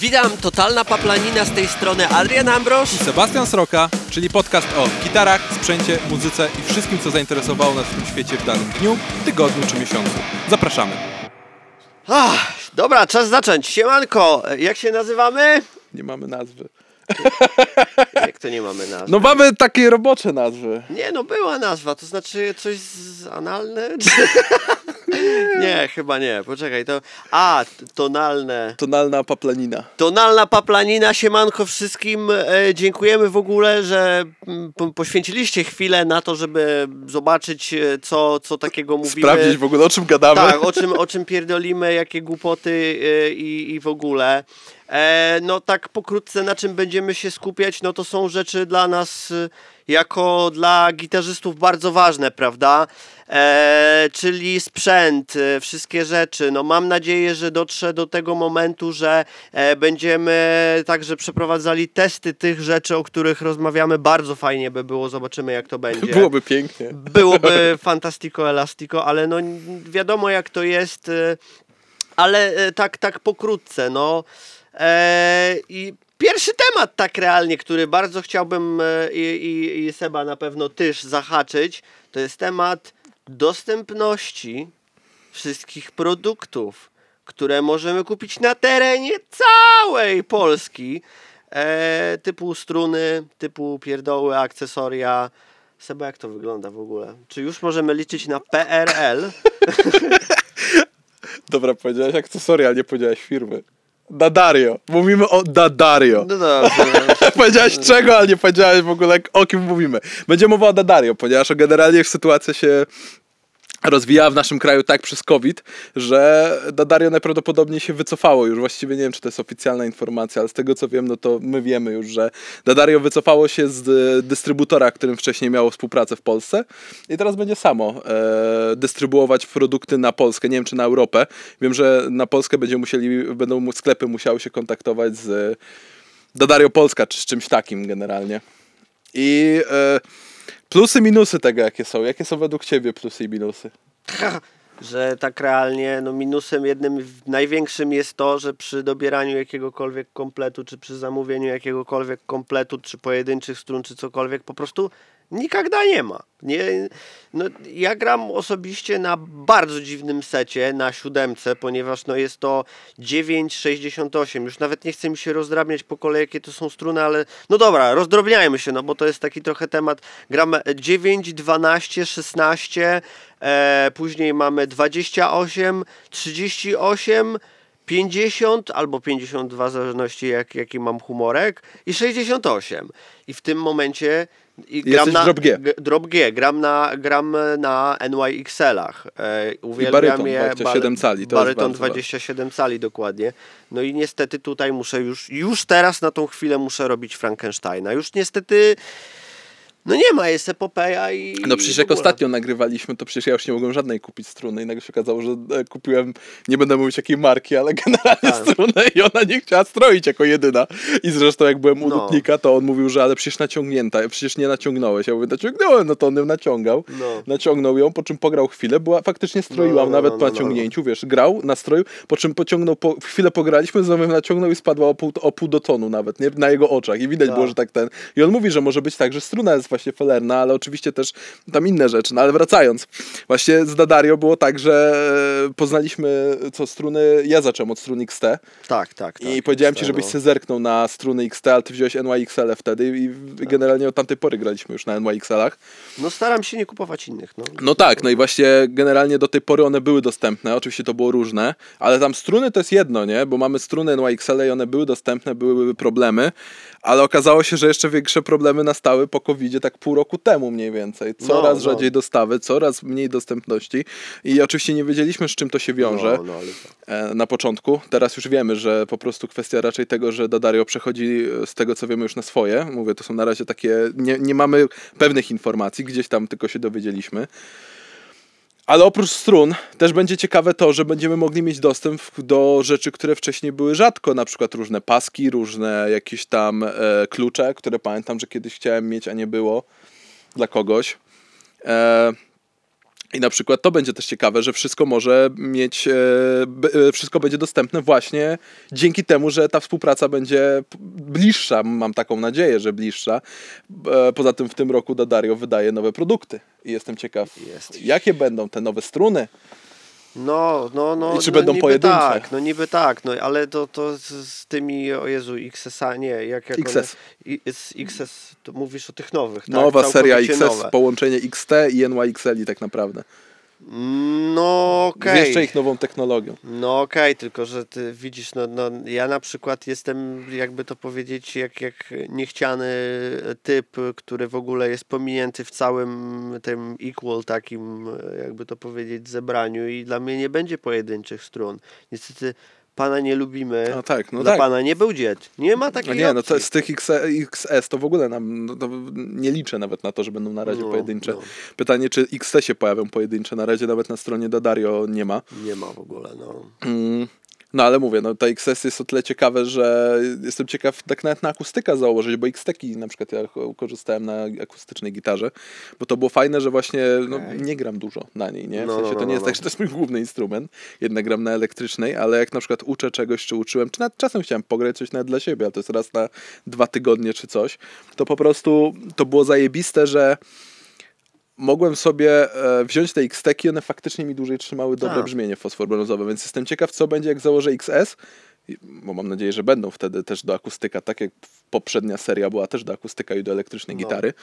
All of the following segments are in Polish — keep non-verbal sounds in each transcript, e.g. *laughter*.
Witam, totalna paplanina z tej strony Adrian Ambrosz. i Sebastian Sroka, czyli podcast o gitarach, sprzęcie, muzyce i wszystkim, co zainteresowało nas w tym świecie w danym dniu, tygodniu czy miesiącu. Zapraszamy. Ach, dobra, czas zacząć. Siemanko, jak się nazywamy? Nie mamy nazwy. Jak to nie mamy nazwy? No mamy takie robocze nazwy. Nie, no była nazwa, to znaczy coś z analne? *laughs* nie, chyba nie, poczekaj, to... A, tonalne. Tonalna paplanina. Tonalna paplanina, siemanko wszystkim. E, dziękujemy w ogóle, że mm, po, poświęciliście chwilę na to, żeby zobaczyć, e, co, co takiego mówimy. Sprawdzić w ogóle, o czym gadamy. Tak, o czym, o czym pierdolimy, jakie głupoty e, i, i w ogóle. E, no tak pokrótce na czym będziemy się skupiać, no to są rzeczy dla nas jako dla gitarzystów bardzo ważne, prawda? E, czyli sprzęt, e, wszystkie rzeczy. No mam nadzieję, że dotrze do tego momentu, że e, będziemy także przeprowadzali testy tych rzeczy, o których rozmawiamy. Bardzo fajnie by było, zobaczymy jak to będzie. *laughs* Byłoby pięknie. Byłoby *laughs* fantastico elastico, ale no wiadomo jak to jest, y, ale y, tak, tak pokrótce, no. E, I pierwszy temat tak realnie, który bardzo chciałbym e, i, i, i Seba na pewno też zahaczyć, to jest temat dostępności wszystkich produktów, które możemy kupić na terenie całej Polski. E, typu struny, typu pierdoły, akcesoria. Seba, jak to wygląda w ogóle? Czy już możemy liczyć na PRL? *laughs* Dobra, powiedziałeś akcesoria, nie powiedziałeś firmy. Dadario. Mówimy o Dadario. No dobrze. *laughs* powiedziałeś czego, ale nie powiedziałeś w ogóle o kim mówimy. Będzie mowa o Dadario, ponieważ generalnie sytuacja się rozwijała w naszym kraju tak przez COVID, że Dadario najprawdopodobniej się wycofało już. Właściwie nie wiem, czy to jest oficjalna informacja, ale z tego co wiem, no to my wiemy już, że Dadario wycofało się z e, dystrybutora, którym wcześniej miało współpracę w Polsce i teraz będzie samo e, dystrybuować produkty na Polskę, nie wiem czy na Europę. Wiem, że na Polskę będzie musieli, będą sklepy musiały się kontaktować z e, Dadario Polska, czy z czymś takim generalnie. I e, plusy, minusy tego jakie są. Jakie są według ciebie plusy i minusy? *laughs* że tak realnie, no minusem jednym największym jest to, że przy dobieraniu jakiegokolwiek kompletu, czy przy zamówieniu jakiegokolwiek kompletu, czy pojedynczych strun, czy cokolwiek, po prostu nigdy nie ma. Nie, no, ja gram osobiście na bardzo dziwnym secie, na siódemce, ponieważ no, jest to 9,68. Już nawet nie chcę mi się rozdrabniać po kolei, jakie to są struny, ale no dobra, rozdrobniajmy się, no bo to jest taki trochę temat. Gramy 9, 12, 16, e, później mamy 28, 38, 50 albo 52, w zależności jak, jaki mam humorek, i 68. I w tym momencie i Jesteś w drop G. g- drop G, gram na, gram na NYXL-ach. E, uwielbiam baryton je, 27 ba- cali, to Baryton bardzo 27 cali, dokładnie. No i niestety tutaj muszę już, już teraz na tą chwilę muszę robić Frankensteina. Już niestety, no nie ma, jest epopeja i No przecież jak ostatnio nagrywaliśmy, to przecież ja już nie mogłem żadnej kupić struny i nagle się okazało, że e, kupiłem, nie będę mówić jakiej marki, ale generalnie Tak. strunę i ona nie chciała stroić jako jedyna. I zresztą jak byłem u No. Dutnika, to on mówił, że ale przecież naciągnięta, przecież nie naciągnąłeś. Ja mówię, naciągnąłem, no to on ją naciągał. No. Naciągnął ją, po czym pograł chwilę, była faktycznie stroiła No, no, nawet no, po no, naciągnięciu, wiesz, grał, nastroił, po czym pociągnął, po, chwilę pograliśmy, znowu naciągnął i spadła o pół, o pół do tonu nawet, nie? Na jego oczach i widać Tak. było, że tak ten. I on mówi, że może być tak, że struna jest właśnie felerna, ale oczywiście też tam inne rzeczy. No ale wracając, właśnie z Dadario było tak, że e, poznaliśmy co struny, ja zacząłem od strun XT Tak, tak, tak. i powiedziałem ci, tak, żebyś no. się zerknął na struny XT, ale ty wziąłeś NYXL wtedy i Tak. generalnie od tamtej pory graliśmy już na NYXL-ach. No staram się nie kupować innych, no. No tak, no i właśnie generalnie do tej pory one były dostępne, oczywiście to było różne, ale tam struny to jest jedno, nie? Bo mamy struny NYXL i one były dostępne, były problemy, ale okazało się, że jeszcze większe problemy nastały po covid tak pół roku temu mniej więcej. Coraz No, no. rzadziej dostawy, coraz mniej dostępności i oczywiście nie wiedzieliśmy z czym to się wiąże No, no, ale to... e, na początku. Teraz już wiemy, że po prostu kwestia raczej tego, że Dadario przechodzi e, z tego, co wiemy już na swoje. Mówię, to są na razie takie, nie, nie mamy pewnych informacji, gdzieś tam tylko się dowiedzieliśmy. Ale oprócz strun też będzie ciekawe to, że będziemy mogli mieć dostęp do rzeczy, które wcześniej były rzadko, na przykład różne paski, różne jakieś tam e, klucze, które pamiętam, że kiedyś chciałem mieć, a nie było dla kogoś. E, I na przykład to będzie też ciekawe, że wszystko może mieć, e, e, wszystko będzie dostępne właśnie dzięki temu, że ta współpraca będzie bliższa. Mam taką nadzieję, że bliższa. E, Poza tym w tym roku Dadario wydaje nowe produkty i jestem ciekaw, jakie będą te nowe struny. No, no, no. I czy no, będą niby pojedyncze? Tak, no niby tak, no ale to, to z, z tymi, o Jezu, XS-a, nie, jak, jak XS. One, I, z XS, to mówisz o tych nowych, tak? Nowa seria Całkowicie XS, nowe. połączenie XT i NYXL tak naprawdę. No okej. Jeszcze ich nową technologią. No okej, tylko że ty widzisz, no, no ja na przykład jestem, jakby to powiedzieć, jak, jak niechciany typ, który w ogóle jest pominięty w całym tym equal takim, jakby to powiedzieć, zebraniu i dla mnie nie będzie pojedynczych strun. Niestety pana nie lubimy, No tak, no dla tak. pana nie był dzied. Nie ma No takiej nie, no opcji. to z tych X, XS to w ogóle nam, no nie liczę nawet na to, że będą na razie No, pojedyncze. no. Pytanie, czy XT się pojawią pojedyncze, na razie nawet na stronie Dadario nie ma. Nie ma w ogóle, no. Mm, No ale mówię, no ta XS jest o tyle ciekawe, że jestem ciekaw tak nawet na akustyka założyć, bo X-Teki na przykład ja korzystałem na akustycznej gitarze, bo to było fajne, że właśnie no, nie gram dużo na niej, nie? W No, sensie no, to no, nie jest no. tak, że to jest mój główny instrument, jednak gram na elektrycznej, ale jak na przykład uczę czegoś, czy uczyłem, czy nawet czasem chciałem pograć coś nawet dla siebie, ale to jest raz na dwa tygodnie czy coś, to po prostu to było zajebiste, że mogłem sobie e, wziąć te X-Teki, one faktycznie mi dłużej trzymały dobre Tak. brzmienie fosforbrązowe, więc jestem ciekaw, co będzie, jak założę XS, bo mam nadzieję, że będą wtedy też do akustyka, tak jak poprzednia seria była też do akustyka i do elektrycznej No. gitary.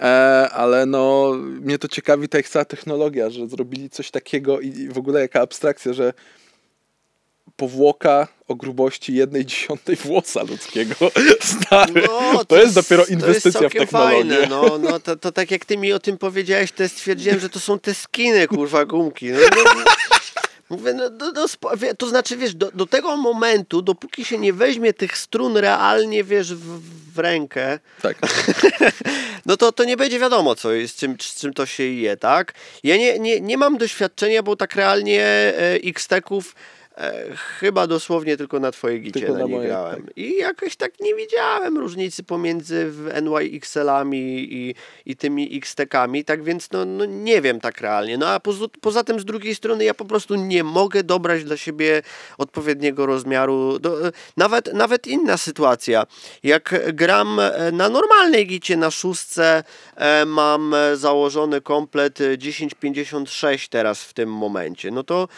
E, ale no, mnie to ciekawi ta ich cała technologia, że zrobili coś takiego i w ogóle jaka abstrakcja, że powłoka o grubości jednej dziesiątej włosa ludzkiego. *laughs* Stary, No, to, jest dopiero to jest inwestycja w technologię. Fajne, no, no to, to tak jak ty mi o tym powiedziałeś, to stwierdziłem, że to są te skiny, kurwa, gumki. No, no, mówię, no, no, no, to znaczy, wiesz, do, do tego momentu, dopóki się nie weźmie tych strun realnie, wiesz, w, w rękę, Tak. *laughs* no to, to nie będzie wiadomo, co jest, czym, z czym to się je, tak? Ja nie, nie, nie mam doświadczenia, bo tak realnie e, X-Teków e, chyba dosłownie tylko na twojej gicie Tylko na, na nie grałem. I jakoś tak nie widziałem różnicy pomiędzy NYXL-ami i, i tymi X-Tekami, tak więc no, no nie wiem tak realnie. No a poza, poza tym z drugiej strony ja po prostu nie mogę dobrać dla siebie odpowiedniego rozmiaru. Do, nawet, nawet inna sytuacja. Jak gram e, na normalnej gicie na szóstce, e, mam e, założony komplet e, 1056 teraz w tym momencie. No to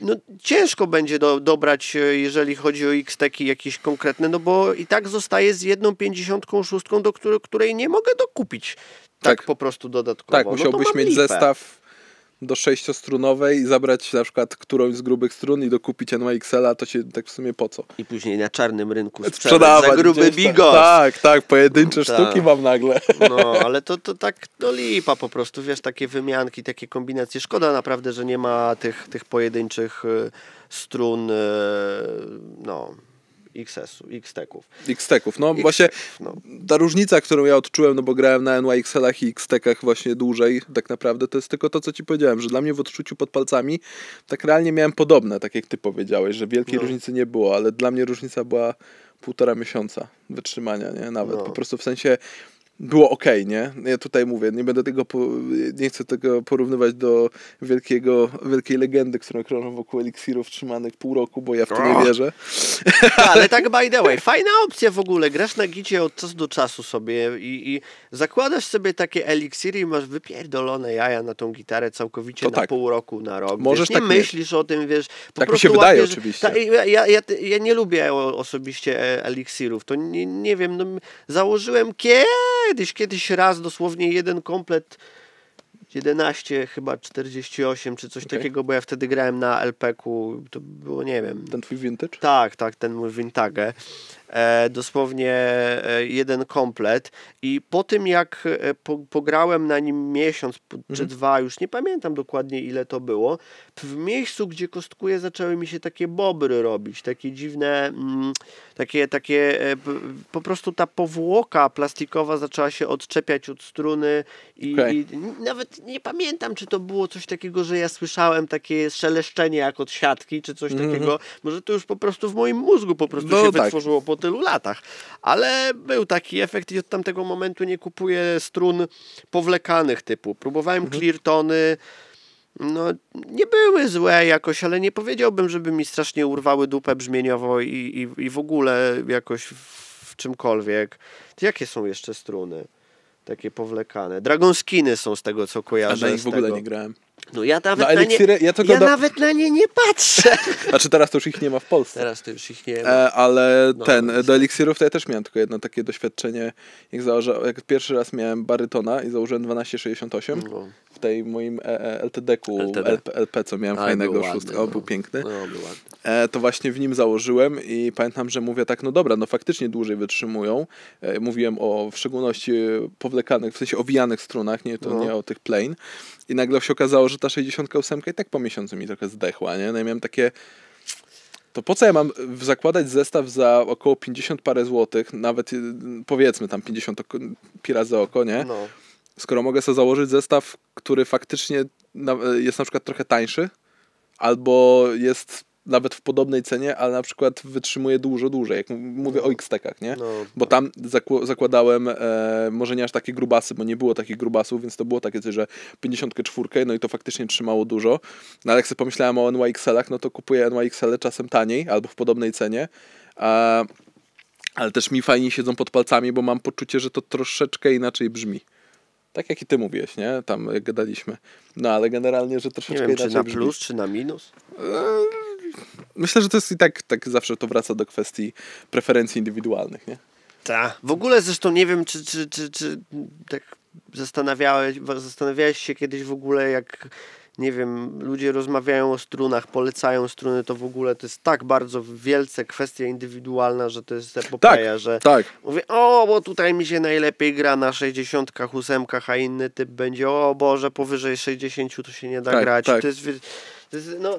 no, ciężko będzie do, dobrać, e, jeżeli chodzi o X-Teki jakieś konkretne, no bo i tak zostaje z jedną 56, do której, której nie mogę dokupić tak, Tak. po prostu dodatkowo. Tak, no musiałbyś mam mieć lipę. zestaw do sześciostrunowej i zabrać na przykład którąś z grubych strun i dokupić NYXL-a, to się tak w sumie po co? I później na czarnym rynku Sprzedawać za gruby bigos. Tak, tak, pojedyncze Tak. sztuki mam nagle. No, ale to, to tak, no lipa po prostu, wiesz, takie wymianki, takie kombinacje. Szkoda naprawdę, że nie ma tych, tych pojedynczych y, strun, y, no, XS-u, X-Teków. X-Teków, no X- właśnie no. ta różnica, którą ja odczułem, no bo grałem na NYXL-ach i X-Tekach właśnie dłużej, tak naprawdę to jest tylko to, co ci powiedziałem, że dla mnie w odczuciu pod palcami tak realnie miałem podobne, tak jak ty powiedziałeś, że wielkiej No. różnicy nie było, ale dla mnie różnica była półtora miesiąca wytrzymania, nie? Nawet, No. po prostu w sensie było ok, nie? Ja tutaj mówię, nie będę tego, po, nie chcę tego porównywać do wielkiego, wielkiej legendy, którą krążą wokół eliksirów trzymanych pół roku, bo ja w to nie wierzę. *laughs* Ale tak by the way, *laughs* fajna opcja w ogóle, grasz na gicie od czasu do czasu sobie i, i zakładasz sobie takie eliksiry i masz wypierdolone jaja na tą gitarę całkowicie To na tak. pół roku, na rok. Możesz wiesz, nie tak mieć. myślisz o tym, wiesz. Po Tak mi prostu się wydaje łapiesz- oczywiście. Ta, ja, ja, ja, ja nie lubię osobiście eliksirów, to nie, nie wiem, no, założyłem kiedyś, kiedyś raz dosłownie jeden komplet 11 chyba 48 czy coś Okej. takiego, bo ja wtedy grałem na LP-ku, to było nie wiem, Ten twój vintage? tak, tak, ten mój Vintage. E, dosłownie e, jeden komplet. I po tym, jak e, po, pograłem na nim miesiąc czy Mhm. dwa, już nie pamiętam dokładnie ile to było, w miejscu, gdzie kostkuje, zaczęły mi się takie bobry robić, takie dziwne, mm, takie, takie po prostu ta powłoka plastikowa zaczęła się odczepiać od struny i, Okej. i nawet nie pamiętam, czy to było coś takiego, że ja słyszałem takie szeleszczenie jak od siatki, czy coś Mhm. takiego. Może to już po prostu w moim mózgu po prostu No się tak. wytworzyło po tylu latach. Ale był taki efekt i od tamtego momentu nie kupuję strun powlekanych typu. Próbowałem Mhm. clear tony, No, nie były złe jakoś, ale nie powiedziałbym, żeby mi strasznie urwały dupę brzmieniowo i, i, i w ogóle jakoś w, czymkolwiek. To jakie są jeszcze struny? Takie powlekane. Dragon skiny są z tego, co A kojarzę. na nich z w ogóle nie grałem. No ja nawet, No, na, nie, ja ja do- nawet na nie nie patrzę. *laughs* Znaczy teraz to już ich nie ma w Polsce. Teraz to już ich nie ma. E, ale No, ten, niestety. do eliksirów to ja też miałem tylko jedno takie doświadczenie, jak, założę, jak pierwszy raz miałem barytona i założyłem 1268 No. W tej moim e, e, LTD-ku LTD. LP, LP, co miałem fajnego był ładny, szóstka, no. był piękny. No, był ładny. E, to właśnie w nim założyłem i pamiętam, że mówię tak, no dobra, no faktycznie dłużej wytrzymują. Mówiłem o w szczególności powlekanych, w sensie owijanych strunach, nie, to No. nie o tych plain. I nagle się okazało, że ta 68 i tak po miesiącu mi trochę zdechła, nie? No i miałem takie... To po co ja mam zakładać zestaw za około 50 parę złotych, nawet y, powiedzmy tam 50 oko, pi razy oko, nie? No. skoro mogę sobie założyć zestaw, który faktycznie jest na przykład trochę tańszy, albo jest nawet w podobnej cenie, ale na przykład wytrzymuje dużo dłużej, jak mówię o X-Tekach, nie? No, Bo tam zakł- zakładałem e, może nie aż takie grubasy, bo nie było takich grubasów, więc to było takie coś, że 54, no i to faktycznie trzymało dużo. No ale jak sobie pomyślałem o NYXL-ach, no to kupuję NYXL czasem taniej albo w podobnej cenie. A, ale też mi fajnie siedzą pod palcami, bo mam poczucie, że to troszeczkę inaczej brzmi. Tak jak i ty mówiłeś, nie? Tam gadaliśmy. No ale generalnie, że nie troszeczkę wiem, czy inaczej na brzmi. plus, czy na minus. Myślę, że to jest i tak, tak zawsze to wraca do kwestii preferencji indywidualnych, nie? Tak. W ogóle zresztą nie wiem, czy, czy, czy, czy tak zastanawiałeś, zastanawiałeś się kiedyś w ogóle, jak nie wiem, ludzie rozmawiają o strunach, polecają struny, to w ogóle to jest tak bardzo wielce kwestia indywidualna, że to jest epopeja, że Tak. mówię, o, bo tutaj mi się najlepiej gra na 68, a inny typ będzie, o Boże, powyżej 60 to się nie da Tak, grać. tak. To jest, to jest, no...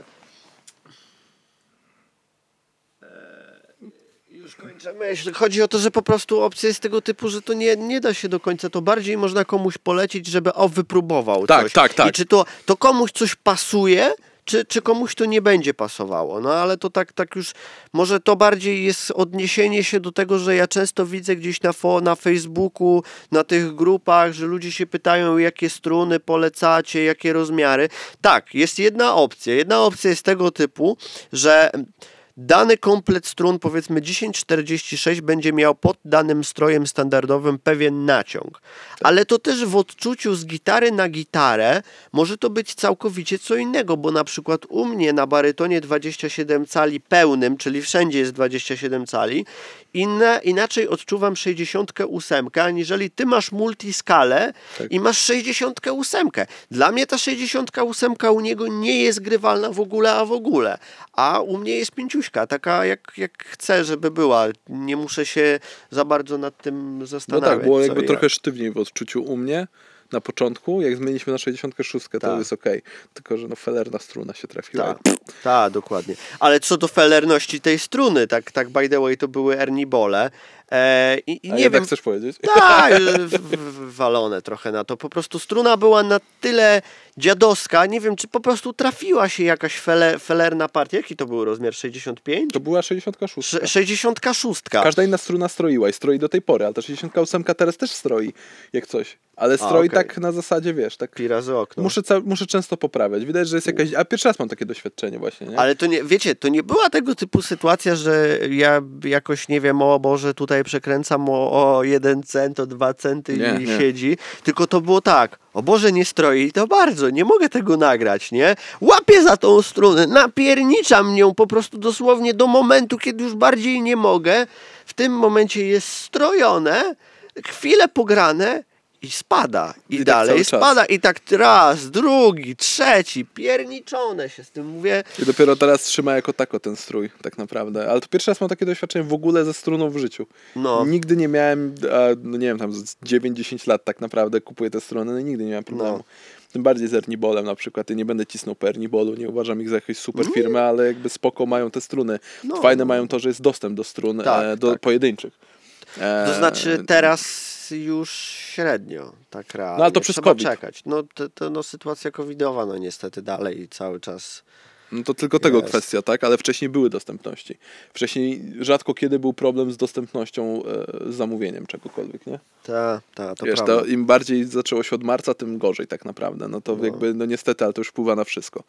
Myśl. Chodzi o to, że po prostu opcja jest tego typu, że to nie, nie da się do końca. To bardziej można komuś polecić, żeby o wypróbował Tak, coś. tak, tak. I czy to, to komuś coś pasuje, czy, czy komuś to nie będzie pasowało. No ale to tak, tak już, może to bardziej jest odniesienie się do tego, że ja często widzę gdzieś na, fo, na Facebooku, na tych grupach, że ludzie się pytają, jakie struny polecacie, jakie rozmiary. Tak, jest jedna opcja. Jedna opcja jest tego typu, że Dany komplet strun, powiedzmy 1046, będzie miał pod danym strojem standardowym pewien naciąg. Ale to też w odczuciu z gitary na gitarę może to być całkowicie co innego, bo na przykład u mnie na barytonie 27 cali pełnym, czyli wszędzie jest 27 cali, inne, inaczej odczuwam 68, aniżeli ty masz multiskalę Tak. i masz 68. Dla mnie ta 68 u niego nie jest grywalna w ogóle, a w ogóle. A u mnie jest pięciuśka, taka jak, jak chcę, żeby była. Nie muszę się za bardzo nad tym No zastanawiać. tak, było jakby i trochę jak. sztywniej w odczuciu u mnie na początku, jak zmieniliśmy na 66, to Tak. jest okej. Tylko, że no felerna struna się trafiła. Tak, tak, dokładnie. Ale co do felerności tej struny, tak, tak by the way, to były Ernie Bole. E, I, i A nie wiem, chcesz powiedzieć? *laughs* Tak, walone trochę na to. Po prostu struna była na tyle dziadowska, nie wiem, czy po prostu trafiła się jakaś fele, felerna partia. Jaki to był rozmiar? 65? To była 66. Sze- 66. Każda inna struna stroiła i stroi do tej pory, ale ta 68 teraz też stroi, jak coś. Ale stroi okej. tak na zasadzie, wiesz, tak... Pi razy okno. Muszę, muszę często poprawiać. Widać, że jest jakaś... A pierwszy raz mam takie doświadczenie właśnie, nie? Ale to nie, wiecie, to nie była tego typu sytuacja, że ja jakoś, nie wiem, o Boże, tutaj przekręcam o, o jeden cent, o dwa centy Nie, i nie. siedzi. Tylko to było tak, o Boże, nie stroi to bardzo, nie mogę tego nagrać, nie? Łapię za tą strunę, napierniczam nią po prostu dosłownie do momentu, kiedy już bardziej nie mogę. W tym momencie jest strojone, chwilę pograne i spada. I, I tak dalej czas. spada. I tak raz, drugi, trzeci, pierniczone się z tym. Mówię, I dopiero teraz trzyma jako tako ten strój, tak naprawdę. Ale to pierwszy raz mam takie doświadczenie w ogóle ze struną w życiu. no... Nigdy nie miałem, no nie wiem, tam z 9-10 lat tak naprawdę kupuję te strony, no i nigdy nie miałem problemu. No. Tym bardziej z Ernibolem na przykład. Ja nie będę cisnął po Ernibolu, nie uważam ich za jakąś super firmę, ale jakby spoko mają te struny. No. Fajne mają to, że jest dostęp do strun Tak, e, do tak. pojedynczych. E, To znaczy teraz już średnio, tak realnie. No, ale to przez Trzeba COVID. czekać. No to, to no, sytuacja covidowa, no niestety dalej cały czas No to tylko tego Jest. kwestia, tak? Ale wcześniej były dostępności. Wcześniej rzadko kiedy był problem z dostępnością, e, z zamówieniem czegokolwiek, nie? Ta, ta, to Wiesz, prawda. to im bardziej zaczęło się od marca, tym gorzej tak naprawdę. No to No. jakby, no niestety, ale to już wpływa na wszystko.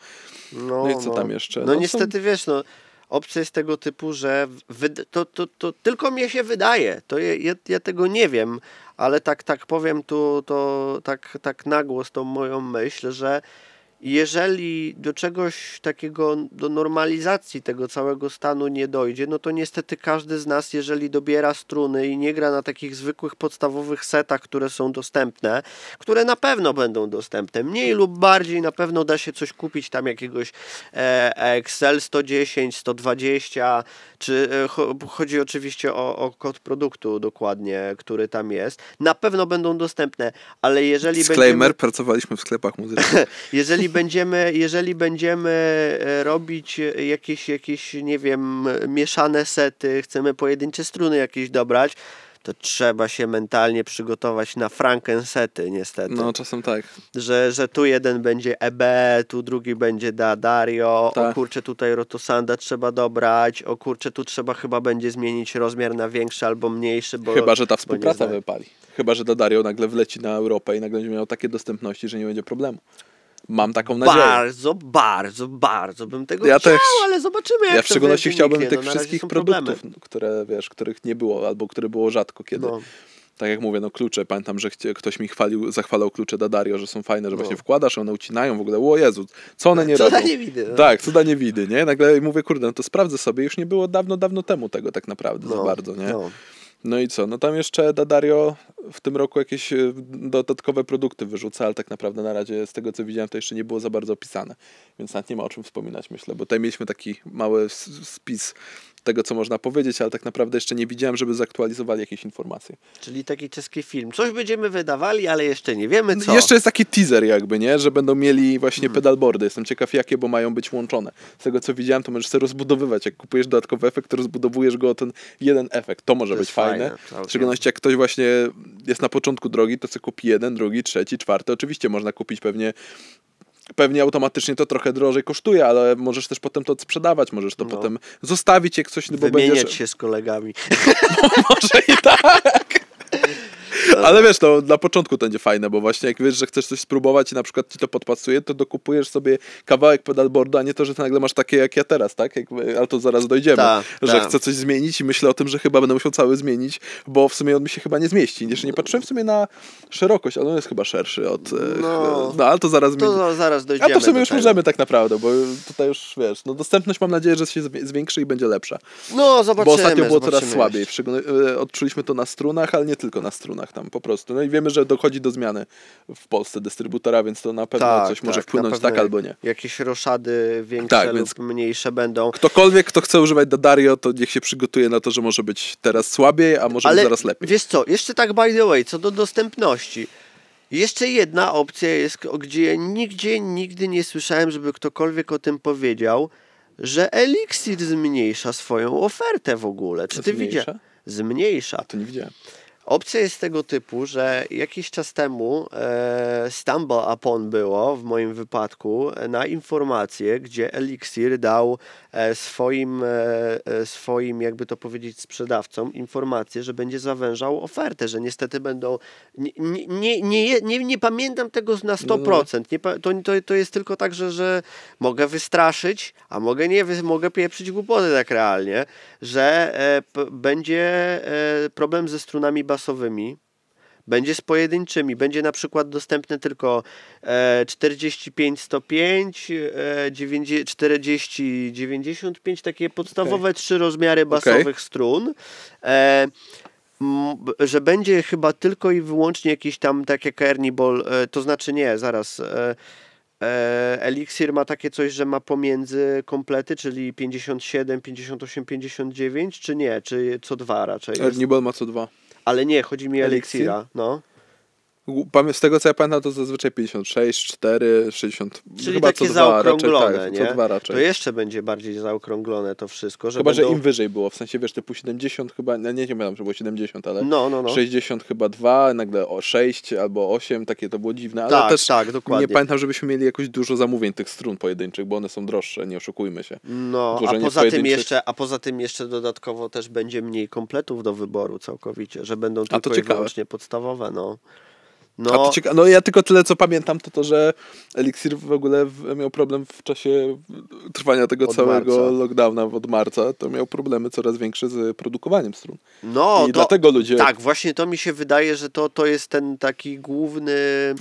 No i co tam jeszcze? No, No są- niestety, wiesz, no, opcja jest tego typu, że to, to, to tylko mnie się wydaje, to ja, ja tego nie wiem, ale tak, tak powiem tu, to tak, tak na głos tą moją myśl, że jeżeli do czegoś takiego, do normalizacji tego całego stanu nie dojdzie, no to niestety każdy z nas, jeżeli dobiera struny i nie gra na takich zwykłych podstawowych setach, które są dostępne, które na pewno będą dostępne, mniej lub bardziej na pewno da się coś kupić tam jakiegoś e, Excel 110, 120, czy e, cho- chodzi oczywiście o, o kod produktu dokładnie, który tam jest. Na pewno będą dostępne, ale jeżeli Disclaimer, będziemy... pracowaliśmy w sklepach muzycznych. *laughs* Jeżeli będziemy, jeżeli będziemy e, robić jakieś, jakieś, nie wiem, mieszane sety, chcemy pojedyncze struny jakieś dobrać, to trzeba się mentalnie przygotować na frankensety, niestety. No czasem tak. Że, że tu jeden będzie EB, tu drugi będzie da Dario, o Tak. kurczę tutaj Rotosanda trzeba dobrać, o kurczę tu trzeba chyba będzie zmienić rozmiar na większy albo mniejszy, bo Chyba, że ta współpraca wypali. Chyba, że Dario nagle wleci na Europę i nagle będzie miał takie dostępności, że nie będzie problemu. Mam taką nadzieję. Bardzo, bardzo, bardzo bym tego Ja chciał, też. ale zobaczymy jak Ja w szczególności chciałbym tych no, wszystkich produktów, problemy. które wiesz, których nie było, albo które było rzadko kiedy. No. Tak jak mówię, no klucze, pamiętam, że ktoś mi chwalił, zachwalał klucze Dario, że są fajne, że No. właśnie wkładasz, one ucinają w ogóle, o Jezu, co one nie Co robią? za niewidy, no. Tak, cuda nie widy, nie? Nagle mówię, kurde, no to sprawdzę sobie, już nie było dawno, dawno temu tego tak naprawdę za No, bardzo, nie? No. No i co? No tam jeszcze Dadario w tym roku jakieś e, dodatkowe produkty wyrzuca, ale tak naprawdę na razie z tego co widziałem to jeszcze nie było za bardzo opisane. Więc nawet nie ma o czym wspominać myślę, bo tutaj mieliśmy taki mały spis tego co można powiedzieć, ale tak naprawdę jeszcze nie widziałem, żeby zaktualizowali jakieś informacje. Czyli taki czeski film. Coś będziemy wydawali, ale jeszcze nie wiemy co. Jeszcze jest taki teaser jakby, nie? Że będą mieli właśnie pedalboardy. Jestem ciekaw jakie, bo mają być łączone. Z tego co widziałem, to możesz sobie rozbudowywać. Jak kupujesz dodatkowy efekt, to rozbudowujesz go o ten jeden efekt. To może To być fajne. fajne. W szczególności jak ktoś właśnie jest na początku drogi, to sobie kupi jeden, drugi, trzeci, czwarty. Oczywiście można kupić pewnie Pewnie automatycznie to trochę drożej kosztuje, ale możesz też potem to sprzedawać, możesz to No. potem zostawić jak coś, no bo Wymieniać będziesz... się z kolegami. *laughs* Może i tak. Ale wiesz, to na początku to będzie fajne, bo właśnie jak wiesz, że chcesz coś spróbować i na przykład ci to podpasuje, to dokupujesz sobie kawałek pedalboardu, a nie to, że nagle masz takie jak ja teraz, tak? Jakby, ale to zaraz dojdziemy, Ta, że ta. chcę coś zmienić i myślę o tym, że chyba będę musiał cały zmienić, bo w sumie on mi się chyba nie zmieści. Jeszcze nie patrzyłem w sumie na szerokość, ale on jest chyba szerszy od... e, No. no ale to zaraz... To mi- zaraz dojdziemy a to w sumie już tego. możemy tak naprawdę, bo tutaj już wiesz, no dostępność mam nadzieję, że się zwi- zwiększy i będzie lepsza. No, zobaczymy. Bo ostatnio było coraz słabiej. e, Odczuliśmy to na strunach, ale nie tylko na strunach tam po prostu. No i wiemy, że dochodzi do zmiany w Polsce dystrybutora, więc to na pewno Tak, coś może tak, wpłynąć na pewno tak albo nie. Jakieś roszady większe Tak, lub mniejsze będą. Ktokolwiek, kto chce używać Dadario, to niech się przygotuje na to, że może być teraz słabiej, a może być zaraz lepiej. wiesz co, jeszcze tak by the way, co do dostępności. Jeszcze jedna opcja jest, gdzie nigdzie nigdy nie słyszałem, żeby ktokolwiek o tym powiedział, że Elixir zmniejsza swoją ofertę w ogóle. Czy ty Zmniejsza? widziałeś? Zmniejsza. To nie widziałem. Opcja jest tego typu, że jakiś czas temu e, stumble upon było w moim wypadku na informację, gdzie Elixir dał swoim, e, e, swoim, jakby to powiedzieć, sprzedawcom informację, że będzie zawężał ofertę, że niestety będą. Nie, nie, nie, nie, nie, nie pamiętam tego na 100%. Nie, pa- to, to, to jest tylko tak, że, że mogę wystraszyć, a mogę nie, mogę pieprzyć głupoty tak realnie, że e, będzie e, problem ze strunami basowymi. Będzie z pojedynczymi, będzie na przykład dostępne tylko e, 45 105, e, 90, 40 95, takie podstawowe trzy rozmiary basowych strun. E, że będzie chyba tylko i wyłącznie jakiś tam, tak jak e, to znaczy nie, zaraz. E, Elixir ma takie coś, że ma pomiędzy komplety, czyli 57, 58, 59, czy nie? Czy co dwa raczej? Jest? Ernibal ma co dwa. Ale nie, chodzi mi o? Elixira, no. Z tego co ja pamiętam, to zazwyczaj 56, 4, 60. Czyli chyba takie co dwa zaokrąglone, raczej, nie? tak, co dwa raczej. To jeszcze będzie bardziej zaokrąglone to wszystko, że Chyba, będą... że im wyżej było, w sensie wiesz, typu 70 chyba, nie, nie pamiętam, że było 70, ale No, no, no. 60 chyba 2, nagle o 6 albo 8, takie to było dziwne, ale Tak, też tak, dokładnie. nie pamiętam, żebyśmy mieli jakoś dużo zamówień tych strun pojedynczych, bo one są droższe, nie oszukujmy się. No, a poza, tym jeszcze, a poza tym jeszcze dodatkowo też będzie mniej kompletów do wyboru całkowicie, że będą to tylko i ciekawe. wyłącznie podstawowe, no. No, cieka- no ja tylko tyle co pamiętam, to to, że Elixir w ogóle miał problem w czasie trwania tego Od całego marca. lockdowna od marca, to miał problemy coraz większe z produkowaniem strun. no I to, dlatego ludzie... tak, właśnie to mi się wydaje, że to, to jest ten taki główny,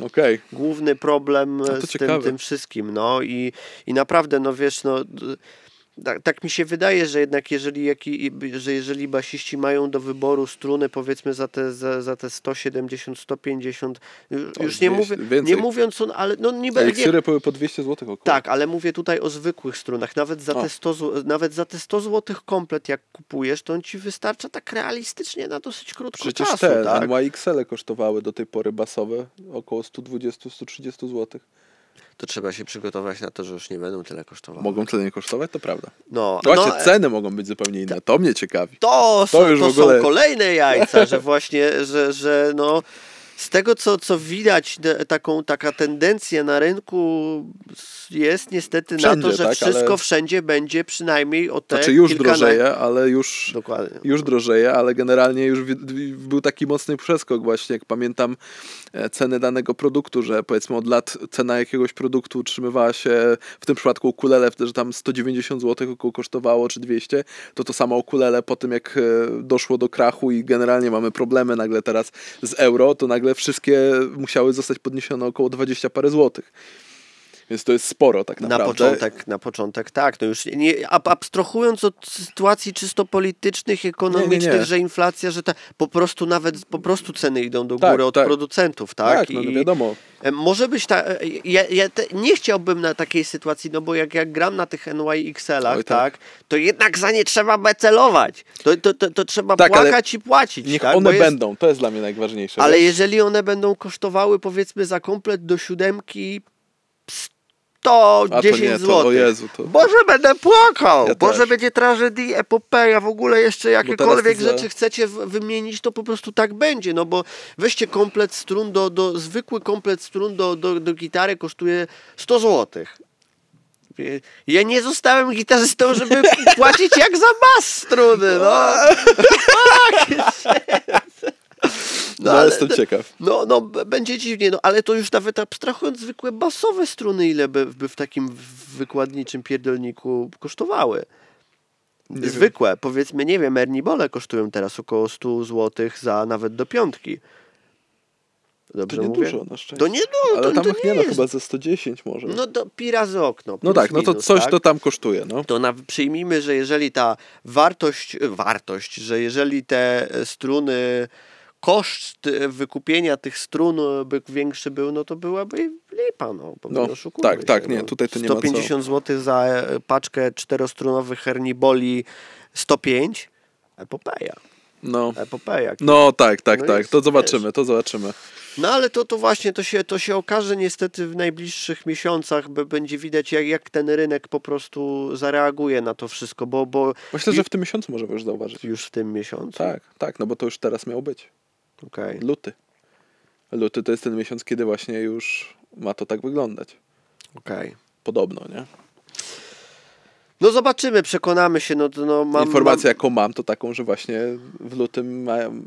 Okej. główny problem z tym, tym wszystkim, no i, i naprawdę, no wiesz, no tak, tak mi się wydaje, że jednak jeżeli, że jeżeli basiści mają do wyboru struny powiedzmy za te, za, za te 170, 150, już O, już nie, 200, mówię, więcej. nie mówiąc, on, ale no niby, Eliksiry były po 200 zł około. tak, ale mówię tutaj o zwykłych strunach. Nawet za, O. te 100, zł- nawet za te 100 zł komplet, jak kupujesz, to on ci wystarcza tak realistycznie na dosyć krótko Przecież czasu. te tak? NYXL kosztowały do tej pory basowe około 120-130 zł. To trzeba się przygotować na to, że już nie będą tyle kosztowały. Mogą tyle nie kosztować, to prawda. No, Właśnie no, ceny mogą być zupełnie inne, to mnie ciekawi. to, są, to już to w ogóle- są kolejne jajca, że *laughs* właśnie, że, że no z tego co, co widać, taką, taka tendencja na rynku jest niestety na Wszędzie, to, że tak, wszystko ale- wszędzie będzie przynajmniej o te Znaczy już kilkana- drożeje, ale już... Dokładnie. już drożeje, ale generalnie już był taki mocny przeskok właśnie, jak pamiętam e, ceny danego produktu, że powiedzmy od lat cena jakiegoś produktu utrzymywała się, w tym przypadku ukulele, że tam 190 zł około kosztowało, czy 200, to to samo ukulele po tym jak e, doszło do krachu i generalnie mamy problemy nagle teraz z euro, to nagle wszystkie musiały zostać podniesione około 20 parę złotych. Więc to jest sporo tak Na naprawdę. początek, na początek tak. No już nie, ab- abstrahując od sytuacji czysto politycznych, ekonomicznych, Nie, nie, nie. że inflacja, że ta, po prostu nawet po prostu ceny idą do Tak, góry od tak. producentów, tak? Tak, no, no wiadomo. E, Może być ta. e, Ja, ja te, nie chciałbym na takiej sytuacji, no bo jak, jak gram na tych NYXL-ach, tak. tak. to jednak za nie trzeba becelować. To, to, to, to trzeba Tak, płakać i płacić. Niech tak? one jest- będą, to jest dla mnie najważniejsze. Ale wiesz? jeżeli one będą kosztowały powiedzmy za komplet do siódemki 110 A to nie, to, zł. to... Boże, będę płakał! Ja Boże, też. będzie tragedii, epopeja, w ogóle jeszcze jakiekolwiek za- rzeczy chcecie wymienić, to po prostu tak będzie, no bo weźcie komplet strun do, do zwykły komplet strun do, do, do gitary kosztuje 100 zł. Ja nie zostałem gitarzystą, żeby *laughs* płacić jak za bas struny, no. *laughs* No, ale- jestem ciekaw. No, no, będzie dziwnie, no, ale to już nawet abstrahując zwykłe basowe struny, ile by, by w takim wykładniczym pierdolniku kosztowały. Nie zwykłe, powiedzmy, nie wiem, Ernibole kosztują teraz około 100 zł za nawet do piątki. Dobrze To nie mówię? dużo na szczęście. To nie dużo, Ale to, tam to nie, no, jest. chyba ze 110 może. No, No to pi razy okno. plus tak, no to minus, coś tak? to tam kosztuje, no. to na, przyjmijmy, że jeżeli ta wartość, wartość, że jeżeli te e, struny, koszt wykupienia tych strun e, by większy był, no to byłaby lipa, no. bo No, tak, tak, się, nie, no. tutaj to nie ma co. 150 zł za e, paczkę czterostrunowych herniboli 105, epopeja, No, epopeja. no tak, tak, No tak, jest, to zobaczymy, to zobaczymy. No ale to, to właśnie, to się, to się okaże niestety w najbliższych miesiącach, by będzie widać jak, jak ten rynek po prostu zareaguje na to wszystko, bo, bo Myślę, że w tym miesiącu możemy już zauważyć. już w tym miesiącu. Tak, tak, no bo to już teraz miał być. Okej. Luty. Luty to jest ten miesiąc, kiedy właśnie już ma to tak wyglądać. Okej. Podobno, nie? No zobaczymy, przekonamy się. No, no, mam, Informację, mam... jaką mam, to taką, że właśnie w lutym mają,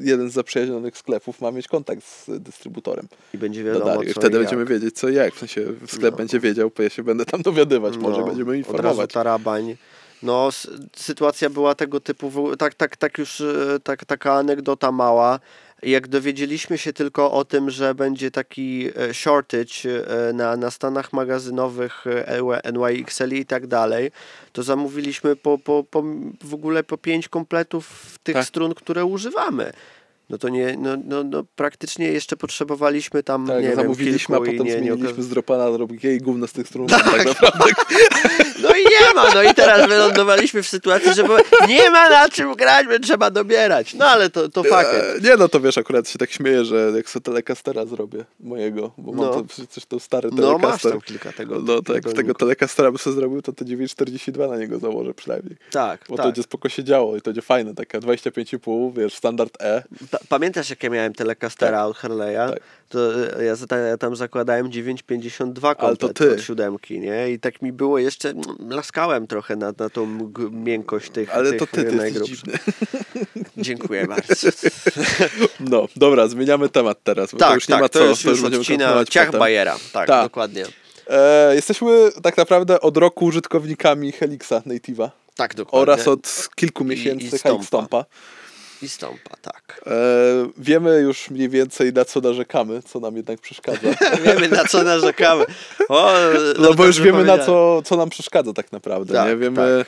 jeden z zaprzyjaźnionych sklepów ma mieć kontakt z dystrybutorem I będzie do wiadomo, co Wtedy i będziemy wiedzieć, co i jak. W sensie sklep No. będzie wiedział, bo ja się będę tam dowiadywać, może No, będziemy Od razu informować. tarabań. No, sytuacja była tego typu, tak, tak, tak już, e, tak, taka anegdota mała. Jak dowiedzieliśmy się tylko o tym, że będzie taki e, shortage e, na, na stanach magazynowych NYXL i tak dalej, to zamówiliśmy po, po, po, w ogóle po pięć kompletów tych Tak. strun, które używamy. No to nie, no, no, no praktycznie jeszcze potrzebowaliśmy tam, Tak, nie wiem, zamówiliśmy, kilku a potem nie, nie zmieniliśmy oka- z dropana na drobnikę i gówno z tych strun *laughs* tak, tak naprawdę. *laughs* No i nie ma. No i teraz wylądowaliśmy w sytuacji, że nie ma na czym grać, bo trzeba dobierać. No ale to, to fakt. E, Nie no, to wiesz, akurat się tak śmieję, że jak sobie telecastera zrobię mojego, bo mam No. to przecież to stary No masz tam kilka tego. No tak, tego tego telecastera bym sobie zrobił, to te 942 na niego założę przynajmniej. Tak, Bo to tak. będzie spoko się działo i to będzie fajne, taka 25,5, wiesz, standard E. Pa- Pamiętasz, jak ja miałem telecastera Tak. od Harley'a? Tak. To e, ja, ja tam zakładałem 9,52 Ale to ty. od siódemki, nie? I tak mi było jeszcze, mm, laskałem trochę na, na tą miękkość tych Ale tych to ty, ty dziwny. *laughs* Dziękuję bardzo. *laughs* No, dobra, zmieniamy temat teraz, bo to tak, już nie tak, ma to co, już, już będziemy odcina ciach potem. Bajera. Tak, Tak. dokładnie. E, jesteśmy tak naprawdę od roku użytkownikami Helixa Native'a Tak, dokładnie. oraz od kilku I- miesięcy i Hike Stompa. Stompa. I stąpa, tak. E, wiemy już mniej więcej na co narzekamy, co nam jednak przeszkadza. *laughs* Wiemy, na co narzekamy. O, No bo już wiemy na co, co nam przeszkadza tak naprawdę, Tak, nie? Wiemy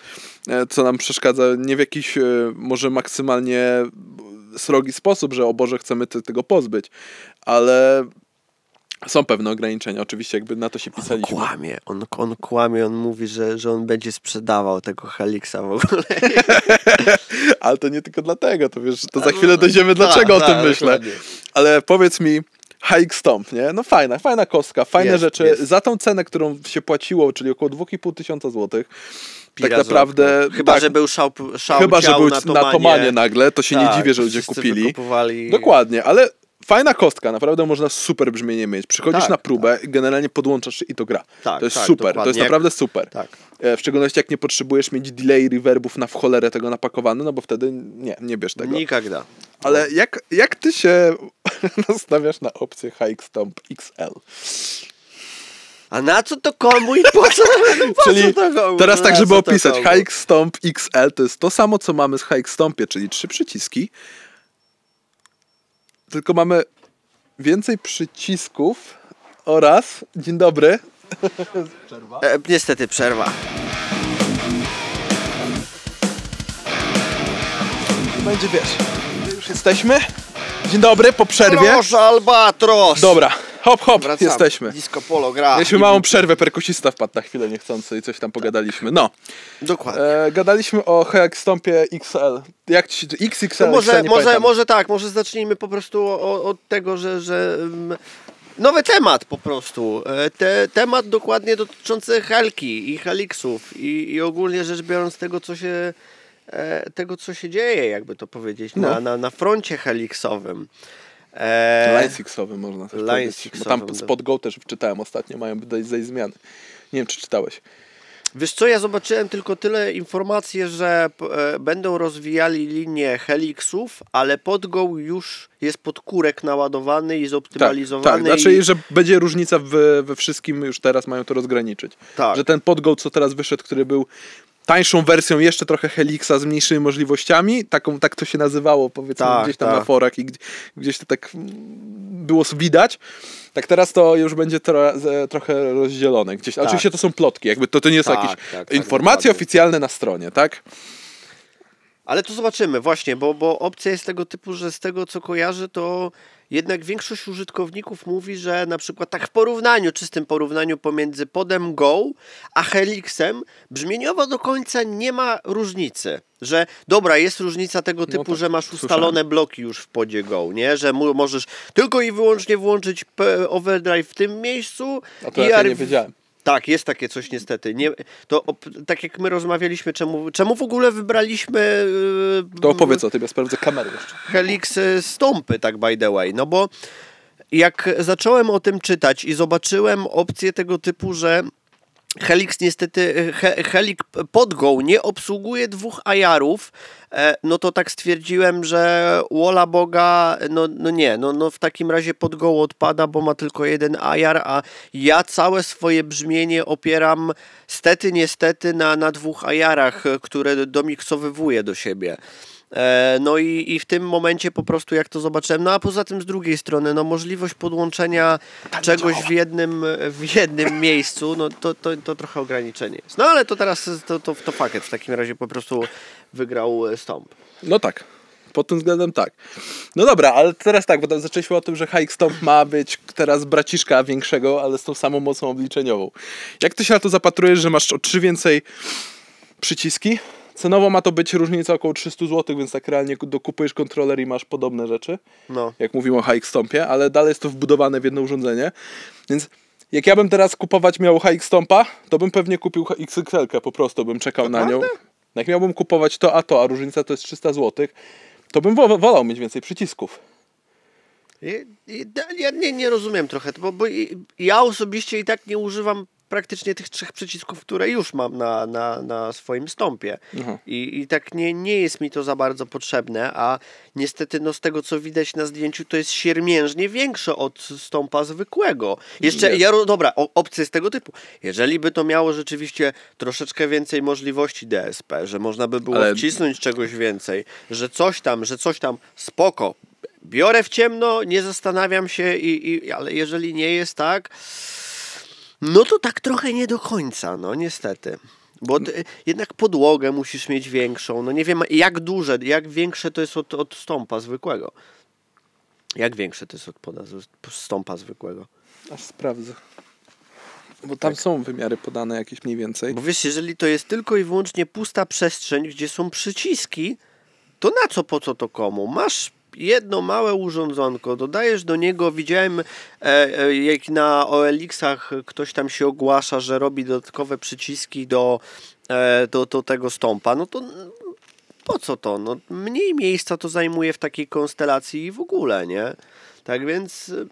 e, co nam przeszkadza, nie w jakiś e, może maksymalnie srogi sposób, że o Boże chcemy te, tego pozbyć, ale są pewne ograniczenia, oczywiście jakby na to się On pisaliśmy. kłamie, on, on kłamie, on mówi, że, że on będzie sprzedawał tego Helixa w ogóle. *laughs* Ale to nie tylko dlatego, to wiesz, to za chwilę dojdziemy dlaczego Tak, o tym tak, myślę. dokładnie. Ale powiedz mi, Hike Stomp, nie? No fajna, fajna kostka, fajne Jest, rzeczy. jest. Za tą cenę, którą się płaciło, czyli około 2,5 tysiąca złotych, tak naprawdę... okna. Chyba, tak, że był szał, szał Chyba, że był na na Tomanie. Tomanie nagle, to się nie Tak, dziwię, że ludzie kupili. wykupowali. Dokładnie, ale fajna kostka, naprawdę można super brzmienie mieć. Przychodzisz Tak, na próbę, generalnie podłączasz i to gra. Tak, to jest tak, super, to dokładnie. jest naprawdę super. Tak. E, W szczególności jak nie potrzebujesz mieć delay reverbów na w cholerę tego napakowane, no bo wtedy nie, nie bierz tego. Nigdy. Ale jak, jak ty się *laughs* nastawiasz na opcję Hike Stomp XL? A na co to komu i po co? Po *laughs* Czyli co to komu? teraz tak, żeby to opisać? Hike Stomp XL to jest to samo, co mamy z Hike Stompie, czyli trzy przyciski, tylko mamy więcej przycisków. Oraz, dzień dobry, E, niestety przerwa. będzie wiesz, już jesteśmy, dzień dobry, po przerwie, Proszę, Albatros! dobra, hop hop, Wracamy. jesteśmy. Disco Polo gra. Mieliśmy małą przerwę, perkusista wpadł na chwilę niechcący i coś tam pogadaliśmy. No, Dokładnie. e, gadaliśmy o Hike Stompie XL. Jak ci, XXL, To XL, może, nie może, pamiętam. może tak, może zacznijmy po prostu od tego, że, że um, nowy temat po prostu. E, Te, temat dokładnie dotyczący Helki i Helixów i, i ogólnie rzecz biorąc tego, co się tego, co się dzieje, jakby to powiedzieć, na, No. na, na froncie Helixowym. E, Line można też Line powiedzieć. Bo tam spod Go też wczytałem ostatnio, mają dać zejść zmiany. Nie wiem, czy czytałeś. Wiesz co, ja zobaczyłem tylko tyle informacji, że e, będą rozwijali linię Helixów, ale podgo już jest pod kurek naładowany i Tak, zoptymalizowany. tak. Znaczy, i... że będzie różnica w, we wszystkim, już teraz mają to rozgraniczyć. Tak. Że ten podgo, co teraz wyszedł, który był tańszą wersją jeszcze trochę Helixa z mniejszymi możliwościami, taką, tak to się nazywało powiedzmy Tak, gdzieś tam tak. na forach i gdzie- gdzieś to tak mm, było widać. Tak teraz to już będzie tro, trochę rozdzielone gdzieś. Tak. Oczywiście to są plotki, jakby to, to nie jest Tak, jakieś tak, tak, informacje dokładnie. oficjalne na stronie, tak? Ale to zobaczymy, właśnie, bo, bo opcja jest tego typu, że z tego co kojarzę, to jednak większość użytkowników mówi, że na przykład tak w porównaniu, czystym porównaniu pomiędzy podem Go a Helixem, brzmieniowo do końca nie ma różnicy. Że dobra, jest różnica tego typu, tak, że masz słyszałem. ustalone bloki już w podzie Go, nie? Że możesz tylko i wyłącznie włączyć overdrive w tym miejscu A to ja nie wiedziałem. Tak, jest takie coś niestety. Nie, to tak jak my rozmawialiśmy, czemu, czemu w ogóle wybraliśmy yy, To opowiedz o tym, ja sprawdzę kamerę jeszcze. Helix y, stąpy, tak by the way. No bo jak zacząłem o tym czytać i zobaczyłem opcję tego typu, że Helix niestety, he, Helix Podgo nie obsługuje dwóch ajarów, e, no to tak stwierdziłem, że Wola Boga, no, no nie, no, no w takim razie Podgo odpada, bo ma tylko jeden ajar, a ja całe swoje brzmienie opieram stety, niestety na, na dwóch ajarach, e, które domiksowywuję do siebie. E, No i, i w tym momencie po prostu jak to zobaczyłem, no a poza tym z drugiej strony, no możliwość podłączenia czegoś w jednym, w jednym *laughs* miejscu, no to, to, to trochę ograniczenie jest. No ale to teraz to, to, to fakt, w takim razie po prostu wygrał e, Stomp. No tak. Pod tym względem tak. No dobra, ale teraz tak, bo zaczęliśmy o tym, że Hike Stomp ma być teraz braciszka większego, ale z tą samą mocą obliczeniową. Jak ty się na to zapatrujesz, że masz o trzy więcej przyciski. Cenowo ma to być różnica około 300 zł, więc tak realnie dokupujesz kontroler i masz podobne rzeczy, No. jak mówimy o HX Stompie, ale dalej jest to wbudowane w jedno urządzenie. Więc jak ja bym teraz kupować miał HX Stompa, to bym pewnie kupił XXL po prostu, bym czekał na nią. Jak miałbym kupować to a to, a różnica to jest 300 zł, to bym wo- wolał mieć więcej przycisków. I, ja nie, nie rozumiem trochę, bo, bo ja osobiście i tak nie używam praktycznie tych trzech przycisków, które już mam na, na, na swoim stąpie. Aha. I, I tak nie, nie jest mi to za bardzo potrzebne, a niestety no, z tego co widać na zdjęciu to jest siermiężnie większe od stąpa zwykłego. Jeszcze, Jest. ja, dobra, opcje z tego typu. Jeżeli by to miało rzeczywiście troszeczkę więcej możliwości DSP, że można by było Ale- wcisnąć czegoś więcej, że coś tam, że coś tam, spoko. Biorę w ciemno, nie zastanawiam się, i, i, ale jeżeli nie jest tak, no to tak trochę nie do końca, no niestety. Bo jednak podłogę musisz mieć większą. No nie wiem, jak duże, jak większe to jest od, od stąpa zwykłego. Jak większe to jest od poda, stąpa zwykłego. Aż sprawdzę. Bo tam są wymiary podane jakieś mniej więcej. Bo wiesz, jeżeli to jest tylko i wyłącznie pusta przestrzeń, gdzie są przyciski, to na co, po co to komu? Masz jedno małe urządzonko, dodajesz do niego, widziałem e, e, jak na OLX-ach ktoś tam się ogłasza, że robi dodatkowe przyciski do, e, do, do tego stąpa, no to po co to? No, mniej miejsca to zajmuje w takiej konstelacji i w ogóle, nie? Tak więc... y,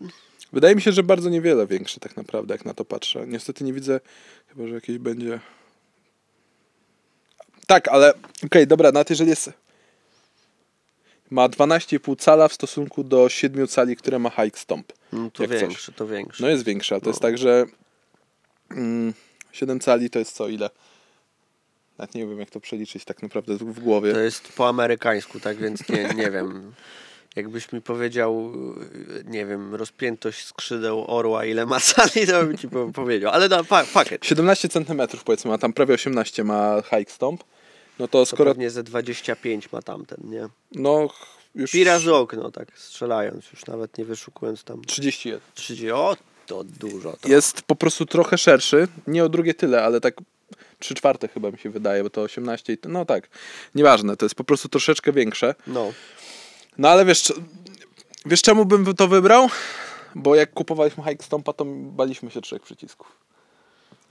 Wydaje mi się, że bardzo niewiele większe tak naprawdę, jak na to patrzę. Niestety nie widzę, chyba że jakieś będzie... Tak, ale okej, dobra, nawet jeżeli jest... Ma 12,5 cala w stosunku do 7 cali, które ma Hike Stomp. No to Jak coś. większe, to większe. No jest większe, ale to jest No. tak, że mm, 7 cali to jest co, ile? Nawet nie wiem, jak to przeliczyć tak naprawdę w głowie. To jest po amerykańsku, tak więc nie, nie wiem. *laughs* Jakbyś mi powiedział, nie wiem, rozpiętość skrzydeł orła, ile ma cali, to bym ci po- powiedział. Ale no, pa, pakiet. 17 cm powiedzmy, a tam prawie 18 ma Hike Stomp. No to To skoro... pewnie ze 25 ma tamten, nie? No już... Pira z okno, tak strzelając, już nawet nie wyszukując tam 31. 30. O, to dużo. To. jest po prostu trochę szerszy. Nie o drugie tyle, ale tak 3 czwarte chyba mi się wydaje, bo to 18 i no tak. Nieważne, to jest po prostu troszeczkę większe. No, No ale wiesz, wiesz czemu bym to wybrał? Bo jak kupowaliśmy Hike Stompa, to baliśmy się trzech przycisków.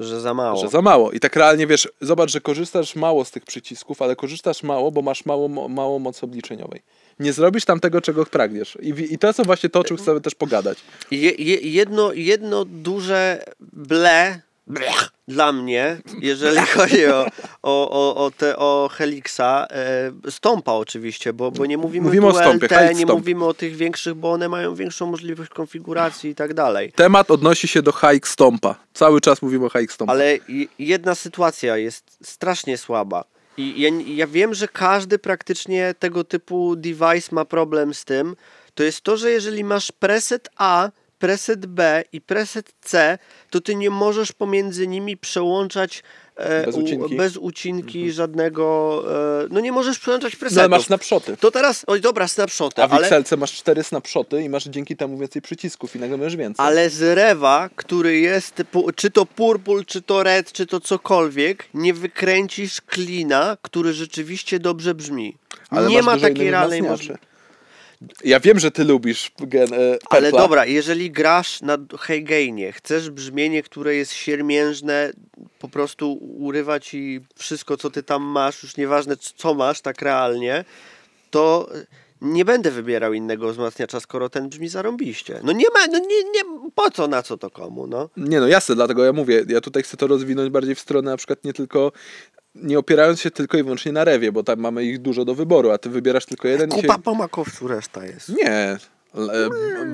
Że za mało. Że za mało. I tak realnie wiesz, zobacz, że korzystasz mało z tych przycisków, ale korzystasz mało, bo masz mało, mało mocy obliczeniowej. Nie zrobisz tam tego, czego pragniesz. I, i to jest właśnie to, o czym chcemy też pogadać. Je, je, jedno, jedno duże ble, dla mnie, jeżeli chodzi o, o, o, o, te, o Helixa, e, stąpa oczywiście, bo, bo nie mówimy, Mówimy o stąpie, LT, nie stąp. mówimy o tych większych, bo one mają większą możliwość konfiguracji i tak dalej. Temat odnosi się do Hike Stompa. Cały czas mówimy o Hike Stompa. Ale jedna sytuacja jest strasznie słaba. I ja, ja wiem, że każdy praktycznie tego typu device ma problem z tym. To jest to, że jeżeli masz preset A, preset B i preset C, to ty nie możesz pomiędzy nimi przełączać e, Bez u- ucinki. bez ucinki żadnego. E, no nie możesz przełączać No presetów. ale masz snapshoty. To teraz, oj dobra, snapshoty, A w ale, Excelce masz cztery snapshoty i masz dzięki temu więcej przycisków i nagle masz więcej. ale z Rewa, który jest, czy to purple, czy to red, czy to cokolwiek, nie wykręcisz klina, który rzeczywiście dobrze brzmi. Ale nie ma takiej realnej możliwości. Ja wiem, że ty lubisz gen, e, Ale dobra, jeżeli grasz na high gainie, chcesz brzmienie, które jest siermiężne, po prostu urywa ci wszystko, co ty tam masz, już nieważne co masz tak realnie, to nie będę wybierał innego wzmacniacza, skoro ten brzmi zarąbiście. No nie ma, no nie, nie, po co, na co to komu, no. Nie no, jasne, dlatego ja mówię, ja tutaj chcę to rozwinąć bardziej w stronę na przykład nie tylko, nie opierając się tylko i wyłącznie na rewie, bo tam mamy ich dużo do wyboru, a ty wybierasz tylko jeden Kupa się... po makowcu reszta jest. Nie.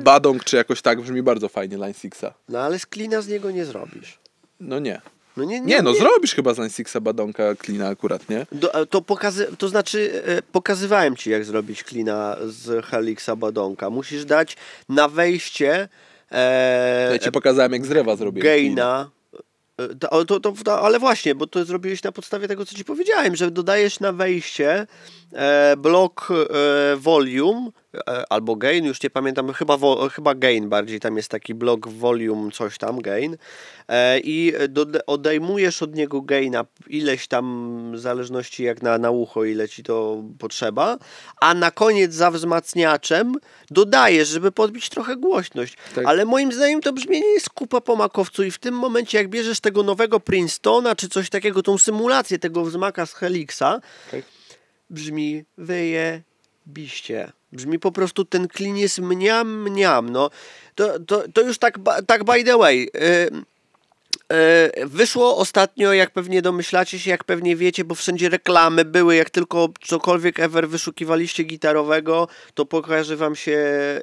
Badong czy jakoś tak brzmi bardzo fajnie Line Sixa. No ale z klina z niego nie zrobisz. No nie. No nie, nie, Nie, no zrobisz chyba z Line Sixa Badonka klina akurat, nie? Do, to, pokazy, to znaczy, e, pokazywałem ci, jak zrobić klina z Helixa Badonka. Musisz dać na wejście e, Ja ci pokazałem jak z rewa zrobiłem gaina. E, To, to, to, ale właśnie, bo to zrobiłeś na podstawie tego, co ci powiedziałem, że dodajesz na wejście blok e, volume e, albo gain, już nie pamiętam, chyba, chyba gain bardziej, tam jest taki blok volume, coś tam, gain e, i odejmujesz od niego gaina ileś tam, w zależności jak na, na ucho, ile ci to potrzeba, a na koniec za wzmacniaczem dodajesz, żeby podbić trochę głośność. Tak. Ale moim zdaniem to brzmienie jest kupa po makowcu i w tym momencie jak bierzesz tego nowego Princetona, czy coś takiego, tą symulację tego wzmaka z Helixa, Tak. Brzmi wyjebiście. Brzmi po prostu ten klin jest mniam, mniam. No, to, to, to już tak, tak by the way. Yy, wyszło ostatnio, jak pewnie domyślacie się, jak pewnie wiecie, bo wszędzie reklamy były, jak tylko cokolwiek ever wyszukiwaliście gitarowego, to pokaże wam się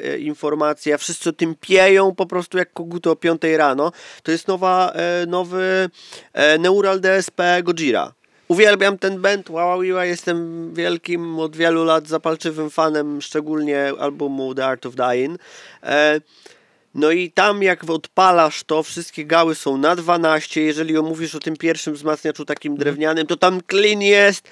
e, informacja, wszyscy o tym pieją po prostu jak koguty o 5 rano. To jest nowa, e, nowy e, Neural DSP Gojira. Uwielbiam ten band, Wawawiła, jestem wielkim od wielu lat zapalczywym fanem, szczególnie albumu The Art of Dying. E, no i tam jak odpalasz to, wszystkie gały są na 12, jeżeli omówisz o tym pierwszym wzmacniaczu takim drewnianym, to tam clean jest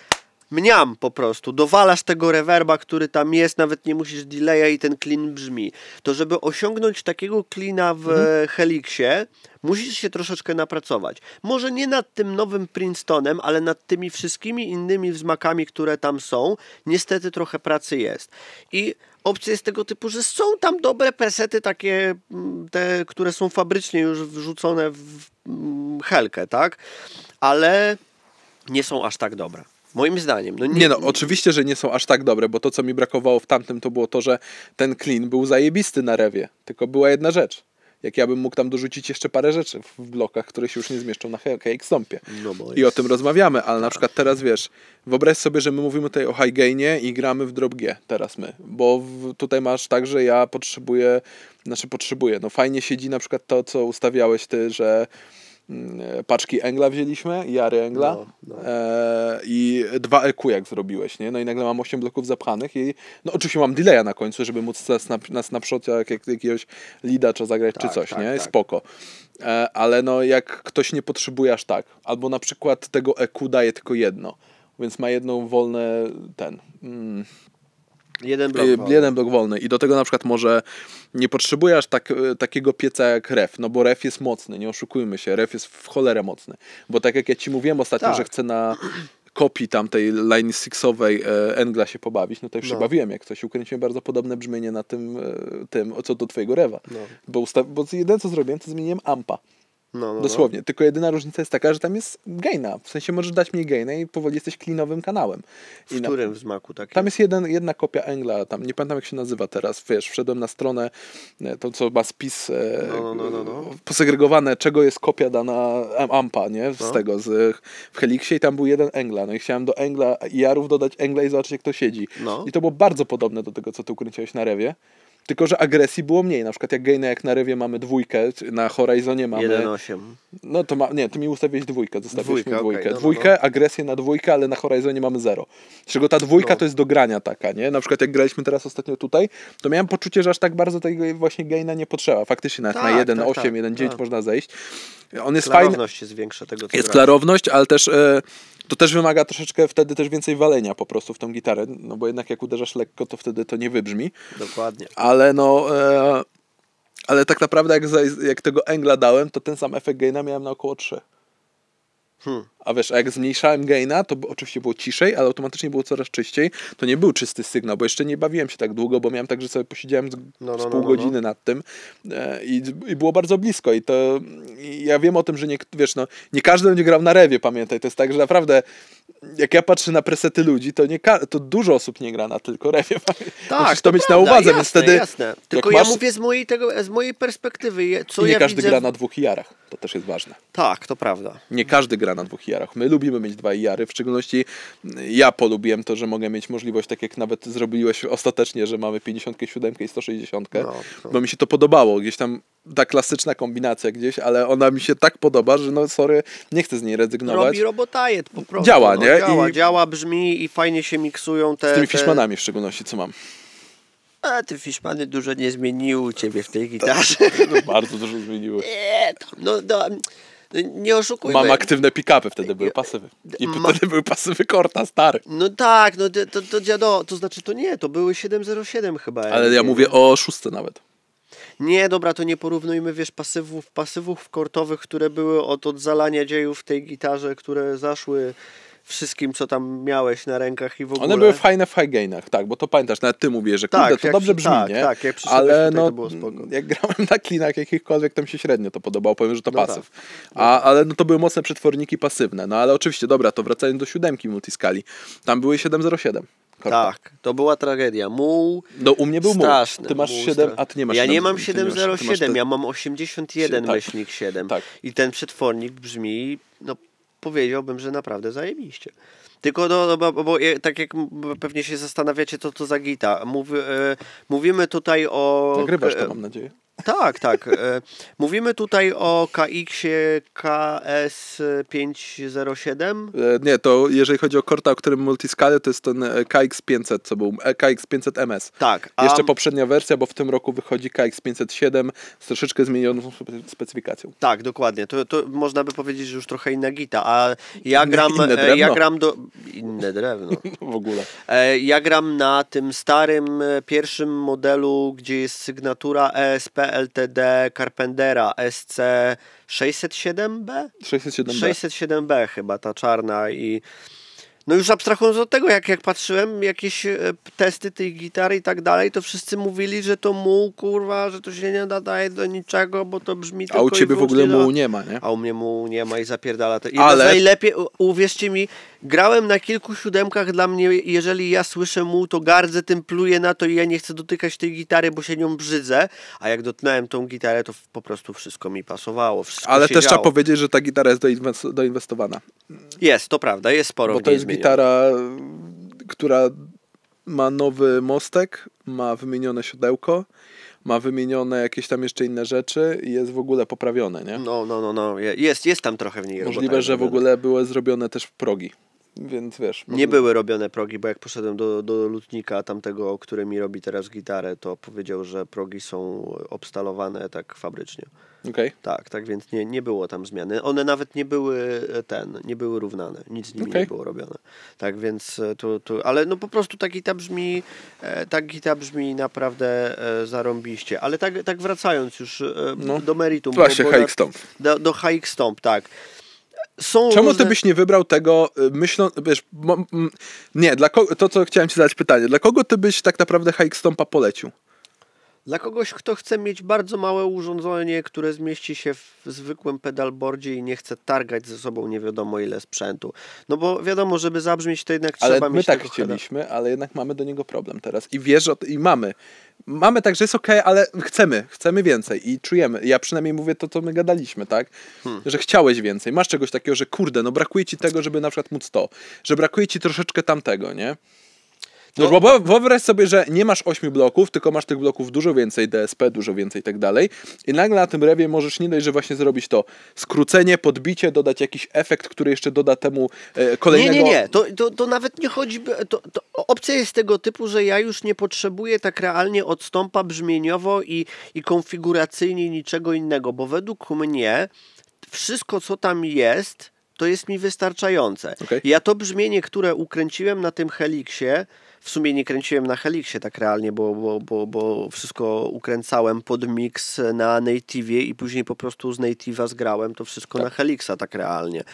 mniam po prostu. Dowalasz tego rewerba, który tam jest, nawet nie musisz delaya i ten clean brzmi. To żeby osiągnąć takiego cleana w mhm. Helixie, musisz się troszeczkę napracować. Może nie nad tym nowym Princetonem, ale nad tymi wszystkimi innymi wzmakami, które tam są, niestety trochę pracy jest. I opcja jest tego typu, że są tam dobre presety takie, mm, te, które są fabrycznie już wrzucone w mm, helkę, tak? Ale nie są aż tak dobre. Moim zdaniem. No nie, Nie no, oczywiście, że nie są aż tak dobre, bo to, co mi brakowało w tamtym, to było to, że ten clean był zajebisty na rewie. Tylko była jedna rzecz. Jak ja bym mógł tam dorzucić jeszcze parę rzeczy w blokach, które się już nie zmieszczą na Cake Stompie. No bo I o tym rozmawiamy, ale na przykład teraz wiesz, wyobraź sobie, że my mówimy tutaj o high gainie i gramy w drop G teraz my, bo w, tutaj masz tak, że ja potrzebuję, znaczy potrzebuję, no fajnie siedzi na przykład to, co ustawiałeś ty, że paczki Engla wzięliśmy, Jary Engla No, no. e, i dwa EQ jak zrobiłeś, nie? No i nagle mam 8 bloków zapchanych i no oczywiście mam delaya na końcu, żeby móc na, snap, na snapshocie jak, jak, jakiegoś leada czy zagrać czy Tak, coś, tak, nie? tak. Spoko. E, ale no jak ktoś nie potrzebuje aż tak, albo na przykład tego EQ daje tylko jedno, więc ma jedną wolne ten... Mm, jeden blok. Y, wolny. jeden blok wolny i do tego na przykład może nie potrzebuje aż tak, y, takiego pieca jak ref, no bo ref jest mocny, nie oszukujmy się, ref jest w cholerę mocny, bo tak jak ja ci mówiłem ostatnio, Tak. że chcę na kopii tamtej line sixowej e, Engla się pobawić, no to już się No. bawiłem jak coś, ukręciłem bardzo podobne brzmienie na tym, e, tym co do twojego rewa, No. bo, bo jedyne co zrobiłem, to zmieniłem ampa, No, no, no. dosłownie, tylko jedyna różnica jest taka, że tam jest gaina, w sensie możesz dać mniej gaina i powoli jesteś klinowym kanałem. W I na- którym wzmaku takim? tam jest jeden, jedna kopia Engla, tam nie pamiętam jak się nazywa teraz, wiesz, wszedłem na stronę, e, to co ma spis e, No, no, no, no. posegregowane, czego jest kopia dana am- Ampa, nie, z No. tego, z, w Helixie i tam był jeden Engla, no i chciałem do Engla i Jarów dodać Engla i zobaczyć jak to siedzi. No. I to było bardzo podobne do tego, co ty ukręciłeś na Rewie, tylko, że agresji było mniej, na przykład jak gaina jak na Rewie mamy dwójkę, na Horizonie mamy... 1,8. No to ma, nie, ty mi ustawiłeś dwójkę, zostawiłeś Dwójkę, mi okej, dwójkę. no, no, dwójkę, agresję na dwójkę, ale na Horizonie mamy zero. Z czego ta dwójka No. to jest do grania taka, nie? Na przykład jak graliśmy teraz ostatnio tutaj, to miałem poczucie, że aż tak bardzo tego właśnie gaina nie potrzeba. Faktycznie nawet Tak, na 1.8, tak, tak, 1.9 tak. można zejść. On jest fajny, Klarowność jest większa tego, co jest gra. klarowność, ale też e, to też wymaga troszeczkę wtedy też więcej walenia po prostu w tą gitarę, no bo jednak jak uderzasz lekko, to wtedy to nie wybrzmi. Dokładnie. Ale no. E, ale tak naprawdę, jak, jak tego Engla dałem, to ten sam efekt gaina miałem na około 3. Hmm. A wiesz, a jak zmniejszałem gaina, to oczywiście było ciszej, ale automatycznie było coraz czyściej. To nie był czysty sygnał, bo jeszcze nie bawiłem się tak długo, bo miałem tak, że sobie posiedziałem z, no, z no, pół no, godziny nad tym e, i, i było bardzo blisko. I to i ja wiem o tym, że nie, wiesz, no, nie każdy będzie grał na rewie, pamiętaj. To jest tak, że naprawdę jak ja patrzę na presety ludzi, to, nie to dużo osób nie gra na tylko rewie. *laughs* Musisz to, mieć na prawda, uwadze, jasne, wtedy Jasne. Tylko jak ja masz- mówię z mojej, tego, z mojej perspektywy, co i nie ja każdy widzę... gra na dwóch jarach. To też jest ważne. Tak, to prawda. Nie każdy gra na dwóch jarach. My lubimy mieć dwa jary. W szczególności ja polubiłem to, że mogę mieć możliwość, tak jak nawet zrobiłeś ostatecznie, że mamy 57 i 160. No, no. Bo mi się to podobało. Gdzieś tam ta klasyczna kombinacja gdzieś, ale ona mi się tak podoba, że no sorry, nie chcę z niej rezygnować. Robi robotajet po prostu. Działa, no, nie? Działa, I- działa, brzmi i fajnie się miksują te... Z tymi te... Fishmanami w szczególności, co mam. A, te Fishmany dużo nie zmieniły u ciebie w tej gitarze. *laughs* No, bardzo dużo zmieniły. Nie, to, no, no, Nie oszukujmy. Mam aktywne pick-upy, wtedy były pasywy. I Ma- wtedy były pasywy Korta, stary. No tak, no to, to, dziado, to znaczy to nie, to były 707 chyba. Ale ja wiem. mówię o szóstce nawet. Nie, dobra, to nie porównujmy, wiesz, pasywów, pasywów kortowych, które były od, od zalania dziejów w tej gitarze, które zaszły wszystkim, co tam miałeś na rękach i w ogóle. One były fajne w high gainach, tak, bo to pamiętasz, nawet ty mówisz, że kurde, Tak, to jak dobrze brzmi, tak, nie? tak, jak Ale tutaj, no, to było spoko. jak grałem na klinach jakichkolwiek, to mi się średnio to podobało, powiem, że to No pasyw. A, ale no to były mocne przetworniki pasywne, no ale oczywiście, dobra, to wracając do siódemki multiskali, tam były 707. Korta. Tak, to była tragedia. Muł No u mnie był straszny. Ty masz muł 7, stra- a ty nie masz Ja 7, nie mam ty nie masz- ty masz 707, te- ja mam 81 Tak. myślnik 7. Tak. I ten przetwornik brzmi, no powiedziałbym, że naprawdę zajebiście. Tylko, no, no, bo, bo tak jak pewnie się zastanawiacie, co to za gita. Mów, e, mówimy tutaj o... Nagrywasz to, mam nadzieję. Tak, tak. E, mówimy tutaj o KX-ie KS507. E, Nie, to jeżeli chodzi o korta, o którym multiskale, to jest ten e, KX500, co był e, KX500 MS. Tak. A, Jeszcze poprzednia wersja, bo w tym roku wychodzi KX507 z troszeczkę zmienioną spe- specyfikacją. Tak, dokładnie. To, to można by powiedzieć, że już trochę inna gita. A ja gram, Inne drewno. ja gram do... Inne drewno. *laughs* W ogóle. Ja gram na tym starym, pierwszym modelu, gdzie jest sygnatura ESP LTD Carpentera SC 607B? 607B. 607B chyba, ta czarna i no już abstrahując od tego, jak, jak patrzyłem jakieś e, testy tej gitary i tak dalej, to wszyscy mówili, że to muł, kurwa, że to się nie nadaje do niczego, bo to brzmi A u ciebie w ogóle mułu nie ma, nie? a u mnie mu nie ma i zapierdala to. I Ale- najlepiej, uwierzcie mi, grałem na kilku siódemkach, dla mnie, jeżeli ja słyszę mu, to gardzę tym, pluję na to i ja nie chcę dotykać tej gitary, bo się nią brzydzę, a jak dotknąłem tą gitarę, to po prostu wszystko mi pasowało, wszystko Ale też trzeba powiedzieć, że ta gitara jest doinwes- doinwestowana. Jest, to prawda, jest sporo Bo to jest y, która ma nowy mostek, ma wymienione siodełko, ma wymienione jakieś tam jeszcze inne rzeczy i jest w ogóle poprawione, nie? No, no, no, no, je- jest, jest tam trochę w niej robota Możliwe, że w ogóle były zrobione też progi. Więc wiesz. Nie może- były robione progi, bo jak poszedłem do, do lutnika tamtego, który mi robi teraz gitarę, to powiedział, że progi są obstalowane tak fabrycznie. Okej. Tak, tak, więc nie, nie było tam zmiany. One nawet nie były e, ten, nie były równane, nic z nimi Okej. nie było robione. Tak, więc e, to, to, ale no po prostu ta gita brzmi, e, ta gita brzmi naprawdę e, zarąbiście. Ale tak, tak wracając już e, No. do meritum. Właśnie, bo- bo na-. Do, do HX Stomp, tak. Są Czemu różne... ty byś nie wybrał tego, y, myśląc, wiesz, nie, dla kogo, to co chciałem ci zadać pytanie, dla kogo ty byś tak naprawdę HX Stompa polecił? Dla kogoś, kto chce mieć bardzo małe urządzenie, które zmieści się w zwykłym pedalboardzie i nie chce targać ze sobą nie wiadomo ile sprzętu. No bo wiadomo, żeby zabrzmieć to jednak Ale trzeba my mieć tak tego heada. chcieliśmy, ale jednak mamy do niego problem teraz i wiesz, i mamy. Mamy tak, że jest okej, ale chcemy, chcemy więcej i czujemy. Ja przynajmniej mówię to, co my gadaliśmy, tak? Hmm. Że chciałeś więcej. Masz czegoś takiego, że kurde, no brakuje ci tego, żeby na przykład móc to. Że brakuje ci troszeczkę tamtego, nie? No, No- bo wyobraź sobie, że nie masz ośmiu bloków, tylko masz tych bloków dużo więcej, DSP, dużo więcej i tak dalej. I nagle na tym rewie możesz nie dość, że właśnie zrobić to skrócenie, podbicie, dodać jakiś efekt, który jeszcze doda temu e, Nie, kolejnego... nie, nie. To, to, to nawet nie chodzi. To, to opcja jest tego typu, że ja już nie potrzebuję tak realnie odstąpa brzmieniowo i, i konfiguracyjnie niczego innego, bo według mnie wszystko, co tam jest, to jest mi wystarczające. Okej. Ja to brzmienie, które ukręciłem na tym Helixie, w sumie nie kręciłem na Helixie tak realnie, bo, bo, bo, bo wszystko ukręcałem pod mix na Native'ie i później po prostu z Native'a zgrałem to wszystko na Helixa tak realnie.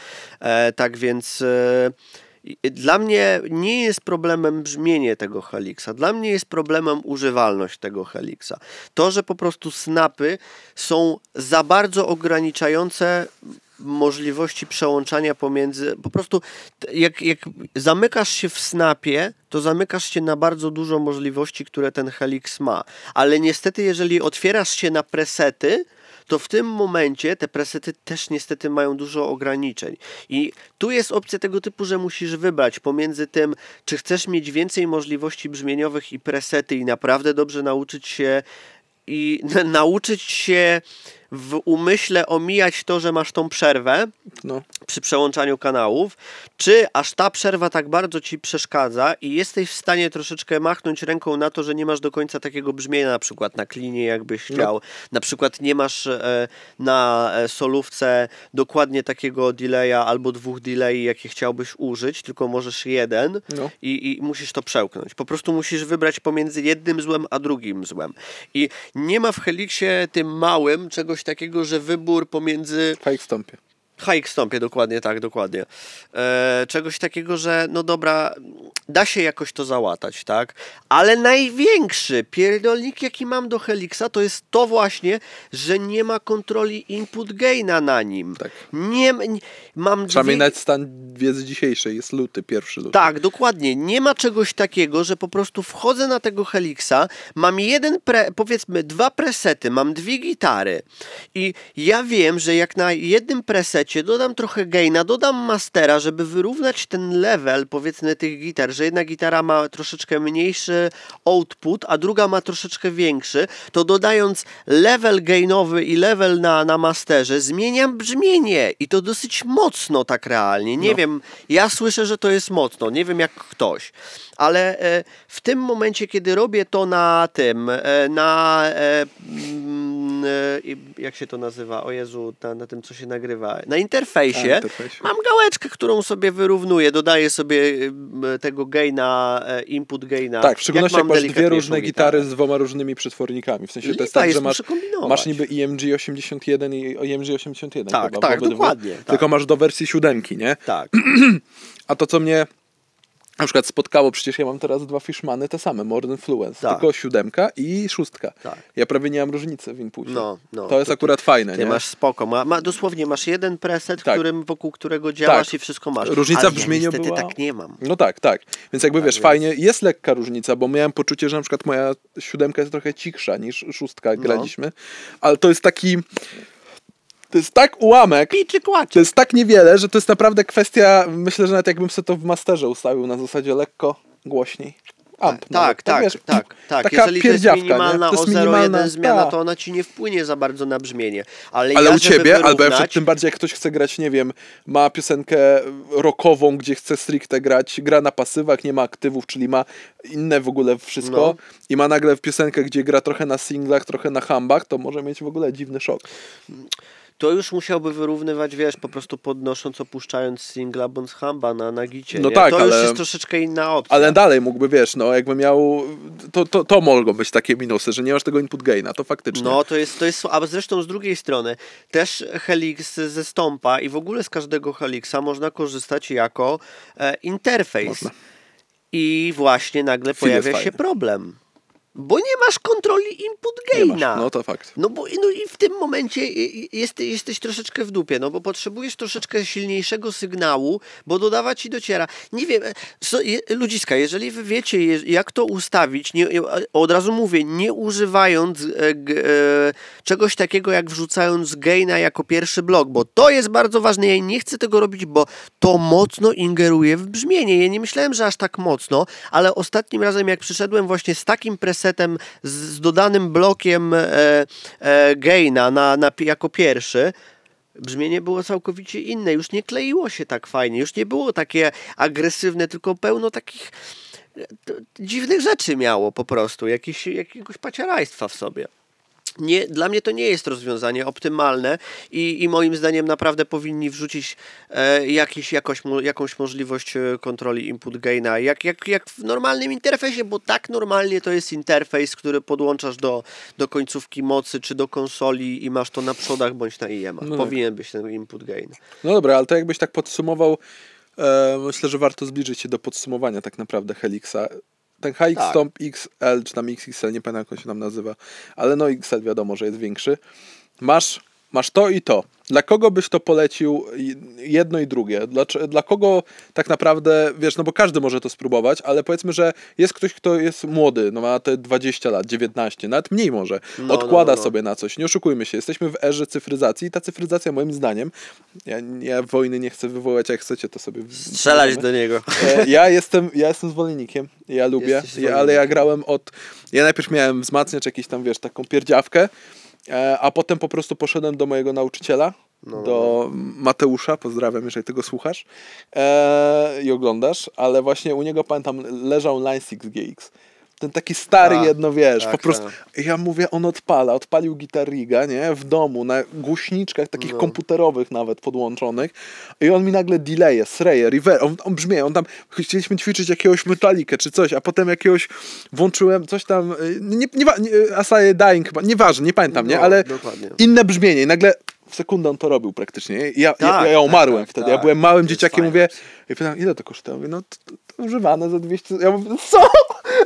E, tak więc e, dla mnie nie jest problemem brzmienie tego Helixa. Dla mnie jest problemem używalność tego Helixa. To, że po prostu snapy są za bardzo ograniczające możliwości przełączania pomiędzy. Po prostu, jak, jak zamykasz się w snapie, to zamykasz się na bardzo dużo możliwości, które ten Helix ma. Ale niestety, jeżeli otwierasz się na presety, to w tym momencie te presety też niestety mają dużo ograniczeń. I tu jest opcja tego typu, że musisz wybrać pomiędzy tym, czy chcesz mieć więcej możliwości brzmieniowych i presety i naprawdę dobrze nauczyć się i *laughs* nauczyć się w umyśle omijać to, że masz tą przerwę No. przy przełączaniu kanałów, czy aż ta przerwa tak bardzo ci przeszkadza i jesteś w stanie troszeczkę machnąć ręką na to, że nie masz do końca takiego brzmienia na przykład na klinie, jakbyś No. chciał. Na przykład nie masz e, na e, solówce dokładnie takiego delaya albo dwóch delay, jakie chciałbyś użyć, tylko możesz jeden No. i, i musisz to przełknąć. Po prostu musisz wybrać pomiędzy jednym złem a drugim złem. I nie ma w Helixie tym małym czegoś takiego, że wybór pomiędzy Fake stąpie. Hike stąpie, dokładnie tak, dokładnie. E, czegoś takiego, że no dobra, da się jakoś to załatać, tak? Ale największy pierdolnik, jaki mam do Helixa, to jest to właśnie, że nie ma kontroli input gaina na nim. Tak. Nie, nie mam dwie- mieć stan wiedzy dzisiejszej. Jest luty, pierwszy luty. tak, dokładnie. Nie ma czegoś takiego, że po prostu wchodzę na tego Helixa, mam jeden, pre, powiedzmy, dwa presety, mam dwie gitary i ja wiem, że jak na jednym presecie dodam trochę gaina, dodam mastera, żeby wyrównać ten level, powiedzmy, tych gitar, że jedna gitara ma troszeczkę mniejszy output, a druga ma troszeczkę większy, to dodając level gainowy i level na, na masterze, zmieniam brzmienie i to dosyć mocno tak realnie. Nie No. wiem, ja słyszę, że to jest mocno, nie wiem jak ktoś, ale e, w tym momencie, kiedy robię to na tym, e, na e, mm, jak się to nazywa, o Jezu, na, na tym co się nagrywa, na interfejsie, A, interfejsie. mam gałeczkę, którą sobie wyrównuję, dodaję sobie tego gaina, e, input gaina. Tak, w szczególności jak, mam masz dwie różne gitary z dwoma różnymi przetwornikami. W sensie to jest Lipa tak, że masz, masz niby IMG 81 i IMG 81 Tak, chyba, tak, dokładnie, tak. Tylko masz do wersji siódemki, nie? Tak. *clears throat* A to, co mnie na przykład spotkało, przecież ja mam teraz dwa Fishmany te same, Modern Fluence, Tak. tylko siódemka i szóstka. Tak. Ja prawie nie mam różnicy w inpucie. No, no. to jest To ty- akurat fajne, Ty nie? masz spoko. Ma, ma, dosłownie masz jeden preset, Tak. którym, wokół którego działasz Tak. i wszystko masz. Różnica Ale w brzmieniu ja niestety była- tak nie mam. No tak, tak. Więc jakby Tak, wiesz, więc- fajnie, jest lekka różnica, bo miałem poczucie, że na przykład moja siódemka jest trochę cichsza niż szóstka, No. graliśmy, ale to jest taki, to jest tak ułamek, Piczy kłaczy. to jest tak niewiele, że to jest naprawdę kwestia, myślę, że nawet jakbym sobie to w masterze ustawił na zasadzie lekko głośniej. Amp Tak, nawet, tak, wiesz, tak, tak. Taka Jeżeli to jest minimalna? To o jest 0,1 minimalna, zmiana, tak. to ona ci nie wpłynie za bardzo na brzmienie. Ale, Ale ja, u ciebie, albo ja wyrównać- tym bardziej jak ktoś chce grać, nie wiem, ma piosenkę rockową, gdzie chce stricte grać, gra na pasywach, nie ma aktywów, czyli ma inne w ogóle wszystko No. i ma nagle piosenkę, gdzie gra trochę na singlach, trochę na hambach, to może mieć w ogóle dziwny szok. To już musiałby wyrównywać, wiesz, po prostu podnosząc, opuszczając singla bądź hamba na, na gicie. No nie? tak, to już ale- jest troszeczkę inna opcja. Ale dalej mógłby, wiesz, no jakby miał, to, to, to mogą być takie minusy, że nie masz tego input gaina, to faktycznie. No, to jest, to jest, a zresztą z drugiej strony też Helix ze Stompa i w ogóle z każdego Helixa można korzystać jako e, interfejs. Można. I właśnie nagle jest pojawia się problem. Bo nie masz kontroli input gaina. No to fakt. No bo no i w tym momencie jest, jesteś troszeczkę w dupie, no bo potrzebujesz troszeczkę silniejszego sygnału, bo dodawać ci dociera. Nie wiem, e, so, je, ludziska, jeżeli wy wiecie, je, jak to ustawić, nie, e, od razu mówię, nie używając e, g, e, czegoś takiego, jak wrzucając gaina jako pierwszy blok, bo to jest bardzo ważne. Ja nie chcę tego robić, bo to mocno ingeruje w brzmienie. Ja nie myślałem, że aż tak mocno, ale ostatnim razem, jak przyszedłem właśnie z takim presetem, z, z dodanym blokiem e, e, gaina na, na, jako pierwszy, brzmienie było całkowicie inne. Już nie kleiło się tak fajnie, już nie było takie agresywne, tylko pełno takich e, dziwnych rzeczy miało po prostu, jakieś, jakiegoś paciarajstwa w sobie. Nie, dla mnie to nie jest rozwiązanie optymalne i, i moim zdaniem naprawdę powinni wrzucić e, jakiś, jakoś, jakąś możliwość e, kontroli input gaina, jak, jak, jak w normalnym interfejsie, bo tak normalnie to jest interfejs, który podłączasz do, do końcówki mocy czy do konsoli i masz to na przodach bądź na IEM. No tak. Powinien być ten input gain. No dobra, ale to jakbyś tak podsumował, e, myślę, że warto zbliżyć się do podsumowania tak naprawdę Helixa. Ten HX Tak. Stomp XL, czy tam XXL, nie pamiętam jak on się tam nazywa, ale no XL wiadomo, że jest większy. Masz, masz to i to. Dla kogo byś to polecił jedno i drugie? Dla, dla kogo tak naprawdę, wiesz, no bo każdy może to spróbować, ale powiedzmy, że jest ktoś, kto jest młody, no ma te 20 lat, 19, nawet mniej może, No, odkłada no, no. sobie na coś. Nie oszukujmy się, jesteśmy w erze cyfryzacji i ta cyfryzacja moim zdaniem, ja, ja wojny nie chcę wywołać, jak chcecie, to sobie... Strzelać do niego. E, *laughs* Ja jestem, ja jestem zwolennikiem, ja lubię, ja, ale ja grałem od... Ja najpierw miałem wzmacniacz, jakiś tam, wiesz, taką pierdziawkę a potem po prostu poszedłem do mojego nauczyciela, No, do Mateusza, pozdrawiam, jeżeli tego słuchasz e, i oglądasz, ale właśnie u niego pamiętam leżał Line 6 GX. Ten taki stary Tak, jedno, wiesz, tak, po prostu, tak. ja mówię, on odpala, odpalił Guitar Riga, nie, w domu, na głośniczkach takich No. komputerowych nawet podłączonych i on mi nagle delaye, sreje, reverb, on, on brzmi, on tam, chcieliśmy ćwiczyć jakiegoś metalikę czy coś, a potem jakiegoś, włączyłem coś tam, y, nie, nie, nie Asaye Dying chyba, nieważne, nie pamiętam, nie, No, ale dokładnie. inne brzmienie i nagle w sekundę on to robił praktycznie. Ja, ja, Tak, ja, ja umarłem tak, wtedy. Ja tak. byłem małym dzieciakiem, mówię, i pytam, ile to kosztuje? Ja mówię, no używane za 200. Ja mówię, co?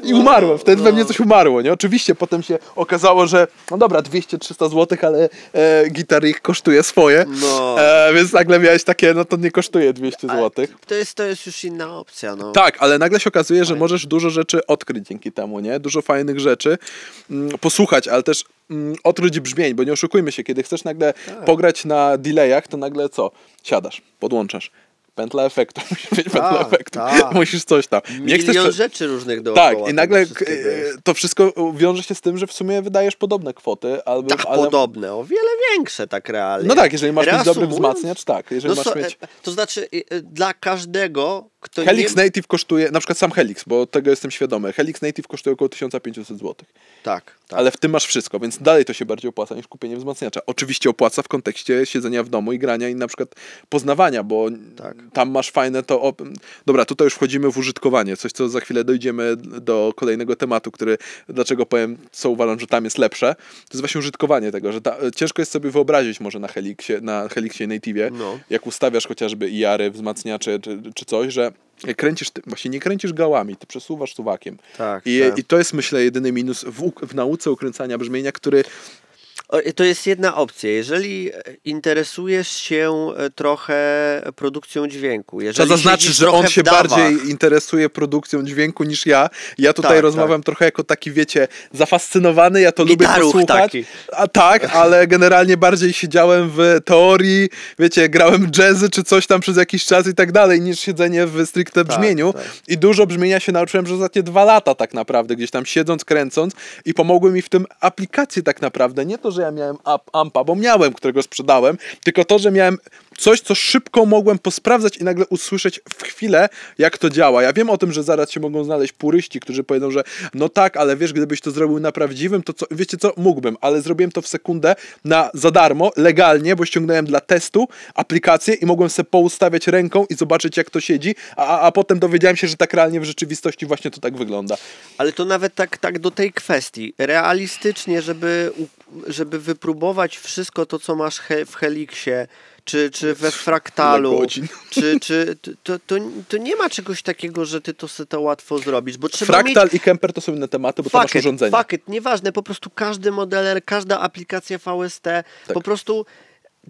I umarłem. Wtedy we no. mnie coś umarło, nie? Oczywiście potem się okazało, że no dobra, 200-300 zł, ale e, gitar ich kosztuje swoje. No. E, więc nagle miałeś takie, no to nie kosztuje 200 Ale zł. To jest, to jest już inna opcja, no. Tak, ale nagle się okazuje, że możesz dużo rzeczy odkryć dzięki temu, nie? Dużo fajnych rzeczy mm, posłuchać, ale też mm, odkryć brzmień, bo nie oszukujmy się, kiedy chcesz nagle Tak. pograć na delayach, to nagle co? Siadasz, podłączasz. Pętla efektu, *laughs* musisz mieć pętlę Tak, efektu, tak. musisz coś tam. Nie Milion rzeczy różnych dookoła. tak, i nagle e, to wszystko wiąże się z tym, że w sumie wydajesz podobne kwoty, albo, Tak ale... podobne, o wiele większe tak realnie. No tak, jeżeli masz mieć dobry Reasumując, wzmacniacz, tak. Jeżeli No masz mieć... e, To znaczy e, dla każdego, kto Helix nie... Native kosztuje, na przykład sam Helix, bo tego jestem świadomy. Helix Native kosztuje około 1500 zł. Tak, tak. Ale w tym masz wszystko, więc dalej to się bardziej opłaca niż kupienie wzmacniacza. Oczywiście opłaca w kontekście siedzenia w domu i grania i na przykład poznawania, bo Tak. tam masz fajne to. Dobra, tutaj już wchodzimy w użytkowanie, coś co za chwilę dojdziemy do kolejnego tematu, który dlaczego powiem, co uważam, że tam jest lepsze. To jest właśnie użytkowanie tego, że ta... ciężko jest sobie wyobrazić może na Helixie, na Helixie Native, No. jak ustawiasz chociażby IR-y, wzmacniacze czy, czy coś, że jak kręcisz, właśnie nie kręcisz gałami, ty przesuwasz suwakiem. Tak, I, tak. I to jest myślę jedyny minus w, w nauce ukręcania brzmienia, który To jest jedna opcja. Jeżeli e, interesujesz się e, trochę produkcją dźwięku, trzeba zaznaczyć, że on się dawach, bardziej interesuje produkcją dźwięku niż ja. Ja tutaj Tak, rozmawiam trochę jako taki, wiecie, zafascynowany, ja to lubię Gitaruch posłuchać. taki. A tak, *laughs* ale generalnie bardziej siedziałem w teorii, wiecie, grałem jazzy czy coś tam przez jakiś czas i tak dalej, niż siedzenie w stricte brzmieniu. tak. I dużo brzmienia się nauczyłem przez ostatnie dwa lata tak naprawdę, gdzieś tam siedząc, kręcąc i pomogły mi w tym aplikacje tak naprawdę. Nie to, że ja miałem ampa, bo miałem, którego sprzedałem, tylko to, że miałem coś, co szybko mogłem posprawdzać i nagle usłyszeć w chwilę, jak to działa. Ja wiem o tym, że zaraz się mogą znaleźć puryści, którzy powiedzą, że no tak, ale wiesz, gdybyś to zrobił na prawdziwym, to co, wiecie co, mógłbym, ale zrobiłem to w sekundę na za darmo, legalnie, bo ściągnąłem dla testu aplikację i mogłem sobie poustawiać ręką i zobaczyć, jak to siedzi, a, a- potem dowiedziałem się, że tak realnie w rzeczywistości właśnie to tak wygląda. Ale to nawet tak, tak do tej kwestii. Realistycznie, żeby, żeby wypróbować wszystko to, co masz he, w Helixie, czy, czy we Fraktalu, czy, czy to, to, to nie ma czegoś takiego, że ty to sobie to łatwo zrobisz, bo trzeba Fraktal mieć... i Kemper to są inne tematy, bo tam masz urządzenie. fuck it, nieważne, po prostu każdy modeler, każda aplikacja VST, Tak. po prostu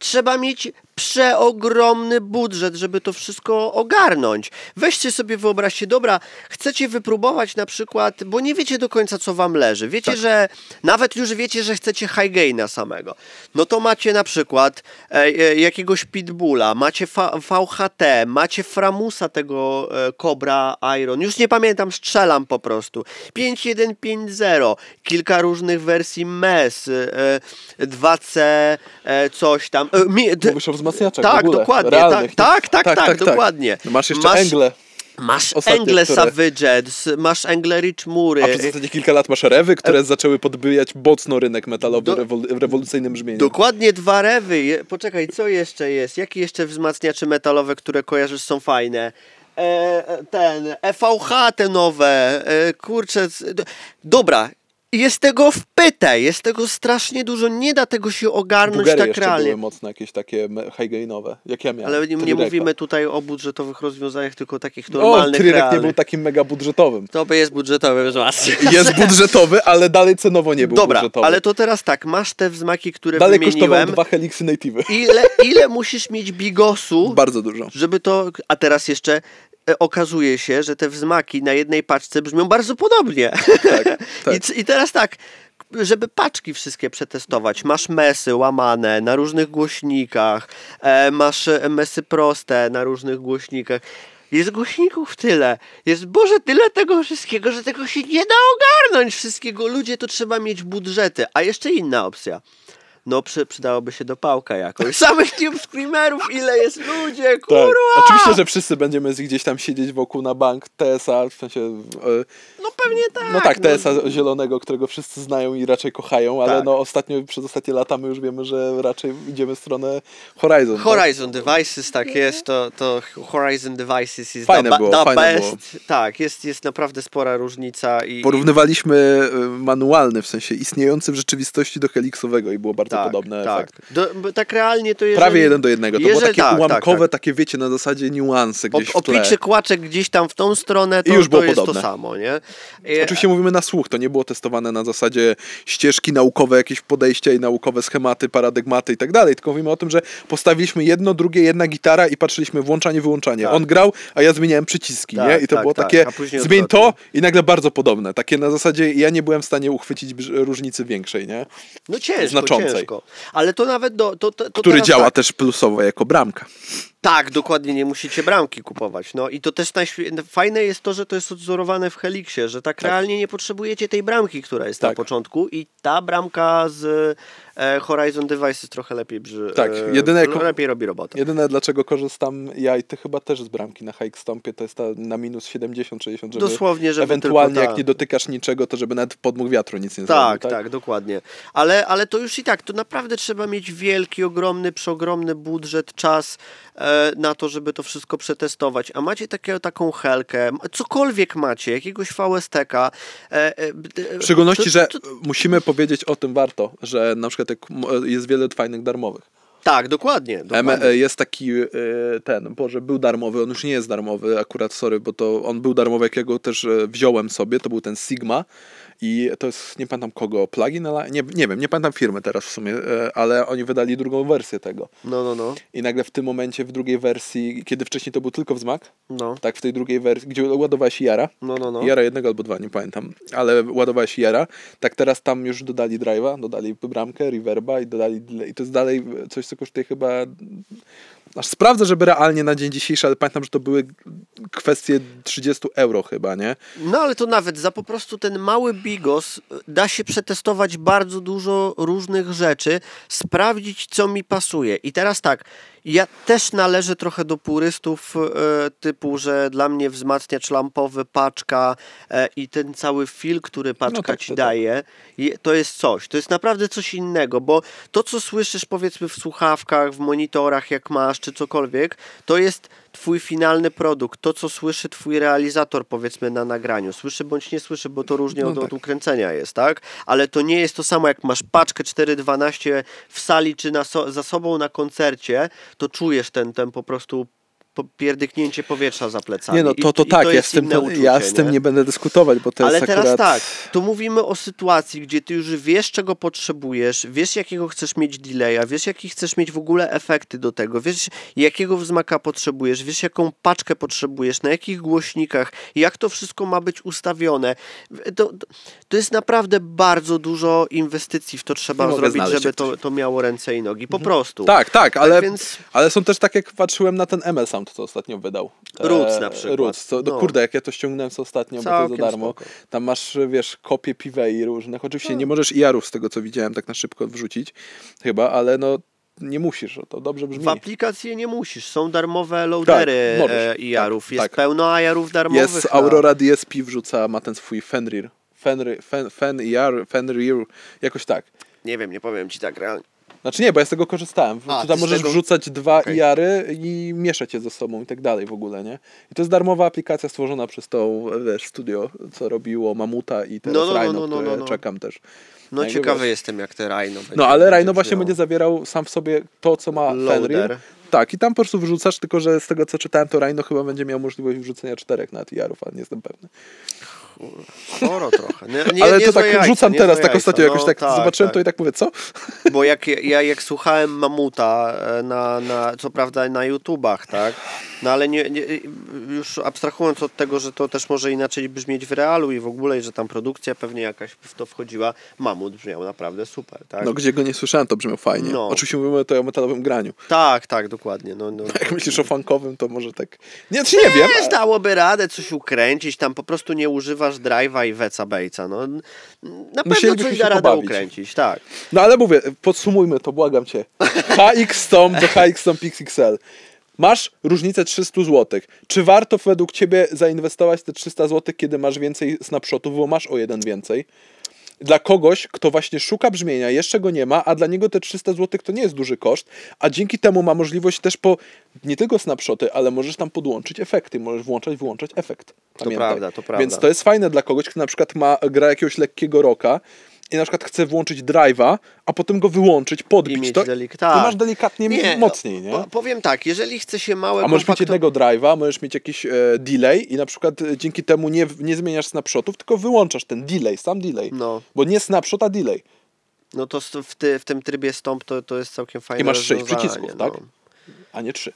trzeba mieć przeogromny budżet, żeby to wszystko ogarnąć. Weźcie sobie, wyobraźcie, dobra, chcecie wypróbować na przykład, bo nie wiecie do końca, co wam leży. Wiecie, Tak. że nawet już wiecie, że chcecie high gaina samego. No to macie na przykład e, e, jakiegoś Pitbulla, macie VHT, macie Framusa tego e, Cobra Iron, już nie pamiętam, strzelam po prostu. 5150, kilka różnych wersji MES, e, 2C, e, coś tam. E, mi, d- Mówisz o wzmacniaczach tak, w ogóle, dokładnie, tak, tak, tak, tak, dokładnie. Masz jeszcze Masz- Engle, Masz Ostatnie, Engle które- Savage, masz Engle Rich Mury. a przez ostatnie kilka lat masz Rewy, które zaczęły podbijać mocno rynek metalowy Do- rewol- w rewolucyjnym brzmieniu. Dokładnie dwa rewy. Poczekaj, co jeszcze jest? Jakie jeszcze wzmacniacze metalowe, które kojarzysz są fajne? E, ten, EVH te nowe, e, kurczę, c- jest tego w pytę, jest tego strasznie dużo, nie da tego się ogarnąć Bulgary tak jeszcze realnie. były mocno jakieś takie me- high gainowe, jak ja miałem. Ale nie, nie mówimy tutaj o budżetowych rozwiązaniach, tylko takich O, normalnych, Trirek nie był takim mega budżetowym. To by jest budżetowy wzmacniacz. *laughs* Jest budżetowy, ale dalej cenowo nie był Dobra, budżetowy. ale to teraz tak, masz te wzmaki, które Dalej wymieniłem. dwa Helixy Native. Ile, ile musisz mieć bigosu, Bardzo dużo. żeby to. A teraz jeszcze okazuje się, że te wzmaki na jednej paczce brzmią bardzo podobnie. Tak, tak. *laughs* I, I teraz tak. Żeby paczki wszystkie przetestować, masz mesy łamane na różnych głośnikach, e, masz e, mesy proste na różnych głośnikach. Jest głośników tyle. Jest, Boże, tyle tego wszystkiego, że tego się nie da ogarnąć wszystkiego. Ludzie, to trzeba mieć budżety. A jeszcze inna opcja. No przy, przydałoby się dopałka jakoś. *laughs* Samych Tube Screamerów, ile jest ludzie, Tak. kurwa! Oczywiście, że wszyscy będziemy gdzieś tam siedzieć wokół na bank TSA, w sensie... e, No pewnie tak. No tak, TSA zielonego, którego wszyscy znają i raczej kochają, ale Tak. no ostatnio, przez ostatnie lata my już wiemy, że raczej idziemy w stronę Horizon. tak? Horizon Devices, tak jest, to, to Horizon Devices jest Fajne the, było, the fajne best. Tak, jest, jest naprawdę spora różnica i, Porównywaliśmy e, manualny, w sensie istniejący w rzeczywistości do Helixowego i było bardzo tak, podobny tak. efekt. Do, tak realnie to jeżeli... Prawie jeden do jednego. To było jeżeli- takie tak, ułamkowe, tak, tak. takie wiecie, na zasadzie niuanse gdzieś O, w tle. opiczy kłaczek gdzieś tam w tą stronę, to, I już było to jest podobne. to samo, nie? I- Oczywiście mówimy na słuch, to nie było testowane na zasadzie ścieżki naukowe, jakieś podejścia i naukowe schematy, paradygmaty i tak dalej, tylko mówimy o tym, że postawiliśmy jedno, drugie, jedna gitara i patrzyliśmy włączanie, wyłączanie. Tak. On grał, a ja zmieniałem przyciski, Tak, nie? I to tak, było tak, takie, zmień to i nagle bardzo podobne. Takie na zasadzie, ja nie byłem w stanie uchwycić różnicy większej, nie? No ciężko, znaczącej. ciężko. Ale to nawet do... To, to, to Który działa tak. też plusowo jako bramka. Tak, dokładnie, nie musicie bramki kupować. No i to też najświe- fajne jest to, że to jest odzorowane w Helixie, że tak, realnie nie potrzebujecie tej bramki, która jest na Tak. początku i ta bramka z Horizon Devices trochę lepiej brzy, Tak, e, jedyne no, lepiej robi robotę. Jedyne dlaczego korzystam ja i ty chyba też z bramki na hike stompie, to jest ta na minus 70-60, żeby Dosłownie, żeby ewentualnie tylko jak nie dotykasz niczego, to żeby nawet podmuch wiatru nic nie Tak, zrobił. tak, dokładnie. Ale, ale to już i tak, to naprawdę trzeba mieć wielki, ogromny, przeogromny budżet, czas e, na to, żeby to wszystko przetestować. A macie takie, taką helkę, cokolwiek macie, jakiegoś VSTK. E, e, W szczególności, to- że to- musimy powiedzieć o tym warto, że na przykład jest wiele fajnych darmowych. Tak, dokładnie. M- dokładnie. e, jest taki e, ten, Boże, był darmowy, on już nie jest darmowy, akurat sorry, bo to on był darmowy, jakiego też e, wziąłem sobie, to był ten Sigma i to jest, nie pamiętam kogo, plugin, ale nie, nie wiem, nie pamiętam firmy teraz w sumie, e, ale oni wydali drugą wersję tego. No, no, no. I nagle w tym momencie, w drugiej wersji, kiedy wcześniej to był tylko wzmak, No, tak, w tej drugiej wersji, gdzie ładowałeś Jara, no, no. no. Jara jednego albo dwa, nie pamiętam, ale ładowałeś Jara, tak teraz tam już dodali drive'a, dodali bramkę, reverba i dodali i to jest dalej coś, co kosztuje chyba aż sprawdzę, żeby realnie na dzień dzisiejszy, ale pamiętam, że to były kwestie 30 euro chyba, nie? No ale to nawet za po prostu ten mały bigos y, da się przetestować bardzo dużo różnych rzeczy, sprawdzić co mi pasuje. I teraz tak, ja też należę trochę do purystów e, typu, że dla mnie wzmacniacz lampowy, paczka e, i ten cały fil, który paczka tak, ci to tak. daje, je- to jest coś. To jest naprawdę coś innego, bo to co słyszysz powiedzmy w słuchawkach, w monitorach jak masz, czy cokolwiek, to jest twój finalny produkt, to co słyszy twój realizator powiedzmy na nagraniu. Słyszy bądź nie słyszy, bo to różnie No od, tak. od ukręcenia jest, tak? Ale to nie jest to samo jak masz paczkę 4.12 w sali czy na so, za sobą na koncercie, to czujesz ten, ten po prostu pierdyknięcie powietrza za plecami. Nie no, I- to, to i tak, ja, jest z tym, inne uczucie, ja z tym nie będę dyskutować, bo to ale jest teraz akurat... tak, tu mówimy o sytuacji, gdzie ty już wiesz, czego potrzebujesz, wiesz, jakiego chcesz mieć delaya, wiesz, jakie chcesz mieć w ogóle efekty do tego, wiesz, jakiego wzmaka potrzebujesz, wiesz, jaką paczkę potrzebujesz, na jakich głośnikach, jak to wszystko ma być ustawione. To, to, to jest naprawdę bardzo dużo inwestycji w to trzeba Nie zrobić, żeby to, to miało ręce i nogi. Po prostu. Tak, tak, ale, więc- ale są też tak, jak patrzyłem na ten ML Sound, co ostatnio wydał. Roots na przykład. Roots, co, no. No. kurde, jak ja to ściągnąłem co ostatnio, bo to Całkiem za darmo. spoko. Tam masz, wiesz, kopie piwei różnych. Oczywiście No. nie możesz IR-ów z tego, co widziałem, tak na szybko wrzucić chyba, ale no nie musisz, to dobrze brzmi. W aplikacji nie musisz. Są darmowe loadery możesz. e, IR-ów. Tak, jest tak. pełno IR-ów darmowych. Jest na- Aurora DSP wrzuca, ma ten swój Fenrir. Fenrir, Fen, Fen IR, Fenrir, jakoś tak. Nie wiem, nie powiem ci tak realnie. Znaczy nie, bo ja z tego korzystałem. A, tam możesz tego- wrzucać dwa Okej. IR-y i mieszać je ze sobą i tak dalej w ogóle, nie? I to jest darmowa aplikacja stworzona przez tą, wiesz, studio, co robiło Mamuta i teraz No, no, no, Rhino, no, no, no, czekam też. No ciekawy wiesz. jestem, jak te Rhino będzie. No ale Rhino właśnie będzie zawierał sam w sobie to, co ma Loader. Fenrir. Tak, i tam po prostu wrzucasz, tylko że z tego co czytałem, to Rhino chyba będzie miał możliwość wrzucenia czterech na IR-ów, ale nie jestem pewny. Sporo trochę. Nie, nie, ale to złe tak jajca, rzucam teraz, tak jajca. ostatnio jakoś No, tak, zobaczyłem to i tak mówię, co? Bo jak ja jak słuchałem Mamuta e, na, na co prawda na YouTubach, tak? No ale nie, nie, już abstrahując od tego, że to też może inaczej brzmieć w realu i w ogóle, że tam produkcja pewnie jakaś w to wchodziła, Mamut brzmiał naprawdę super, tak? No gdzie go nie słyszałem, to brzmiał fajnie. No. Oczywiście mówimy tutaj o metalowym graniu. Tak, tak, dokładnie. No, no. *laughs* Jak myślisz o funkowym, to może tak... Nie, czy nie wiem. Dałoby radę coś ukręcić, tam po prostu nie używać używasz drive'a i weca bejca. No, na pewno coś się da radę ukręcić, tak. No ale mówię, podsumujmy to, błagam cię. *laughs* HX Stomp do HX Stomp XXL. Masz różnicę 300 zł. Czy warto według ciebie zainwestować te 300 zł, kiedy masz więcej snapshotów, bo masz o jeden więcej? Dla kogoś, kto właśnie szuka brzmienia, jeszcze go nie ma, a dla niego te 300 zł to nie jest duży koszt, a dzięki temu ma możliwość też po nie tylko snapshoty, ale możesz tam podłączyć efekty, możesz włączać, wyłączać efekt. prawda, to prawda. Więc to jest fajne dla kogoś, kto na przykład ma, gra jakiegoś lekkiego rocka i na przykład chce włączyć drive'a, a potem go wyłączyć, podbić. To, delik- to tak. masz delikatnie mocniej, nie? Po, powiem tak, jeżeli chce się małe A możesz mieć jednego drive'a, możesz mieć jakiś e, delay i na przykład e, dzięki temu nie, nie zmieniasz snapshotów, tylko wyłączasz ten delay, sam delay. No. Bo nie snapshot, a delay. No to w, ty, w tym trybie stąd to, to jest całkiem fajne I masz sześć przycisków, tak? no. A nie trzy.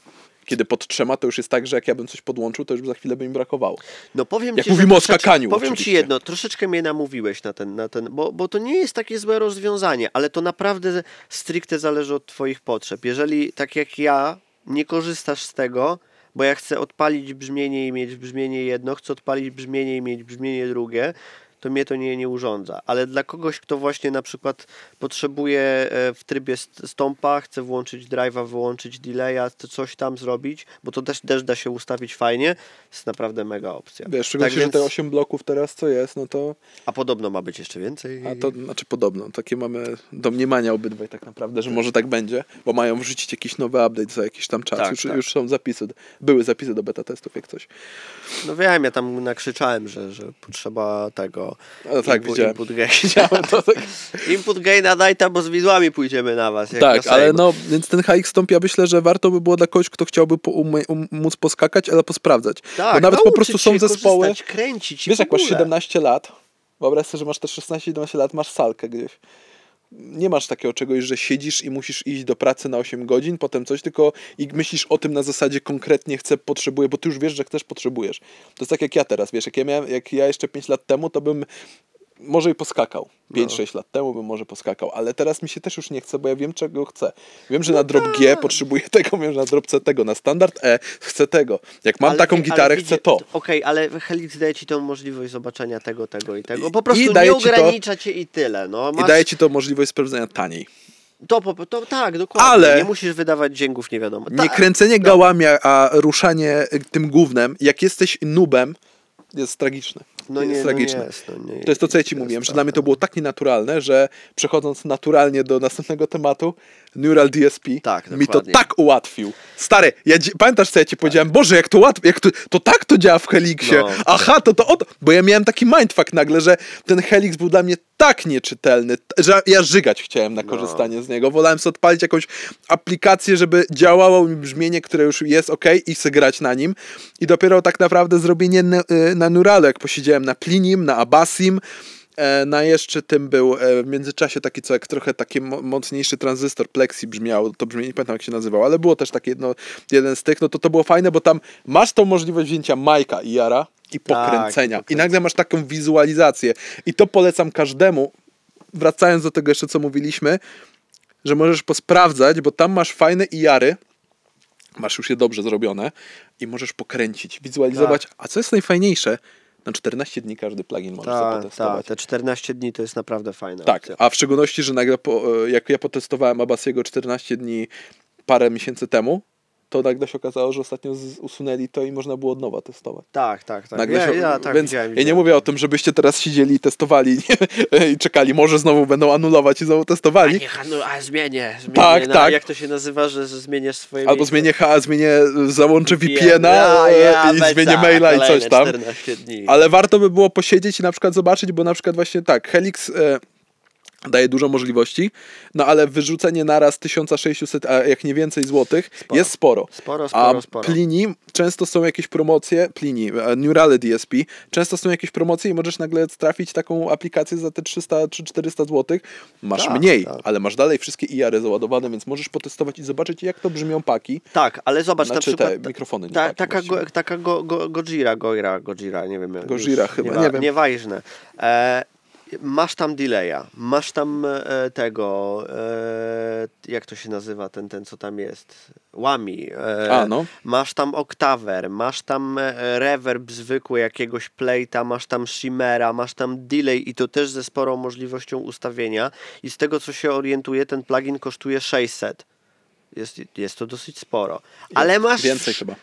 Kiedy pod trzema, to już jest tak, że jak ja bym coś podłączył, to już za chwilę by mi brakowało. No powiem Jak ci, mówimy o skakaniu Powiem ci oczywiście. jedno, troszeczkę mnie namówiłeś na ten, na ten bo, bo to nie jest takie złe rozwiązanie, ale to naprawdę stricte zależy od twoich potrzeb. Jeżeli tak jak ja nie korzystasz z tego, bo ja chcę odpalić brzmienie i mieć brzmienie jedno, chcę odpalić brzmienie i mieć brzmienie drugie, to mnie to nie, nie urządza. Ale dla kogoś, kto właśnie na przykład potrzebuje e, w trybie st- stąpa, chce włączyć drive'a, wyłączyć delaya, chce coś tam zrobić, bo to też, też da się ustawić fajnie, jest naprawdę mega opcja. Wiesz, szczególnie, Tak że więc- te 8 bloków teraz co jest, no to... a podobno ma być jeszcze więcej. A to znaczy podobno, takie mamy domniemania obydwaj tak naprawdę, że może tak będzie, bo mają wrzucić jakiś nowy update za jakiś tam czas. Tak, już, tak. już są zapisy, były zapisy do beta testów jak coś. No wiem, ja tam nakrzyczałem, że, że potrzeba tego. A tak, input, widziałem. Input gain. *laughs* To tak, *laughs* input gaina daj tam, bo z widłami pójdziemy na was. tak na ale no, więc ten HX Stomp ja myślę, że warto by było dla kogoś, kto chciałby po, umie, um, móc poskakać, ale posprawdzać. tak, bo nawet po nauczyć prostu są zespoły, kręcić. wiesz jak masz ogóle. 17 lat, wyobraź sobie, że masz te 16-17 lat, masz salkę gdzieś. Nie masz takiego czegoś, że siedzisz i musisz iść do pracy na 8 godzin, potem coś, tylko i myślisz o tym na zasadzie konkretnie chcę, potrzebuję, bo ty już wiesz, że chcesz, potrzebujesz. To jest tak jak ja teraz, wiesz, jak ja, miałem, jak ja jeszcze 5 lat temu, to bym może i poskakał. 5-6 lat temu bym może poskakał, ale teraz mi się też już nie chce, bo ja wiem, czego chcę. Wiem, że na drop G potrzebuję *laughs* tego, wiem, że na drop C tego, na standard E chcę tego. Jak mam Ale taką gitarę, chcę to. Okej, ale Helix daje ci tą możliwość zobaczenia tego, tego i tego. I- Po prostu i nie daje to- ogranicza cię i tyle. No, I masz daje ci to możliwość sprawdzenia taniej. to, to, tak, dokładnie. Ale- Nie musisz wydawać dzięgów, nie wiadomo. Nie Tak, kręcenie gałami, a ruszanie y, tym głównym, jak jesteś nubem, jest tragiczne. No jest nie, no tragiczne. nie jest, no nie To jest to, co ja ci mówiłem, że dla mnie to było tak nienaturalne, że przechodząc naturalnie do następnego tematu, Neural DSP Tak, mi to tak ułatwił. Stary, ja, pamiętasz, co ja ci powiedziałem? Boże, jak to łatwo, jak to, to tak to działa w Helixie. No. Aha, to to o to. Bo ja miałem taki mindfuck nagle, że ten Helix był dla mnie tak nieczytelny, że ja żygać chciałem na No. korzystanie z niego. Wolałem sobie odpalić jakąś aplikację, żeby działało mi brzmienie, które już jest ok i grać na nim. I dopiero tak naprawdę zrobienie na, y, na Neuralu, jak posiedziałem na Plinim, na Abbasim, E, Na jeszcze tym był e, w międzyczasie taki co jak trochę taki mo- mocniejszy tranzystor Plexi brzmiał, to brzmienie nie pamiętam jak się nazywał, ale było też taki jedno, jeden z tych, no to to było fajne, bo tam masz tą możliwość wzięcia Majka i Jara i pokręcenia. I pokręcenia. nagle masz taką wizualizację. I to polecam każdemu, wracając do tego jeszcze co mówiliśmy, że możesz posprawdzać, bo tam masz fajne IR-y, masz już je dobrze zrobione i możesz pokręcić, wizualizować. A co jest najfajniejsze, na 14 dni każdy plugin możesz Tak, tak, zapotestować. te 14 dni to jest naprawdę fajna Tak, opcja. a w szczególności, że nagle po, e, jak ja potestowałem Abasiego 14 dni parę miesięcy temu, to nagle się okazało, że ostatnio z, usunęli to i można było od nowa testować. Tak, tak, tak. Nagle ja, się, ja, tak więc widziałem, ja nie mówię o tym, żebyście teraz siedzieli i testowali *laughs* i czekali, może znowu będą anulować i znowu A, testowali. niech, no, a zmienię, zmienię Tak, na, tak. Jak to się nazywa, że zmieniesz swoje Albo miejsce? zmienię H, zmienię, załączę VPN. VPN-a Ja, e, ja, i zmienię tak, maila i coś tam. 14 dni. Ale warto by było posiedzieć i na przykład zobaczyć, bo na przykład właśnie tak, Helix e, daje dużo możliwości, no ale wyrzucenie naraz 1600, a jak nie więcej złotych, Sporo. jest sporo. Sporo, sporo, a sporo. Plini często są jakieś promocje, Plini, e, Neurale DSP, często są jakieś promocje i możesz nagle trafić taką aplikację za te 300 czy 400 złotych. Masz Tak, mniej, tak. ale masz dalej wszystkie IR-y załadowane, więc możesz potestować i zobaczyć jak to brzmią paki. Tak, ale zobacz, Znaczy na przykład te mikrofony, nie ta, paki taka, go, taka go, go, Gojira, Gojira, Gojira, nie wiem. Gojira chyba, niewa- nie wiem. Nieważne. E, Masz tam delaya, masz tam e, tego, e, jak to się nazywa, ten, ten co tam jest, łami. E, A, no. Masz tam oktawer, masz tam e, reverb zwykły jakiegoś playta, masz tam shimmera, masz tam delay i to też ze sporą możliwością ustawienia i z tego co się orientuję ten plugin kosztuje 600. Jest, jest to dosyć sporo. Ale masz... Więcej chyba.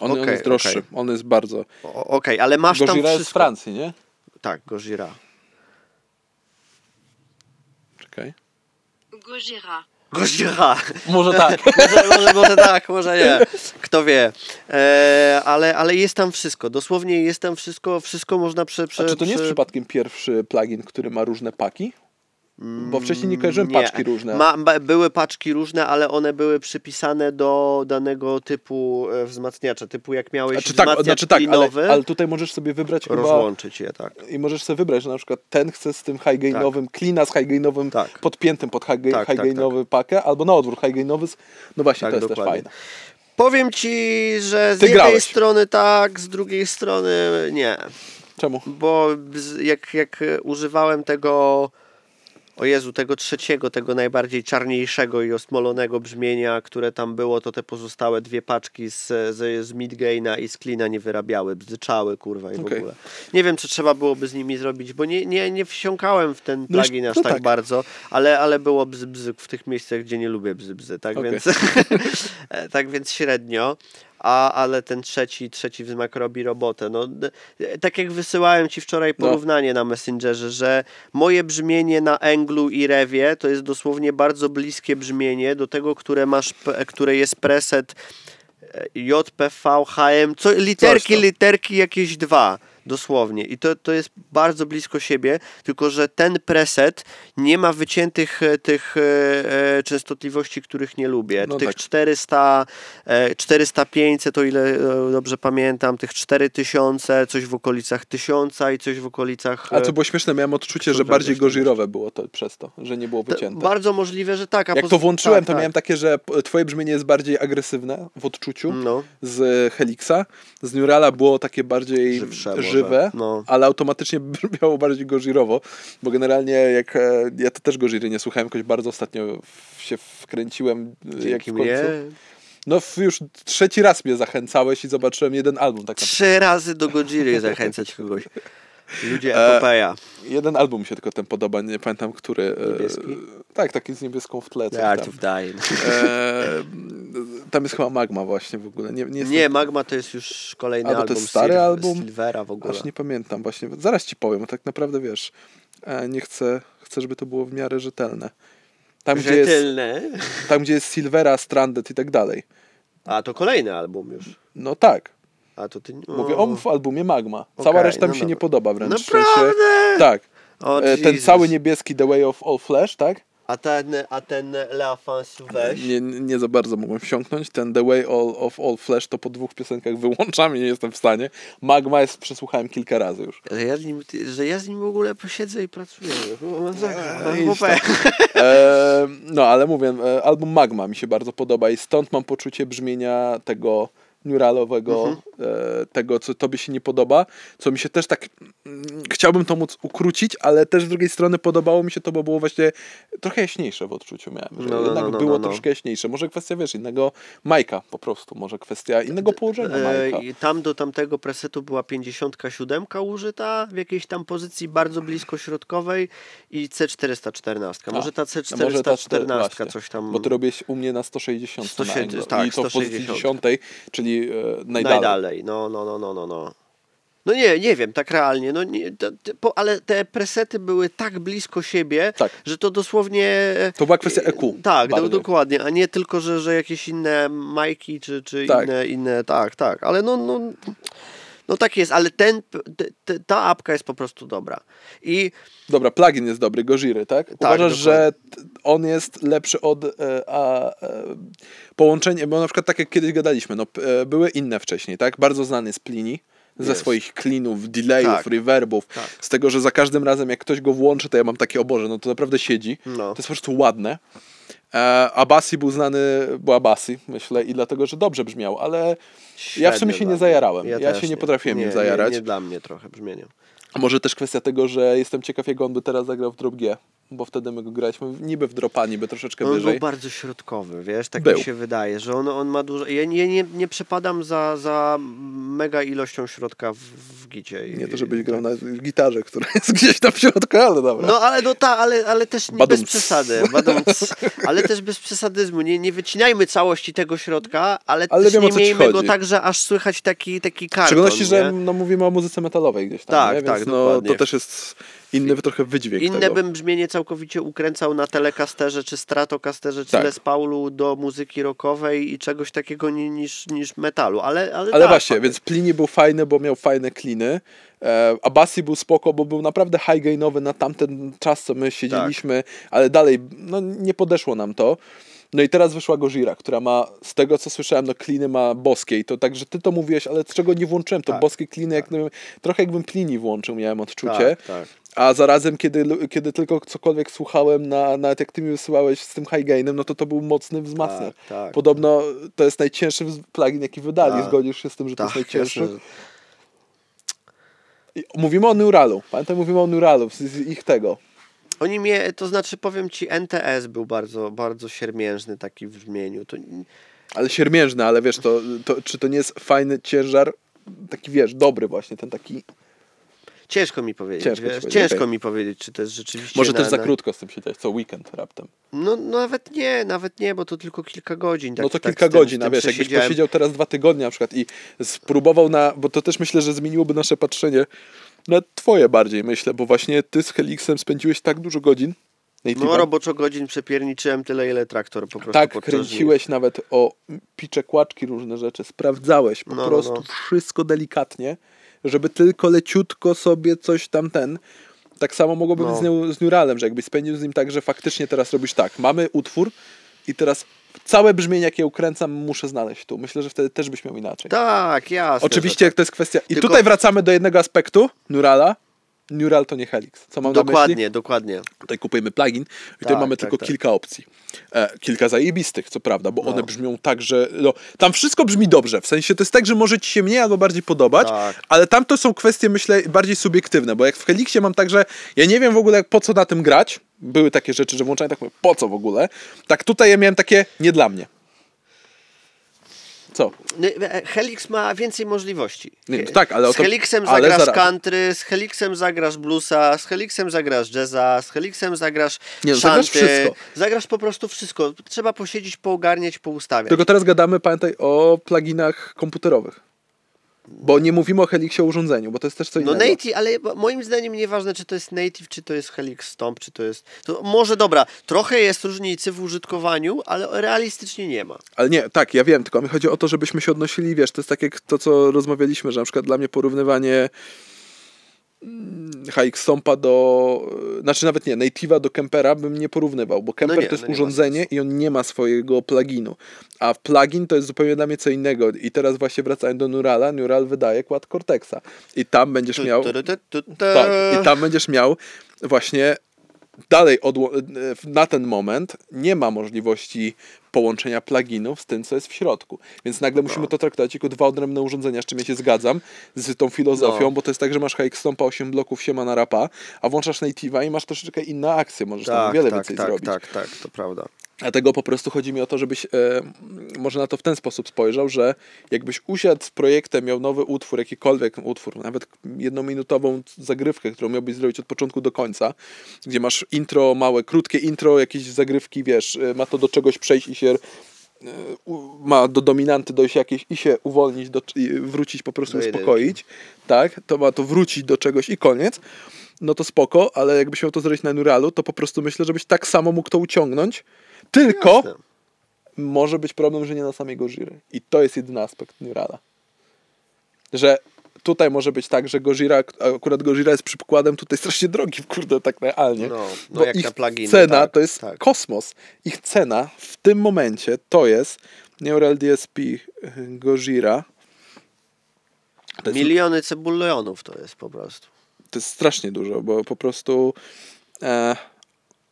On, on Okej, jest droższy. okej. On jest bardzo... Okej, ale masz tam Gojira jest z wszystko. Francji, nie? Tak, Gojira. Czekaj. Gojira. Gojira! Może tak. *laughs* może, może, może tak, może nie. Kto wie. E, ale, ale jest tam wszystko. Dosłownie jest tam wszystko. Wszystko można prze... A prze czy to nie jest prze- przypadkiem pierwszy plugin, który ma różne paki? Bo wcześniej nie kojarzyłem Nie. paczki różne. Ma, były paczki różne, ale one były przypisane do danego typu e, wzmacniacza. Typu jak miałeś Znaczy tak, wzmacniacz znaczy tak ale, klinowy, ale tutaj możesz sobie wybrać chyba... rozłączyć je, tak. I możesz sobie wybrać, że na przykład ten chce z tym high gainowym, klina z high gainowym Tak. podpiętym pod high, gain, Tak, high tak, gainowy pakę, albo na odwrót high gainowy. z- No właśnie, Tak, to jest dokładnie. też fajne. Powiem ci, że z Ty jednej grałeś. strony tak, z drugiej strony nie. Czemu? Bo jak, jak używałem tego, o Jezu, tego trzeciego, tego najbardziej czarniejszego i osmolonego brzmienia, które tam było, to te pozostałe dwie paczki z, z, z Midgaina i z Klina nie wyrabiały, bzdyczały, kurwa i w ogóle. Nie wiem, co trzeba byłoby z nimi zrobić, bo nie, nie, nie wsiąkałem w ten No plugin aż no tak, tak. bardzo, ale, ale było bzy, bzy w tych miejscach, gdzie nie lubię bzy, bzy tak Okej. więc *laughs* e, tak więc średnio. A, ale ten trzeci, trzeci wzmak robi robotę. No, tak jak wysyłałem ci wczoraj No. porównanie na Messengerze, że moje brzmienie na Englu i Rewie to jest dosłownie bardzo bliskie brzmienie do tego, które masz, które jest preset e, JPV, HM, co, literki, literki jakieś dwa. Dosłownie. I to, to jest bardzo blisko siebie, tylko że ten preset nie ma wyciętych e, tych e, e, częstotliwości, których nie lubię. No tych tak. 400, e, 400, 500, o ile e, dobrze pamiętam, tych 4000, coś w okolicach 1000 i coś w okolicach... A co było śmieszne, miałem odczucie, że bardziej też gozirowe było to przez to, że nie było to wycięte. Bardzo możliwe, że tak. A Jak to włączyłem, tak, to tak. miałem takie, że twoje brzmienie jest bardziej agresywne w odczuciu No. z Helixa. Z Neurala było takie bardziej Żywsze może. Żywe, No. ale automatycznie *laughs* brzmiało bardziej gozirowo, bo generalnie jak e, ja to też goziry nie słuchałem, jakoś bardzo ostatnio się wkręciłem e, jak Dzięki w końcu. mnie. No już trzeci raz mnie zachęcałeś i zobaczyłem jeden album tak. Trzy razy do Godziry zachęcać kogoś. Ludzie E, epopeja. Jeden album mi się tylko ten podoba, nie pamiętam który. e, Niebieski? Tak, taki z niebieską w tle. The Art tam. of Dying. E, tam jest chyba Magma właśnie w ogóle. Nie, nie, Nie, Magma to jest już kolejny A, to album. jest stary album? Silvera w ogóle. Aż nie pamiętam właśnie. Zaraz ci powiem, tak naprawdę wiesz, e, nie chcę, chcę, żeby to było w miarę rzetelne. Tam, gdzie jest, Rzetelne. tam, gdzie jest Silvera, Stranded i tak dalej. A, to kolejny album już. No tak. A, to ty... Mówię o w albumie Magma. Cała Okej, reszta mi no się dobra. nie podoba wręcz. Naprawdę? sensie- tak. O, E, ten Jesus. cały niebieski The Way of All Flesh, tak? A ten, a ten La Fin Sauvage? Nie, nie za bardzo mogłem wsiąknąć. Ten The Way all, of All Flesh to po dwóch piosenkach wyłączam i nie jestem w stanie. Magma jest, przesłuchałem kilka razy już. Że ja, z nim, że ja z nim w ogóle posiedzę i pracuję. O. Eee, Epopeja. E, no, ale mówię, e, album Magma mi się bardzo podoba i stąd mam poczucie brzmienia tego neuralowego, Mhm. e, tego, co tobie się nie podoba, co mi się też tak, mm, chciałbym to móc ukrócić, ale też z drugiej strony podobało mi się to, bo było właśnie trochę jaśniejsze w odczuciu miałem, że No, no, jednak no, no, było no, troszkę jaśniejsze. Może kwestia, wiesz, innego majka po prostu, może kwestia innego położenia E, majka. tam do tamtego presetu była 57 użyta w jakiejś tam pozycji bardzo blisko środkowej i C414. Może ta A, może ta C414 coś tam Bo ty robisz u mnie na 160 na 160, Anglo. tak, I to w pozycji 160. 10, czyli e, najdalej. najdalej. No, no, no, no, no, no. No nie, nie wiem, tak realnie, no nie, to, po, ale te presety były tak blisko siebie, Tak. że to dosłownie... To była kwestia EQ Tak, do, dokładnie, a nie tylko, że, że jakieś inne majki, czy, czy Tak. inne, inne, tak, tak, ale no, no, no tak jest, ale ten, te, ta apka jest po prostu dobra. I Dobra, plugin jest dobry, Gojiry, tak? Uważasz, dokładnie. że on jest lepszy od e, a, e, połączenia, bo na przykład tak jak kiedyś gadaliśmy, no, e, były inne wcześniej, tak? Bardzo znany jest Plini ze Jest. swoich cleanów, delayów, Tak. reverbów, Tak. z tego, że za każdym razem jak ktoś go włączy, to ja mam takie, o Boże, no to naprawdę siedzi. No. To jest po prostu ładne. E, Abasi był znany, był Abasi, myślę, i dlatego, że dobrze brzmiał, ale ja w sumie średnio się nie zajarałem. Ja, też się nie potrafiłem nie, nim zajarać. Nie, nie dla mnie trochę brzmieniem. Może też kwestia tego, że jestem ciekaw, jak on by teraz zagrał w drop G, bo wtedy my go graliśmy niby w dropa, niby troszeczkę On wyżej. był bardzo środkowy, wiesz, tak Był. mi się wydaje, że on, on ma dużo... Ja nie, nie, nie przepadam za, za mega ilością środka w, w gicie. Nie to, żebyś grał na gitarze, która jest gdzieś tam w środku, ale dobra. No ale no tak, ale, ale też nie bez przesady. Badumc. *laughs* ale też bez przesadyzmu. Nie, nie wycinajmy całości tego środka, ale, Ale też wiem, nie miejmy go tak, że aż słychać taki, taki W karton. szczególności, że nie? no, mówimy o muzyce metalowej gdzieś tam, Tak, nie? Tak, no, dokładnie. to też jest inny trochę wydźwięk Inne tego. bym brzmienie całkowicie ukręcał na telecasterze, czy stratocasterze, czy Tak. Les Paulu do muzyki rockowej i czegoś takiego ni- niż, niż metalu, ale Ale, ale, tak, właśnie, więc Plini był fajny, bo miał fajne kliny. E, Abasi był spoko, bo był naprawdę high gainowy na tamten czas, co my siedzieliśmy, ale dalej no, nie podeszło nam to. No i teraz wyszła Gojira, która ma, z tego co słyszałem, no kliny ma boskie i to także ty to mówiłeś, ale z czego nie włączyłem, to Tak, boskie kliny, jak gdybym, trochę jakbym Plini włączył, miałem odczucie. tak, tak. A zarazem, kiedy, kiedy tylko cokolwiek słuchałem, na, nawet jak ty mi wysyłałeś z tym high gainem, no to to był mocny wzmacniacz. Tak, tak. Podobno to jest najcięższy plugin, jaki wydali. Tak. Zgodzisz się z tym, że to jest Tak, najcięższy? jasne. Mówimy o Neuralu. Pamiętaj, mówimy o Neuralu, z ich tego. Oni mnie, to znaczy powiem ci, NTS był bardzo, bardzo siermiężny taki w brzmieniu. To, Ale siermiężny, ale wiesz, to, to, czy to nie jest fajny ciężar? Taki wiesz, dobry właśnie, ten taki. ciężko mi powiedzieć, Ciężko ci wiesz, ciężko okej. mi powiedzieć, czy to jest rzeczywiście... Może na, też za na- krótko z tym siedzieć, co weekend raptem. No, no nawet nie, nawet nie, bo to tylko kilka godzin. Tak, no to tak kilka tym- godzin, a wiesz, jakbyś posiedział teraz dwa tygodnie na przykład i spróbował na, bo to też myślę, że zmieniłoby nasze patrzenie na twoje bardziej, myślę, bo właśnie ty z Helixem spędziłeś tak dużo godzin. native'a. No roboczo godzin przepierniczyłem tyle, ile traktor po prostu Tak, kręciłeś nawet o picze kłaczki, różne rzeczy, sprawdzałeś po No, no, prostu no. wszystko delikatnie, żeby tylko leciutko sobie coś tam ten. Tak samo mogłoby No. być z, z Neuralem, że jakbyś spędził z nim tak, że faktycznie teraz robisz tak, mamy utwór i teraz całe brzmienie, jakie ukręcam, muszę znaleźć tu. Myślę, że wtedy też byś miał inaczej. Tak, jasne. Oczywiście, jak to jest kwestia. I Tylko- tutaj wracamy do jednego aspektu Neurala. Neural to nie Helix. Co mam tak. na myśli? Dokładnie, dokładnie. Tutaj kupujemy plugin i tutaj Tak, mamy tak, tylko tak. kilka opcji. E, kilka zajebistych, co prawda, bo No. one brzmią tak, że no, tam wszystko brzmi dobrze. W sensie to jest tak, że może ci się mniej albo bardziej podobać, Tak. ale tam to są kwestie, myślę, bardziej subiektywne, bo jak w Helixie mam tak, że ja nie wiem w ogóle po co na tym grać. Były takie rzeczy, że włączałem tak, mówię, po co w ogóle? Tak tutaj ja miałem takie, nie dla mnie. Co? No, e, Helix ma więcej możliwości. Nie, no tak, ale z to- Helixem ale zagrasz zaraz. country, z Helixem zagrasz bluesa, z Helixem zagrasz jazza, z Helixem zagrasz Nie, no, zagrasz wszystko. Zagrasz po prostu wszystko. Trzeba posiedzieć, poogarniać, poustawiać. Tylko teraz gadamy, pamiętaj, o pluginach komputerowych. Bo nie mówimy o Helixie urządzeniu, bo to jest też co No innego. native, ale moim zdaniem nieważne, czy to jest native, czy to jest Helix Stomp, czy to jest... To może dobra, trochę jest różnicy w użytkowaniu, ale realistycznie nie ma. Ale nie, tak, ja wiem, tylko mi chodzi o to, żebyśmy się odnosili, wiesz, to jest tak jak to, co rozmawialiśmy, że na przykład dla mnie porównywanie HX Stompa do, znaczy nawet nie, Native'a do Kempera bym nie porównywał, bo Kemper nie, to jest no urządzenie i on nie ma swojego pluginu, a plugin to jest zupełnie dla mnie co innego. I teraz właśnie wracając do Neurala, Neural wydaje Quad Cortexa. I tam będziesz miał... Tak, i tam będziesz miał właśnie dalej odło- na ten moment nie ma możliwości połączenia pluginów z tym, co jest w środku. Więc nagle No. musimy to traktować jako dwa odrębne urządzenia, z czym ja się zgadzam, z tą filozofią, No. bo to jest tak, że masz HX Stompa 8 bloków siema na rapa, a włączasz Native'a i masz troszeczkę inne akcje, możesz tam Tak, wiele tak, więcej tak, zrobić. tak, tak, to prawda. Dlatego po prostu chodzi mi o to, żebyś e, może na to w ten sposób spojrzał, że jakbyś usiadł z projektem, miał nowy utwór, jakikolwiek utwór, nawet jednominutową zagrywkę, którą miałbyś zrobić od początku do końca, gdzie masz intro, małe, krótkie intro, jakieś zagrywki, wiesz, e, ma to do czegoś przejść i się e, ma do dominanty dojść jakieś i się uwolnić, do, i wrócić po prostu uspokoić, tak, to ma to wrócić do czegoś i koniec, no to spoko, ale jakbyś miał to zrobić na Neuralu, to po prostu myślę, żebyś tak samo mógł to uciągnąć, tylko Jasne. może być problem, że nie na samej Gojiry. I to jest jedyny aspekt Neurala. Że tutaj może być tak, że Gojira, akurat Gojira jest przykładem tutaj strasznie drogi, kurde, tak realnie. No, no bo jak ich na pluginy, cena tak, to jest tak. kosmos. Ich cena w tym momencie to jest Neural DSP Gojira. To jest, Miliony cebulionów to jest po prostu. to jest strasznie dużo, bo po prostu e,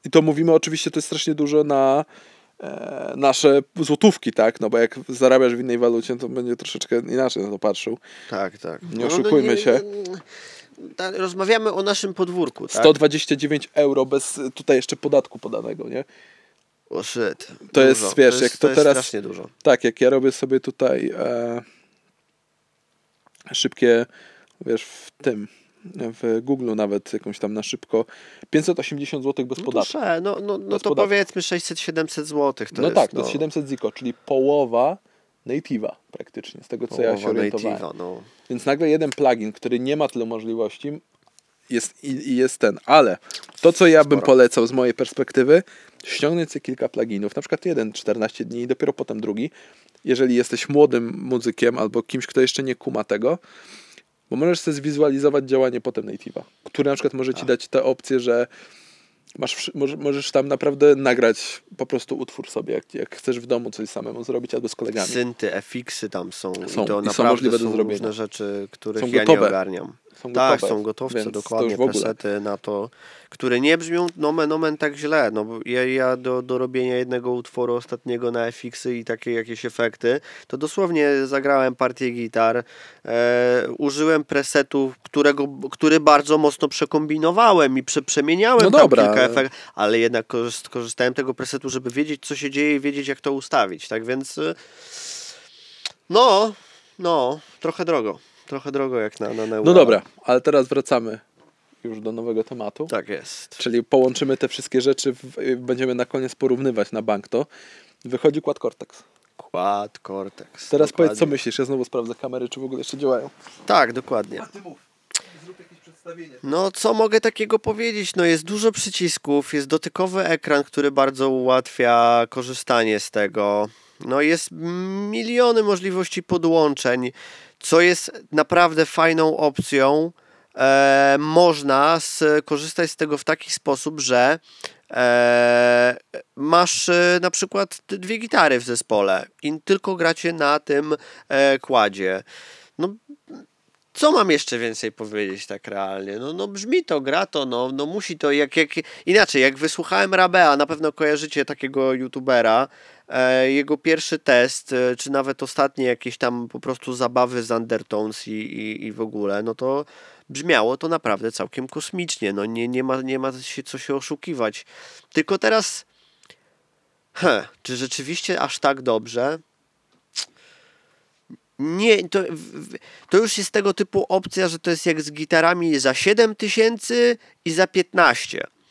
i to mówimy oczywiście, to jest strasznie dużo na e, nasze złotówki, tak? No bo jak zarabiasz w innej walucie, to będzie troszeczkę inaczej na to patrzył. Tak, tak. Nie oszukujmy się. ta, rozmawiamy o naszym podwórku, tak? 129 euro bez tutaj jeszcze podatku podanego, nie? O shit. To jest, wiesz, jak to jest teraz- strasznie dużo. Tak, jak ja robię sobie tutaj e, szybkie, wiesz, w tym, w Google nawet jakąś tam na szybko, 580 zł bez No to, podatku. no, no, no Bez to podatku. powiedzmy 600-700 zł. To no jest, tak, to jest 700 ziko, czyli połowa native'a praktycznie, z tego co ja się połowa orientowałem. native'a, no. Więc nagle jeden plugin, który nie ma tyle możliwości jest, i, i jest ten. Ale to, co ja bym Sporo. polecał z mojej perspektywy, ściągnąć sobie kilka pluginów, na przykład jeden 14 dni i dopiero potem drugi, jeżeli jesteś młodym muzykiem albo kimś, kto jeszcze nie kuma tego, bo możesz sobie zwizualizować działanie potem native'a, który na przykład może ci dać tę opcję, że masz, możesz tam naprawdę nagrać po prostu utwór sobie, jak, jak chcesz w domu coś samemu zrobić albo z kolegami. Synty, FX-y tam są. Są I to i są naprawdę możliwe do są różne rzeczy, których Są ja gotowe. nie ogarniam. Są tak, gotowe, są gotowce, dokładnie, presety na to, które nie brzmią nomen omen tak źle. No, ja, ja do, do robienia jednego utworu ostatniego na FX-y i takie jakieś efekty, to dosłownie zagrałem partię gitar, e, użyłem presetu, którego, który bardzo mocno przekombinowałem i prze, przemieniałem No dobra, kilka ale- efektów, ale jednak korzyst, korzystałem tego presetu, żeby wiedzieć, co się dzieje i wiedzieć, jak to ustawić. Tak więc no, no, trochę drogo. Trochę drogo jak na, na, na No dobra, ale teraz wracamy już do nowego tematu. Tak jest. Czyli połączymy te wszystkie rzeczy, w, będziemy na koniec porównywać na bank to. Wychodzi Quad Cortex. Quad Cortex. Teraz dokładnie. powiedz, co myślisz? Ja znowu sprawdzę kamery, czy w ogóle jeszcze działają. Tak, dokładnie. ty mów. Zrób jakieś przedstawienie. No, co mogę takiego powiedzieć? No, jest dużo przycisków, jest dotykowy ekran, który bardzo ułatwia korzystanie z tego. No, jest miliony możliwości podłączeń, co jest naprawdę fajną opcją. E, można skorzystać z tego w taki sposób, że e, masz e, na przykład dwie gitary w zespole i tylko gracie na tym e, kładzie. No, co mam jeszcze więcej powiedzieć tak realnie? No, no brzmi to, gra to, no, no musi to, jak, jak inaczej, jak wysłuchałem Rabea, na pewno kojarzycie takiego youtubera, jego pierwszy test, e, czy nawet ostatnie jakieś tam po prostu zabawy z Undertones i, i, i w ogóle, no to brzmiało to naprawdę całkiem kosmicznie, no nie, nie, ma, nie ma się co się oszukiwać. Tylko teraz, czy rzeczywiście aż tak dobrze? Nie, to, to już jest tego typu opcja, że to jest jak z gitarami za 7 tysięcy i za 15. E,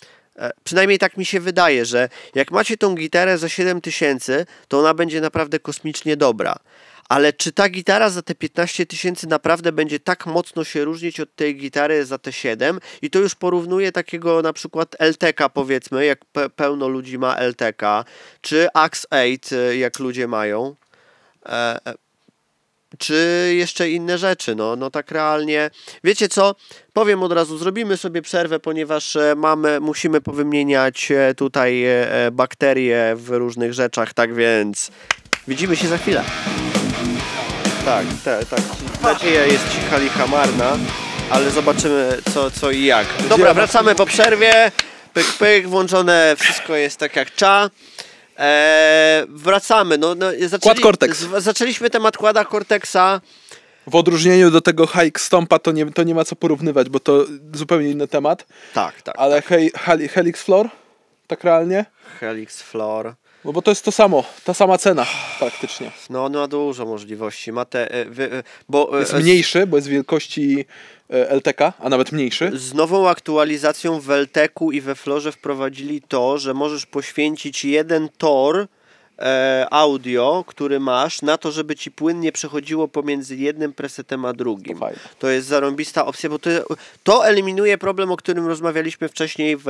Przynajmniej tak mi się wydaje, że jak macie tą gitarę za 7 tysięcy, to ona będzie naprawdę kosmicznie dobra. Ale czy ta gitara za te 15 tysięcy naprawdę będzie tak mocno się różnić od tej gitary za te 7? I to już porównuję takiego na przykład LTK powiedzmy, jak pe pełno ludzi ma LTK, czy Axe 8, e, jak ludzie mają. E, e, czy jeszcze inne rzeczy. No, no tak realnie. Wiecie co? Powiem od razu, zrobimy sobie przerwę, ponieważ e, mamy, musimy powymieniać e, tutaj e, bakterie w różnych rzeczach, tak więc widzimy się za chwilę. Tak, tak, tak. Nadzieja jest cicha licha marna, ale zobaczymy co, co i jak. Dobra, wracamy po przerwie. Pyk, pyk, włączone, wszystko jest tak jak cza. Eee, wracamy. No, no, zaczęli, z- zaczęliśmy temat kłada Cortexa. W odróżnieniu do tego Hike Stompa to nie, to nie ma co porównywać, bo to zupełnie inny temat. Tak, tak. Ale hej, heli, Helix Floor, tak realnie? Helix Floor. No bo to jest to samo, ta sama cena praktycznie. No, on ma dużo możliwości. Ma te, e, wy, e, bo, e, Jest mniejszy, bo jest wielkości LTK, a nawet mniejszy. Z nową aktualizacją w LTK i we Florze wprowadzili to, że możesz poświęcić jeden tor audio, który masz, na to, żeby ci płynnie przechodziło pomiędzy jednym presetem a drugim. To. To jest zarąbista opcja, bo to, to eliminuje problem, o którym rozmawialiśmy wcześniej w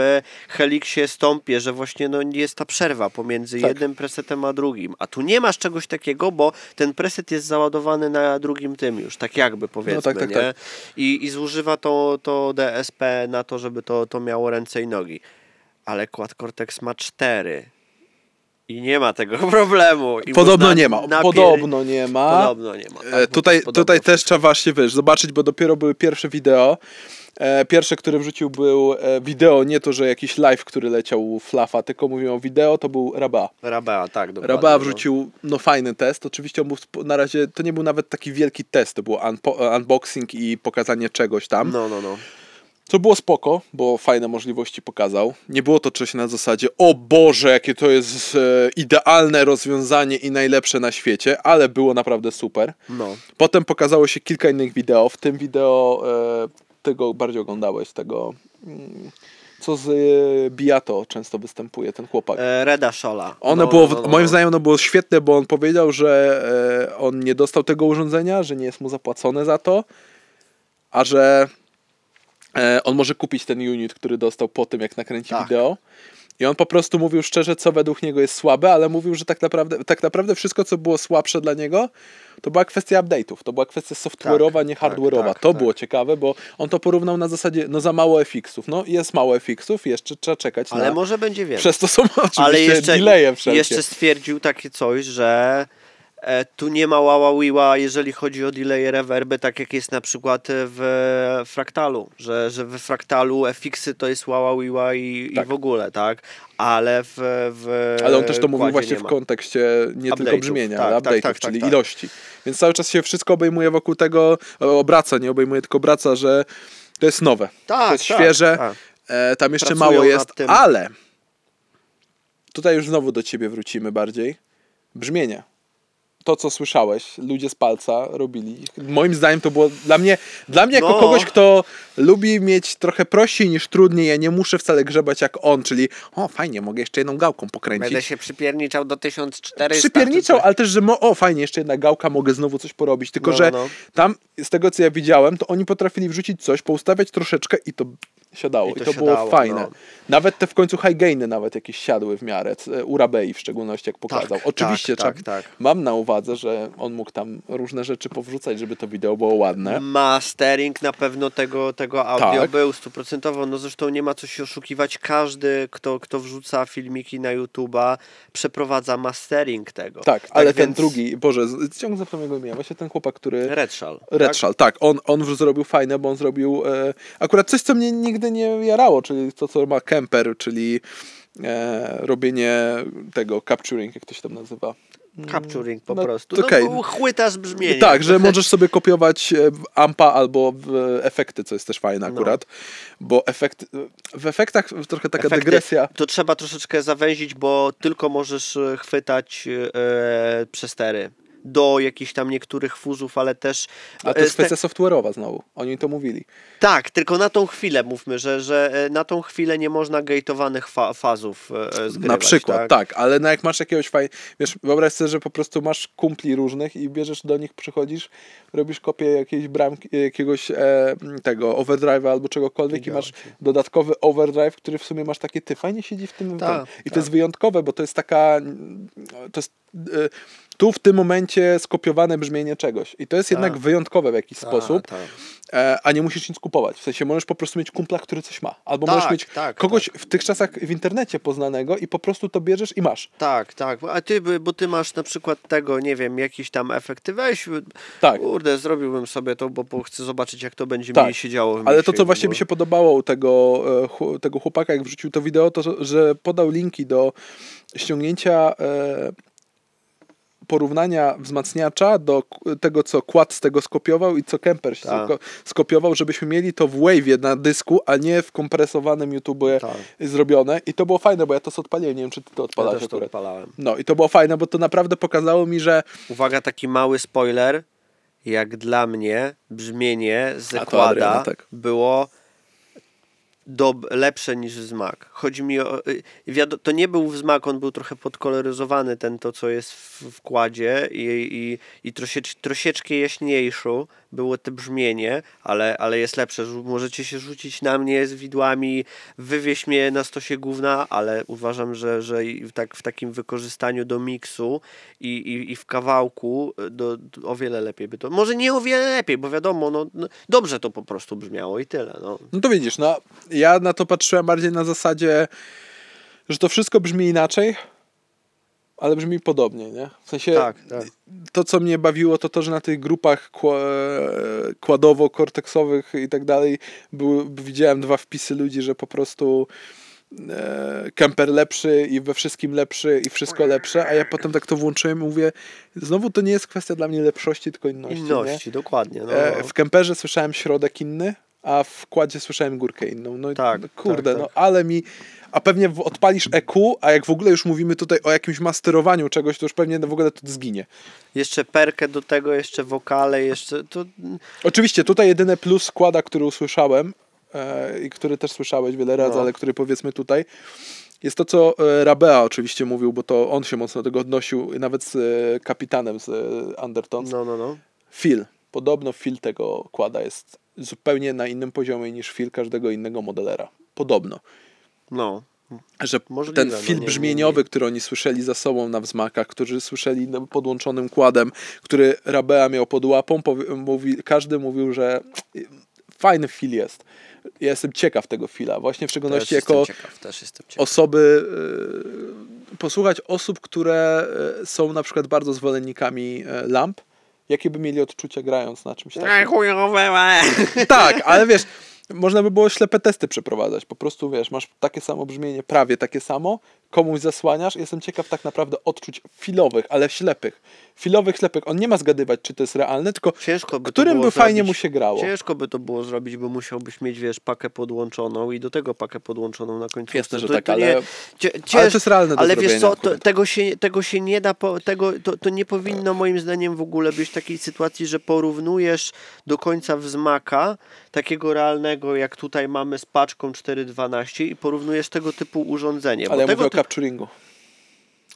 Helixie Stąpie, że właśnie no, jest ta przerwa pomiędzy Tak. jednym presetem a drugim. A tu nie masz czegoś takiego, bo ten preset jest załadowany na drugim tym już, tak jakby powiedzmy, tak, tak, nie? tak. I, I zużywa to, to DSP na to, żeby to, to miało ręce i nogi. Ale Quad Cortex ma cztery. I nie ma tego *laughs* problemu. I Podobno można nie ma. napier- Podobno nie ma. Podobno nie ma. tak, E, to tutaj, podobno tutaj też trzeba właśnie wiesz, zobaczyć, bo dopiero były pierwsze wideo. E, pierwsze, które wrzucił był e, wideo, nie to, że jakiś live, który leciał u Flafa, tylko mówią o wideo, to był Raba. Rabea, tak, dokładnie. Raba no. wrzucił no fajny test. Oczywiście on był na razie, to nie był nawet taki wielki test, to był unpo- unboxing i pokazanie czegoś tam. No, no, no. Co było spoko, bo fajne możliwości pokazał. Nie było to coś na zasadzie, o Boże, jakie to jest e, idealne rozwiązanie i najlepsze na świecie, ale było naprawdę super. No. Potem pokazało się kilka innych wideo. W tym wideo e, tego bardziej oglądałeś, tego mm, co z e, Biato często występuje, ten chłopak. E, Reda Szola. Ono no, było, no, no, no. moim zdaniem ono było świetne, bo on powiedział, że e, on nie dostał tego urządzenia, że nie jest mu zapłacone za to, a że on może kupić ten unit, który dostał po tym, jak nakręci Tak. wideo. I on po prostu mówił szczerze, co według niego jest słabe, ale mówił, że tak naprawdę, tak naprawdę wszystko, co było słabsze dla niego, to była kwestia update'ów. To była kwestia software'owa, Tak, nie tak, hardware'owa. tak, to tak. było ciekawe, bo on to porównał na zasadzie, no za mało FX-ów. No jest mało FX-ów, jeszcze trzeba czekać Ale na... może będzie więcej. Przez to są oczywiście Ale jeszcze, delaye wszelkie. jeszcze stwierdził takie coś, że e, tu nie ma wała wiła, jeżeli chodzi o delay reverby, tak jak jest na przykład w Fractalu, że, że w Fractalu FX-y to jest wała wiła i, Tak. i w ogóle, tak? Ale w, w Ale on też to mówił właśnie nie w kontekście nie tylko brzmienia, tak, ale tak, update'ów, tak, tak, czyli tak. ilości. Więc cały czas się wszystko obejmuje wokół tego, e, obraca, nie obejmuje tylko obraca, że to jest nowe, to jest świeże. E, tam jeszcze Pracują mało jest, ale tutaj już znowu do ciebie wrócimy bardziej. Brzmienie. To, co słyszałeś, ludzie z palca robili. Moim zdaniem to było dla mnie, dla mnie jako No. kogoś, kto lubi mieć trochę prościej niż trudniej, ja nie muszę wcale grzebać jak on, czyli o fajnie, mogę jeszcze jedną gałką pokręcić. Będę się przypierniczał do 1400. Przypierniczał, ale też, że mo- o fajnie, jeszcze jedna gałka, mogę znowu coś porobić. Tylko, No, że no, no. tam, z tego co ja widziałem, to oni potrafili wrzucić coś, poustawiać troszeczkę i to siadało. I I to, to było siadało, fajne. no. Nawet te w końcu high gainy nawet jakieś siadły w miarę. c- U Rabei w szczególności, jak pokazał. Tak, Oczywiście tak, tak, tak. mam na uwadze, że on mógł tam różne rzeczy powrzucać, żeby to wideo było ładne. Mastering na pewno tego, tego audio Tak. był stuprocentowo. No zresztą nie ma co się oszukiwać. Każdy, kto, kto wrzuca filmiki na YouTube'a, przeprowadza mastering tego. Tak, ale ten więc- drugi, Boże, ciągle zapomniałem jego imienia. Właśnie ten chłopak, który... Redshall. Redshall, tak. On, on już zrobił fajne, bo on zrobił e, akurat coś, co mnie nigdy nie jarało, czyli to, co ma Kemper, czyli e, robienie tego capturing, jak to się tam nazywa. Capturing po No, prostu. to okej. No, chłytasz brzmienie. Tak, że możesz sobie kopiować e, w ampa albo w efekty, co jest też fajne No. akurat, bo efekt, w efektach trochę taka Efekty dygresja. To trzeba troszeczkę zawęzić, bo tylko możesz e, chwytać e, przestery do jakichś tam niektórych fuzów, ale też... A to e, jest kwestia software'owa znowu. Oni to mówili. Tak, tylko na tą chwilę mówmy, że, że e, na tą chwilę nie można gateowanych fa fazów e, zgrywać. Na przykład, tak? tak? ale no jak masz jakiegoś fajnego, wiesz, wyobraź sobie, że po prostu masz kumpli różnych i bierzesz do nich, przychodzisz, robisz kopię jakiejś bramki, jakiegoś e, tego overdrive'a albo czegokolwiek i masz dodatkowy overdrive, który w sumie masz takie, ty, fajnie siedzi w tym, tym. I to tak. jest wyjątkowe, bo to jest taka, to jest e, tu w tym momencie skopiowane brzmienie czegoś i to jest jednak Tak. wyjątkowe w jakiś Tak, sposób, tak. e, a nie musisz nic kupować. W sensie możesz po prostu mieć kumpla, który coś ma. Albo Tak, możesz mieć tak, kogoś w tych czasach w internecie poznanego i po prostu to bierzesz i masz. Tak, tak. A ty, bo ty masz na przykład tego, nie wiem, jakiś tam efekt. Ty weź, Tak. kurde, zrobiłbym sobie to, bo, bo chcę zobaczyć, jak to będzie Tak. mi się działo. Ale mieście to, co właśnie ogóle. mi się podobało u tego, e, tego chłopaka, jak wrzucił to wideo, to że- że podał linki do ściągnięcia e, porównania wzmacniacza do tego, co Quad z tego skopiował i co Kemper się Tak. sko- skopiował, żebyśmy mieli to w Wave'ie na dysku, a nie w kompresowanym YouTube Tak. zrobione. I to było fajne, bo ja to odpaliłem. Nie wiem, czy ty to Ja odpalasz też to akurat. odpalałem. No i to było fajne, bo to naprawdę pokazało mi, że Uwaga, taki mały spoiler. Jak dla mnie brzmienie z Quada tak. było dob- lepsze niż wzmak. Chodzi mi o... y, to nie był wzmak, on był trochę podkoloryzowany, ten to, co jest w wkładzie i, i, i troszecz, troszeczkę jaśniejszy było to brzmienie, ale, ale jest lepsze. Możecie się rzucić na mnie z widłami, wywieź mnie na stosie gówna, ale uważam, że, że w, tak, w takim wykorzystaniu do miksu i, i, i w kawałku y, do, do, o wiele lepiej by to... Może nie o wiele lepiej, bo wiadomo, no, no, dobrze to po prostu brzmiało i tyle. No. No to widzisz, no na to patrzyłem bardziej na zasadzie, że to wszystko brzmi inaczej, ale brzmi podobnie, nie? W sensie Tak, tak. to, co mnie bawiło, to to, że na tych grupach kła- kładowo-korteksowych i tak dalej były, widziałem dwa wpisy ludzi, że po prostu e, Kemper lepszy i we wszystkim lepszy i wszystko lepsze, a ja potem tak to włączyłem i mówię, znowu to nie jest kwestia dla mnie lepszości, tylko inności. Nie? Inności, dokładnie. No. E, w Kemperze słyszałem środek inny, a w kładzie słyszałem górkę inną. No Tak, no, kurde, tak, no tak. ale mi. A pewnie odpalisz EQ, a jak w ogóle już mówimy tutaj o jakimś masterowaniu czegoś, to już pewnie w ogóle to zginie. Jeszcze perkę do tego, jeszcze wokale, jeszcze to Oczywiście tutaj jedyny plus składa, który usłyszałem e, i który też słyszałeś wiele razy, No. ale który powiedzmy tutaj, jest to, co e, Rabea oczywiście mówił, bo to on się mocno do tego odnosił, nawet z e, kapitanem z e, Undertones. no, no, no. Feel. Podobno feel tego kłada jest zupełnie na innym poziomie niż feel każdego innego modelera. Podobno. No, Że Możliwe, ten no feel nie- brzmieniowy, nie- który oni słyszeli za sobą na wzmakach, którzy słyszeli no, podłączonym kładem, który Rabea miał pod łapą, powi- mówi, każdy mówił, że fajny feel jest. Ja jestem ciekaw tego fila, właśnie w szczególności jako ciekaw, też jestem ciekaw. osoby, y, posłuchać osób, które y, są na przykład bardzo zwolennikami y, lamp, jakie by mieli odczucia grając na czymś takim. chujowe! *laughs* Tak, ale wiesz, można by było ślepe testy przeprowadzać. Po prostu wiesz, masz takie samo brzmienie, prawie takie samo, komuś zasłaniasz. Jestem ciekaw tak naprawdę odczuć filowych, ale ślepych. Filowych, ślepych. On nie ma zgadywać, czy to jest realne, tylko Ciężko by to którym by fajnie zrobić. mu się grało. Ciężko by to było zrobić, bo musiałbyś mieć, wiesz, pakę podłączoną i do tego pakę podłączoną na końcu. Jasne, że tak, ale- cie, Ale cięż, to jest realne do ale wiesz co, to, tego, się, tego się nie da, po, tego, to, to nie powinno moim zdaniem w ogóle być takiej sytuacji, że porównujesz do końca wzmaka, takiego realnego, jak tutaj mamy z paczką 4.12 i porównujesz tego typu urządzenie. Ale ja mówię o capturingu.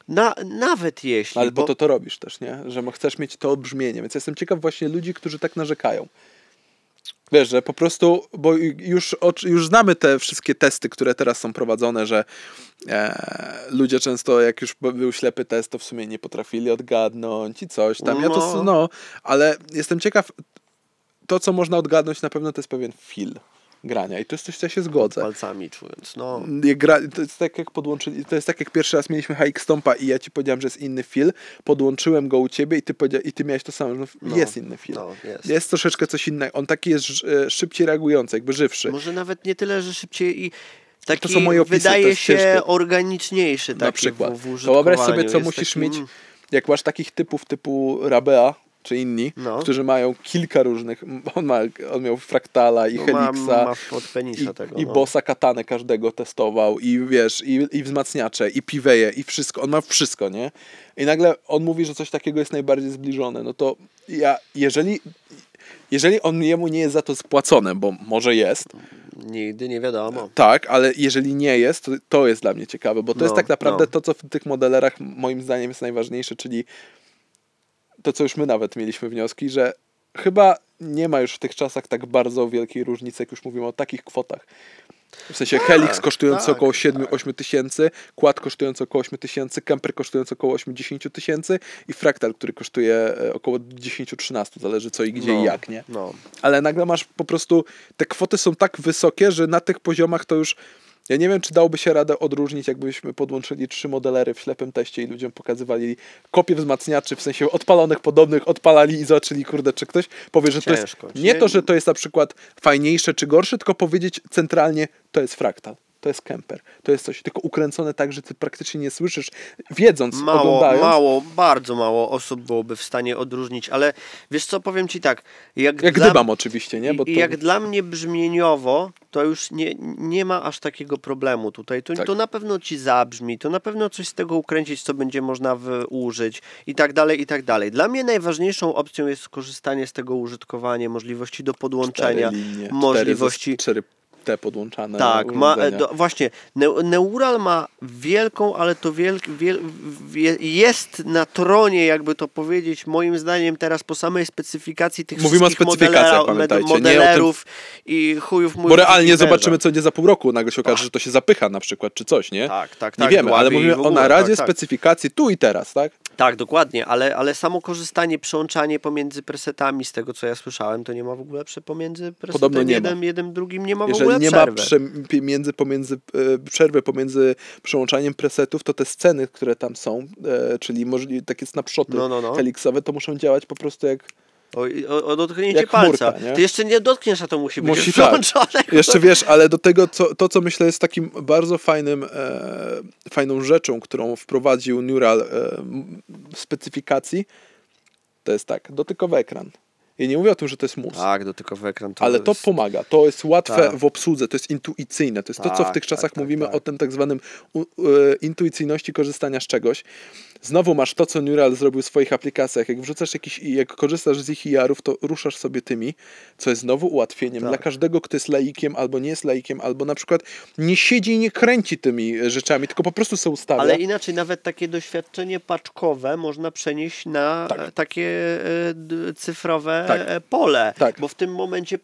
Na, nawet jeśli, Ale bo, po to to robisz też, nie? Że chcesz mieć to brzmienie. Więc jestem ciekaw właśnie ludzi, którzy tak narzekają. Wiesz, że po prostu, bo już, już znamy te wszystkie testy, które teraz są prowadzone, że e, ludzie często, jak już był ślepy test, to w sumie nie potrafili odgadnąć i coś tam. Ja to, No. no, ale jestem ciekaw, to co można odgadnąć na pewno to jest pewien feel grania i to jest coś, co ja się zgodzę. palcami czując, no. Gra, to jest tak jak podłączyli, to jest tak jak pierwszy raz mieliśmy HX Stompa i ja ci powiedziałem, że jest inny feel, podłączyłem go u ciebie i ty, powiedzia- i ty miałeś to samo, no, No, jest inny feel. no, jest. jest troszeczkę coś innego, on taki jest e, szybciej reagujący, jakby żywszy. Może nawet nie tyle, że szybciej i taki są moje opisy, to wydaje się ciężkie. organiczniejszy taki na przykład. w, w to wyobraź sobie, co Jest musisz takim- mieć, jak masz takich typów typu Rabea, czy inni, No. którzy mają kilka różnych, on, ma, on miał Fraktala i No, ma, Helixa, ma penisa i, tego. i no. bossa katanę każdego testował i wiesz, i, i wzmacniacze, i piweje, i wszystko, on ma wszystko, nie? I nagle on mówi, że coś takiego jest najbardziej zbliżone, no to ja, jeżeli, jeżeli on jemu nie jest za to spłacone, bo może jest, Nigdy nie wiadomo. tak, ale jeżeli nie jest, to, to jest dla mnie ciekawe, bo to jest No, tak naprawdę no. to, co w tych modelerach moim zdaniem jest najważniejsze, czyli to, co już my nawet mieliśmy wnioski, że chyba nie ma już w tych czasach tak bardzo wielkiej różnicy, jak już mówimy o takich kwotach. W sensie Helix kosztujący tak, około 7-8 tysięcy, Quad kosztujący około 8 tysięcy, Kemper kosztujący około 80 tysięcy i Fractal, który kosztuje e, około 10-13, zależy co i gdzie no, i jak, nie? No. ale nagle masz po prostu, te kwoty są tak wysokie, że na tych poziomach to już, ja nie wiem, czy dałoby się radę odróżnić, jakbyśmy podłączyli trzy modelery w ślepym teście i ludziom pokazywali kopie wzmacniaczy, w sensie odpalonych, podobnych, odpalali i zobaczyli, kurde, czy ktoś powie, że to Ciężko. jest, nie to, że to jest na przykład fajniejsze czy gorsze, tylko powiedzieć centralnie, to jest fraktal. To jest kemper, to jest coś, tylko ukręcone tak, że ty praktycznie nie słyszysz, wiedząc, Mało, oglądając. mało, bardzo mało osób byłoby w stanie odróżnić, ale wiesz co, powiem ci tak, jak, Jak dla, oczywiście, nie? Bo to, jak dla mnie brzmieniowo, to już nie, nie ma aż takiego problemu tutaj. To, Tak. to na pewno ci zabrzmi, to na pewno coś z tego ukręcić, co będzie można użyć i tak dalej, i tak dalej. Dla mnie najważniejszą opcją jest skorzystanie z tego użytkowania, możliwości do podłączenia, cztery linie, możliwości... Cztery, cztery te podłączane Tak, ma, e, do, właśnie. Neu- Neural ma wielką, ale to wiel, wiel, wie- jest na tronie, jakby to powiedzieć, moim zdaniem teraz po samej specyfikacji tych Mówimy o wszystkich specyfikacjach, modela- nie o tym- modelerów i chujów mój Bo realnie zobaczymy, co będzie za pół roku. Nagle się okaże, że to się zapycha na przykład, czy coś, nie? Tak, tak, Nie tak. wiemy, ale dławi i mówimy o ogóle, naradzie tak, tak. specyfikacji tu i teraz, tak? Tak, dokładnie, ale, ale samo korzystanie, przełączanie pomiędzy presetami, z tego co ja słyszałem, to nie ma w ogóle prze, pomiędzy presetem nie ma. jednym, drugim, nie ma w Jeżeli ogóle nie przerwy. ma prze, między, pomiędzy, e, przerwy pomiędzy przełączaniem presetów, to te sceny, które tam są, e, czyli możli, takie snapshoty No, no, no. helixowe, to muszą działać po prostu jak O, o, o dotknięcie Jak palca. chmurka, nie? Ty jeszcze nie dotkniesz, a to musi być Musi tak. włączone. Jeszcze wiesz, ale do tego, co, to co myślę jest takim bardzo fajnym, e, fajną rzeczą, którą wprowadził Neural e, w specyfikacji, to jest tak, dotykowy ekran. I nie mówię o tym, że to jest mus, Tak, dotykowy ekran to ale to jest... pomaga, to jest łatwe Tak. w obsłudze, to jest intuicyjne, to jest to, co w Tak, tych tak, czasach tak, mówimy tak. o tym tak zwanym u, e, intuicyjności korzystania z czegoś. Znowu masz to, co Neural zrobił w swoich aplikacjach. Jak wrzucasz jakiś, jak korzystasz z ich IR-ów, to ruszasz sobie tymi, co jest znowu ułatwieniem Tak. dla każdego, kto jest laikiem, albo nie jest laikiem, albo na przykład nie siedzi i nie kręci tymi e, rzeczami, tylko po prostu sobie ustawia. Ale inaczej, nawet takie doświadczenie paczkowe można przenieść na Tak. e, takie e, cyfrowe Tak. pole. Tak. Bo w tym momencie,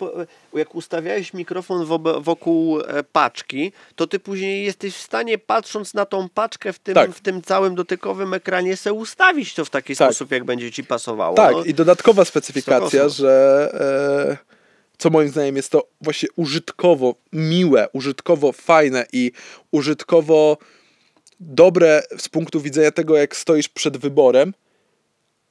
jak ustawiałeś mikrofon wokół paczki, to ty później jesteś w stanie, patrząc na tą paczkę w tym, Tak. w tym całym dotykowym ekranie, se ustawić to w taki Tak. sposób, jak będzie ci pasowało. Tak, no. i dodatkowa specyfikacja, że e, co moim zdaniem jest to właśnie użytkowo miłe, użytkowo fajne i użytkowo dobre z punktu widzenia tego, jak stoisz przed wyborem.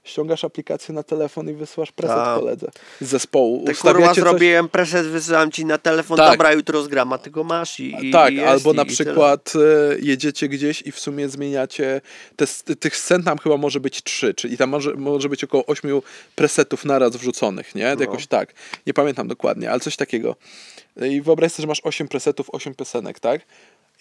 Ściągasz aplikację na telefon i wysyłasz preset Tak. koledze z zespołu. Ty kurwa coś- zrobiłem preset, wysyłam ci na telefon, Tak. dobra, jutro zgram, a ty go masz i, i tak, i jest, albo i, na przykład e, jedziecie gdzieś i w sumie zmieniacie. Te, tych scen tam chyba może być trzy, czyli tam może, może być około ośmiu presetów naraz wrzuconych, nie? No. Jakoś tak. Nie pamiętam dokładnie, ale coś takiego. I wyobraź sobie, że masz osiem presetów, osiem piosenek, tak?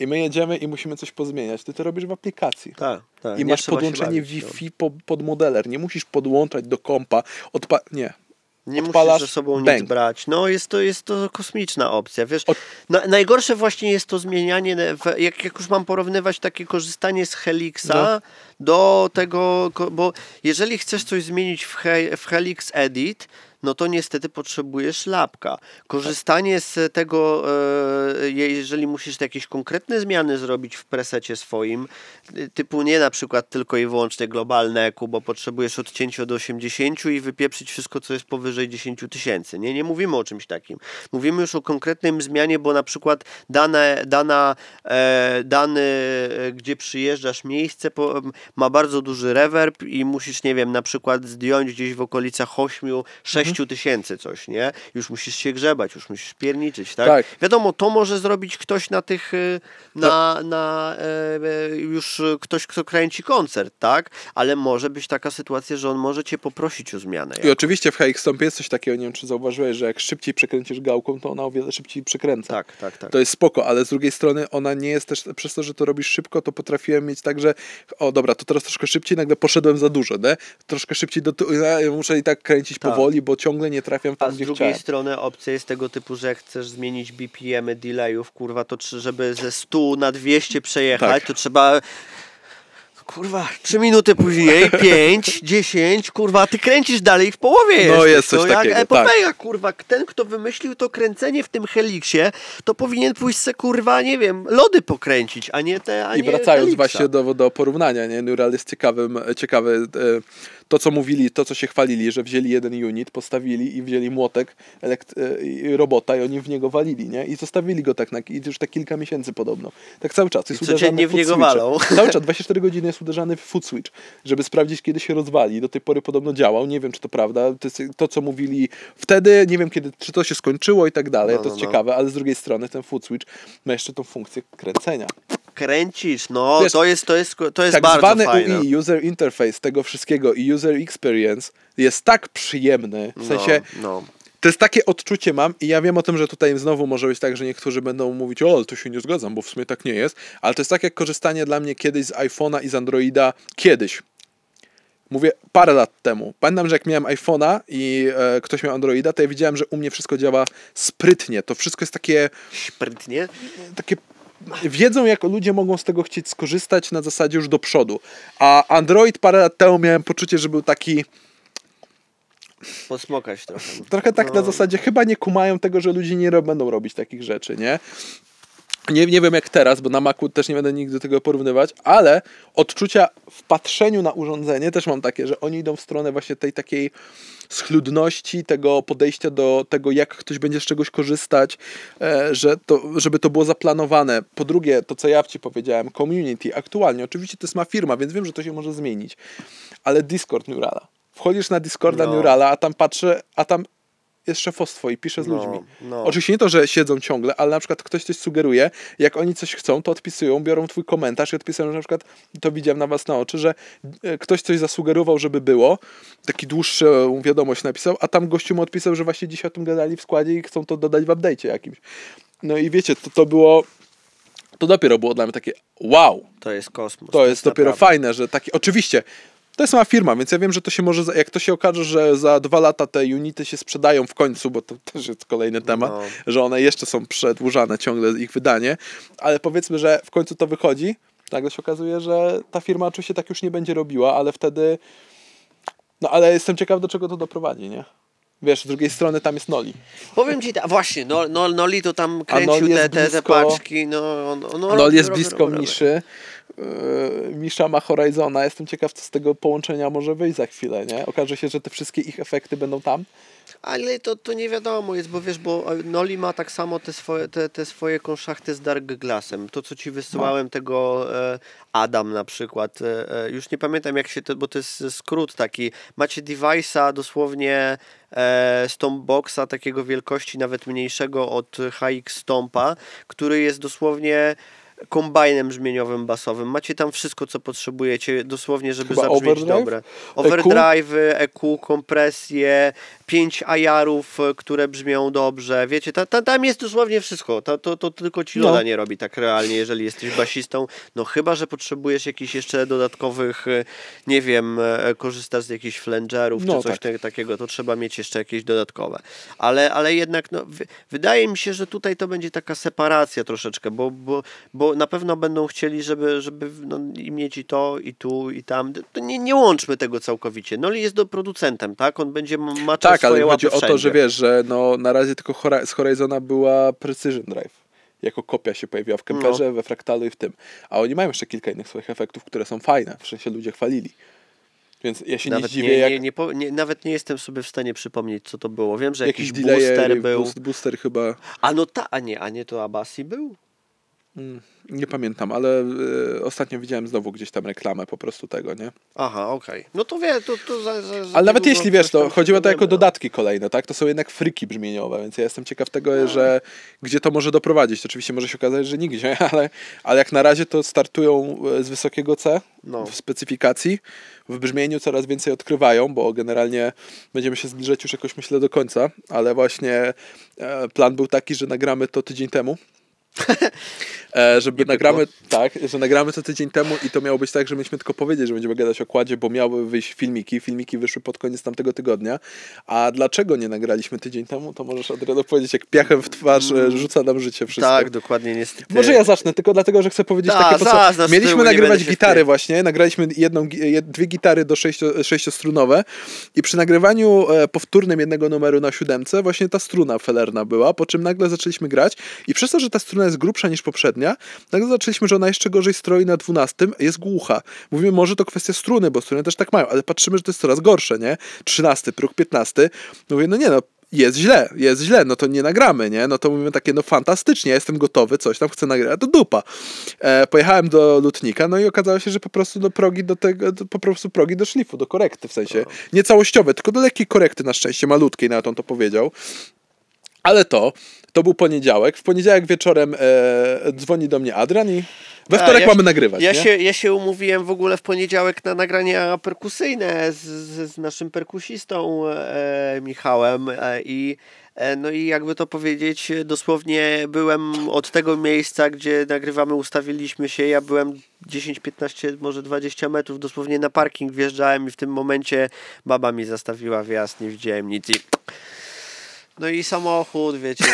I my jedziemy i musimy coś pozmieniać. Ty to robisz w aplikacji. Tak, tak. I nie masz podłączenie bawić, no. Wi-Fi po, pod modeler. Nie musisz podłączać do kompa. Odpa- nie. Nie Odpalasz, musisz ze sobą nic bang. brać. No jest to, jest to kosmiczna opcja. Wiesz, Od- na, najgorsze właśnie jest to zmienianie, w, jak, jak już mam porównywać takie korzystanie z Helixa No. do tego, bo jeżeli chcesz coś zmienić w, he, w Helix Edit, no to niestety potrzebujesz lapka. Korzystanie z tego, e, jeżeli musisz jakieś konkretne zmiany zrobić w presecie swoim, y, typu nie na przykład tylko i wyłącznie globalne EQ, bo potrzebujesz odcięcia do 80 i wypieprzyć wszystko, co jest powyżej 10 tysięcy. Nie, nie mówimy o czymś takim. Mówimy już o konkretnym zmianie, bo na przykład dane, dana, e, dany, e, gdzie przyjeżdżasz miejsce, po, ma bardzo duży reverb i musisz, nie wiem, na przykład zdjąć gdzieś w okolicach 8, 6 tysięcy coś, nie? Już musisz się grzebać, już musisz pierniczyć, tak? Tak. Wiadomo, to może zrobić ktoś na tych, y, na, na e, e, już ktoś, kto kręci koncert, tak? Ale może być taka sytuacja, że on może cię poprosić o zmianę. I oczywiście w HX jest coś takiego, nie wiem czy zauważyłeś, że jak szybciej przekręcisz gałką, to ona o wiele szybciej przekręca. Tak, tak, tak. To jest spoko, ale z drugiej strony ona nie jest też, przez to, że to robisz szybko, to potrafiłem mieć tak, że o dobra, to teraz troszkę szybciej, nagle poszedłem za dużo, nie? Troszkę szybciej, do, ja muszę i tak kręcić Tak. powoli, bo ciągle nie trafiam tam, A z gdzie drugiej chciałem. strony opcja jest tego typu, że jak chcesz zmienić BPM-y delayów, kurwa, to żeby ze 100 na 200 przejechać, Tak. to trzeba kurwa, 3 minuty później, *laughs* 5, 10, kurwa, ty kręcisz dalej w połowie No, jesteś. jest coś jak takiego, tak. epopeja, kurwa, ten kto wymyślił to kręcenie w tym Helixie, to powinien pójść se, kurwa, nie wiem, lody pokręcić, a nie te, a I nie wracając Helixa. właśnie do, do porównania, nie? Neural jest ciekawym, ciekawy. E, to, co mówili, to, co się chwalili, że wzięli jeden unit, postawili i wzięli młotek elekt- e, robota i oni w niego walili, nie? I zostawili go tak na, i już tak kilka miesięcy podobno. Tak cały czas. Jest I codziennie w niego walą. Cały czas, 24 godziny jest uderzany w foot switch, żeby sprawdzić, kiedy się rozwali. Do tej pory podobno działał. Nie wiem, czy to prawda. To, jest to co mówili wtedy, nie wiem, kiedy, czy to się skończyło i tak dalej. No, to no, jest no. ciekawe, ale z drugiej strony ten foot switch ma jeszcze tą funkcję kręcenia. Kręcisz, no, Wiesz, to jest, to jest, to jest tak bardzo zwany fajne. UI, user interface tego wszystkiego i user experience jest tak przyjemny, w sensie no, no. to jest takie odczucie mam i ja wiem o tym, że tutaj znowu może być tak, że niektórzy będą mówić, o, ale to się nie zgadzam, bo w sumie tak nie jest, ale to jest tak jak korzystanie dla mnie kiedyś z iPhone'a i z Androida, kiedyś. Mówię parę lat temu. Pamiętam, że jak miałem iPhone'a i e, ktoś miał Androida, to ja widziałem, że u mnie wszystko działa sprytnie. To wszystko jest takie Sprytnie. takie wiedzą, jak ludzie mogą z tego chcieć skorzystać na zasadzie już do przodu. A Android parę lat temu miałem poczucie, że był taki Posmokać trochę. trochę tak na No. zasadzie chyba nie kumają tego, że ludzie nie będą robić takich rzeczy, nie? Nie, nie wiem jak teraz, bo na Macu też nie będę nigdy tego porównywać, ale odczucia w patrzeniu na urządzenie też mam takie, że oni idą w stronę właśnie tej takiej schludności, tego podejścia do tego, jak ktoś będzie z czegoś korzystać, e, że to, żeby to było zaplanowane. Po drugie, to co ja ci powiedziałem, community, aktualnie, oczywiście to jest ma firma, więc wiem, że to się może zmienić, ale Discord Neurala. Wchodzisz na Discorda No. Neurala, a tam patrzę, a tam jest szefostwo i pisze z No, ludźmi. no. Oczywiście nie to, że siedzą ciągle, ale na przykład ktoś coś sugeruje, jak oni coś chcą, to odpisują, biorą twój komentarz i odpisują, że na przykład, to widziałem na was na oczy, że e, ktoś coś zasugerował, żeby było, taki dłuższą wiadomość napisał, a tam gościu mu odpisał, że właśnie dzisiaj o tym gadali w składzie i chcą to dodać w update'cie jakimś. No i wiecie, to, to było, to dopiero było dla mnie takie wow, To jest kosmos. to jest dopiero naprawdę- fajne, że takie. Oczywiście, to jest mała firma, więc ja wiem, że to się może. Jak to się okaże, że za dwa lata te unity się sprzedają w końcu, bo to też jest kolejny temat, No. że one jeszcze są przedłużane ciągle ich wydanie, ale powiedzmy, że w końcu to wychodzi. Nagle się okazuje, że ta firma oczywiście tak już nie będzie robiła, ale wtedy. No ale jestem ciekaw, do czego to doprowadzi, nie? Wiesz, z drugiej strony tam jest Noli. Powiem ci, ta, właśnie, no, no, Noli to tam kręcił Noli te, te, te paczki, no, no, no, Nol robi- jest robi- blisko robi- robi. Miszy. Yy, Misza ma Horizona. Jestem ciekaw, co z tego połączenia może wyjść za chwilę, nie? Okaże się, że te wszystkie ich efekty będą tam. Ale to, to nie wiadomo jest, bo wiesz, bo Noli ma tak samo te swoje, te, te swoje konszachty z Dark Glassem. To, co ci wysyłałem, tego e, Adam na przykład. E, e, już nie pamiętam jak się to, bo to jest skrót taki. Macie device'a dosłownie e, Stompboxa takiego wielkości nawet mniejszego od HX Stompa, który jest dosłownie kombajnem brzmieniowym basowym. Macie tam wszystko, co potrzebujecie, dosłownie, żeby Chyba zabrzmieć overdrive? dobre. Overdrive, EQ, kompresje, pięć ajarów, e, które brzmią dobrze. Wiecie, ta, ta, tam jest dosłownie wszystko. To, to, to tylko ci Loda No. nie robi tak realnie, jeżeli jesteś basistą. No chyba, że potrzebujesz jakichś jeszcze dodatkowych, e, nie wiem, e, korzystasz z jakichś flangerów No czy coś tak. takiego, to trzeba mieć jeszcze jakieś dodatkowe. Ale, ale jednak no, wy, wydaje mi się, że tutaj to będzie taka separacja troszeczkę, bo, bo, bo na pewno będą chcieli, żeby, żeby no, i mieć i to, i tu, i tam. To nie, nie łączmy tego całkowicie. Noli jest do producentem, tak? On będzie m- maczał Tak, ale swoje chodzi o to, wszędzie. że wiesz, że no, na razie tylko z Horizona była Precision Drive. Jako kopia się pojawiła w Kemperze, No. we Fractalu i w tym. A oni mają jeszcze kilka innych swoich efektów, które są fajne. W sensie ludzie chwalili. Więc ja się nie Nawet zdziwię, nie, jak nie, nie, nie, nawet nie jestem sobie w stanie przypomnieć, co to było. Wiem, że jakiś jakiś booster był. boost, booster chyba... A no ta, a nie, a nie to Abasi był? Mm, Nie pamiętam, ale y, ostatnio widziałem znowu gdzieś tam reklamę po prostu tego, nie? Aha, okej. No to wie, to, to za, za, za Ale nawet jeśli wiesz, to chodziło to jako no. dodatki kolejne, tak? To są jednak fryki brzmieniowe, więc ja jestem ciekaw tego, że gdzie to może doprowadzić. Oczywiście może się okazać, że nigdzie, *laughs* ale, ale jak na razie to startują e, z wysokiego C No. w specyfikacji. W brzmieniu coraz więcej odkrywają, bo generalnie będziemy się zbliżać już jakoś myślę do końca, ale właśnie e, plan był taki, że nagramy to tydzień temu. E, pykło. nagramy, tak, że nagramy to tydzień temu i to miało być tak, że mieliśmy tylko powiedzieć, że będziemy gadać o kładzie, bo miały wyjść filmiki. Filmiki wyszły pod koniec tamtego tygodnia. A dlaczego nie nagraliśmy tydzień temu, to możesz od razu powiedzieć, jak piachem w twarz e, rzuca nam życie wszystko. Tak, dokładnie, niestety. Może ja zacznę, tylko dlatego, że chcę powiedzieć Da, takie po co. Mieliśmy nagrywać gitary właśnie, nagraliśmy jedną, dwie gitary do sześcio, sześciostrunowe i przy nagrywaniu e, powtórnym jednego numeru na siódemce właśnie ta struna felerna była, po czym nagle zaczęliśmy grać i przez to, że ta struna jest grubsza niż poprzednia, nagle zaczęliśmy, że ona jeszcze gorzej stroi na dwunastym, jest głucha. Mówimy, może to kwestia struny, bo struny też tak mają, ale patrzymy, że to jest coraz gorsze, nie? Trzynasty, próg piętnasty. Mówię, no nie no, jest źle, jest źle, no to nie nagramy, nie? No to mówimy takie, no fantastycznie, jestem gotowy, coś tam chcę nagrać, to dupa. E, pojechałem do lutnika, no i okazało się, że po prostu do progi do tego, do, po prostu progi do szlifu, do korekty, w sensie nie całościowe, tylko do lekkiej korekty na szczęście, malutkiej, nawet on to powiedział. Ale to, to był poniedziałek. W poniedziałek wieczorem e, dzwoni do mnie Adrian i we A, wtorek ja mamy się- nagrywać. Ja nie? się, ja się umówiłem w ogóle w poniedziałek na nagrania perkusyjne z, z, z naszym perkusistą e, Michałem e, i e, no i jakby to powiedzieć, dosłownie byłem od tego miejsca, gdzie nagrywamy, ustawiliśmy się, ja byłem 10, 15, może 20 metrów dosłownie na parking wjeżdżałem i w tym momencie baba mi zastawiła wjazd, nie widziałem nic i No i samochód, wiecie,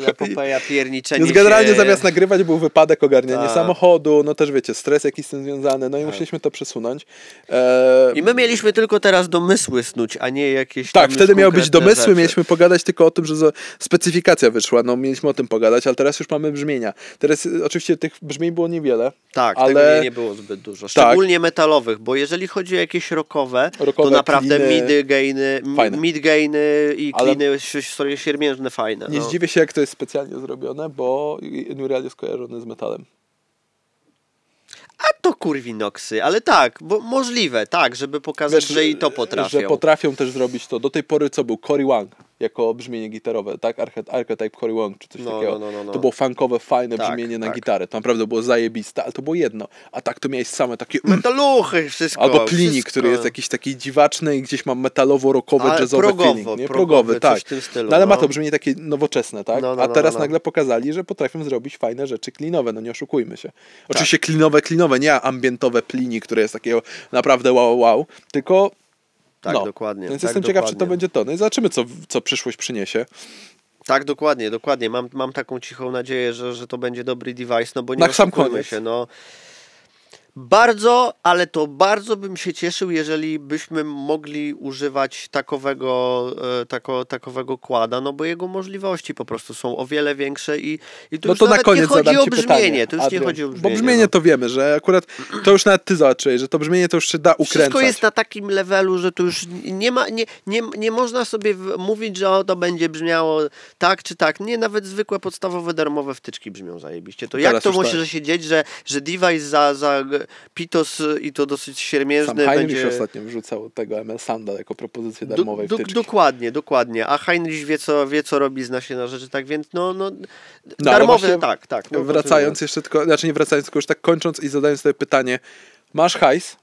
no, epopeja, *laughs* pierniczenie Więc generalnie się. zamiast nagrywać był wypadek ogarniania Tak. samochodu, no też wiecie, stres jakiś z tym związany, no i musieliśmy to przesunąć. E, I my mieliśmy tylko teraz domysły snuć, a nie jakieś tak, wtedy miały być domysły, rzeczy. mieliśmy pogadać tylko o tym, że specyfikacja wyszła, no mieliśmy o tym pogadać, ale teraz już mamy brzmienia. Teraz y, oczywiście tych brzmień było niewiele, Tak, ale nie, było zbyt dużo. Szczególnie metalowych, bo jeżeli chodzi o jakieś rockowe, Rockowe, to naprawdę kliny, midy, gainy, mi- fajne. mid gainy i Ale- kliny ś- są siermiężne fajne. nie no. zdziwię się jak to jest specjalnie zrobione, bo Unreal jest kojarzony z metalem. A to kurwi noksy, ale tak, bo możliwe, tak, żeby pokazać, że i to potrafią. Że potrafią też zrobić to. Do tej pory co był Cory Wang jako brzmienie gitarowe, tak? Arche- Archetype Cory Wang czy coś No, takiego. no, no, no, no. To było funkowe, fajne Tak, brzmienie na tak. gitarę. To naprawdę było zajebiste, ale to było jedno. A tak to miałeś same takie... Metaluchy, wszystko. Albo klinik, wszystko. który jest jakiś taki dziwaczny i gdzieś ma metalowo-rockowy, Ale jazzowy progowo, feeling. Nie? progowy, Progowy, tak. stylu, no ale ma no. to brzmienie takie nowoczesne, tak? No, no, A no, teraz no, no. nagle pokazali, że potrafią zrobić fajne rzeczy klinowe, no nie oszukujmy się. Oczywiście klinowe, klinowe, nie ambientowe plini, które jest takiego naprawdę wow, wow, tylko Tak, no. dokładnie. Więc tak, jestem ciekaw, czy to dokładnie. będzie to. No i zobaczymy, co, co przyszłość przyniesie. Tak, dokładnie, dokładnie. Mam, mam taką cichą nadzieję, że, że to będzie dobry device, no bo nie Na sam koniec. się, no. Bardzo, ale to bardzo bym się cieszył, jeżeli byśmy mogli używać takowego, e, tako, takowego kłada, no bo jego możliwości po prostu są o wiele większe i, i tu No już to na koniec nie chodzi o brzmienie, pytanie. to już Adrian, nie chodzi o Bo brzmienie. brzmienie no. to wiemy, że akurat to już nawet ty zobaczyłeś, że to brzmienie to już się da ukręcać. Wszystko jest na takim levelu, że tu już nie ma, nie, nie, nie można sobie mówić, że o, to będzie brzmiało tak czy tak. Nie, nawet zwykłe podstawowe darmowe wtyczki brzmią zajebiście. To jak Teraz to już może tak. się dzieć, że, że device za, za Pitos y, i to dosyć Sam siermiężny Heinrich będzie... ostatnio wrzucał tego ML Sanda jako propozycję Do, darmowej do, wtyczki. dokładnie, dokładnie. A Heinrich wie co, wie, co robi, zna się na rzeczy, tak więc no, no, ale darmowe, tak, tak. No, wracając jeszcze tylko, znaczy nie wracając, tylko już tak kończąc i zadając sobie pytanie, masz hajs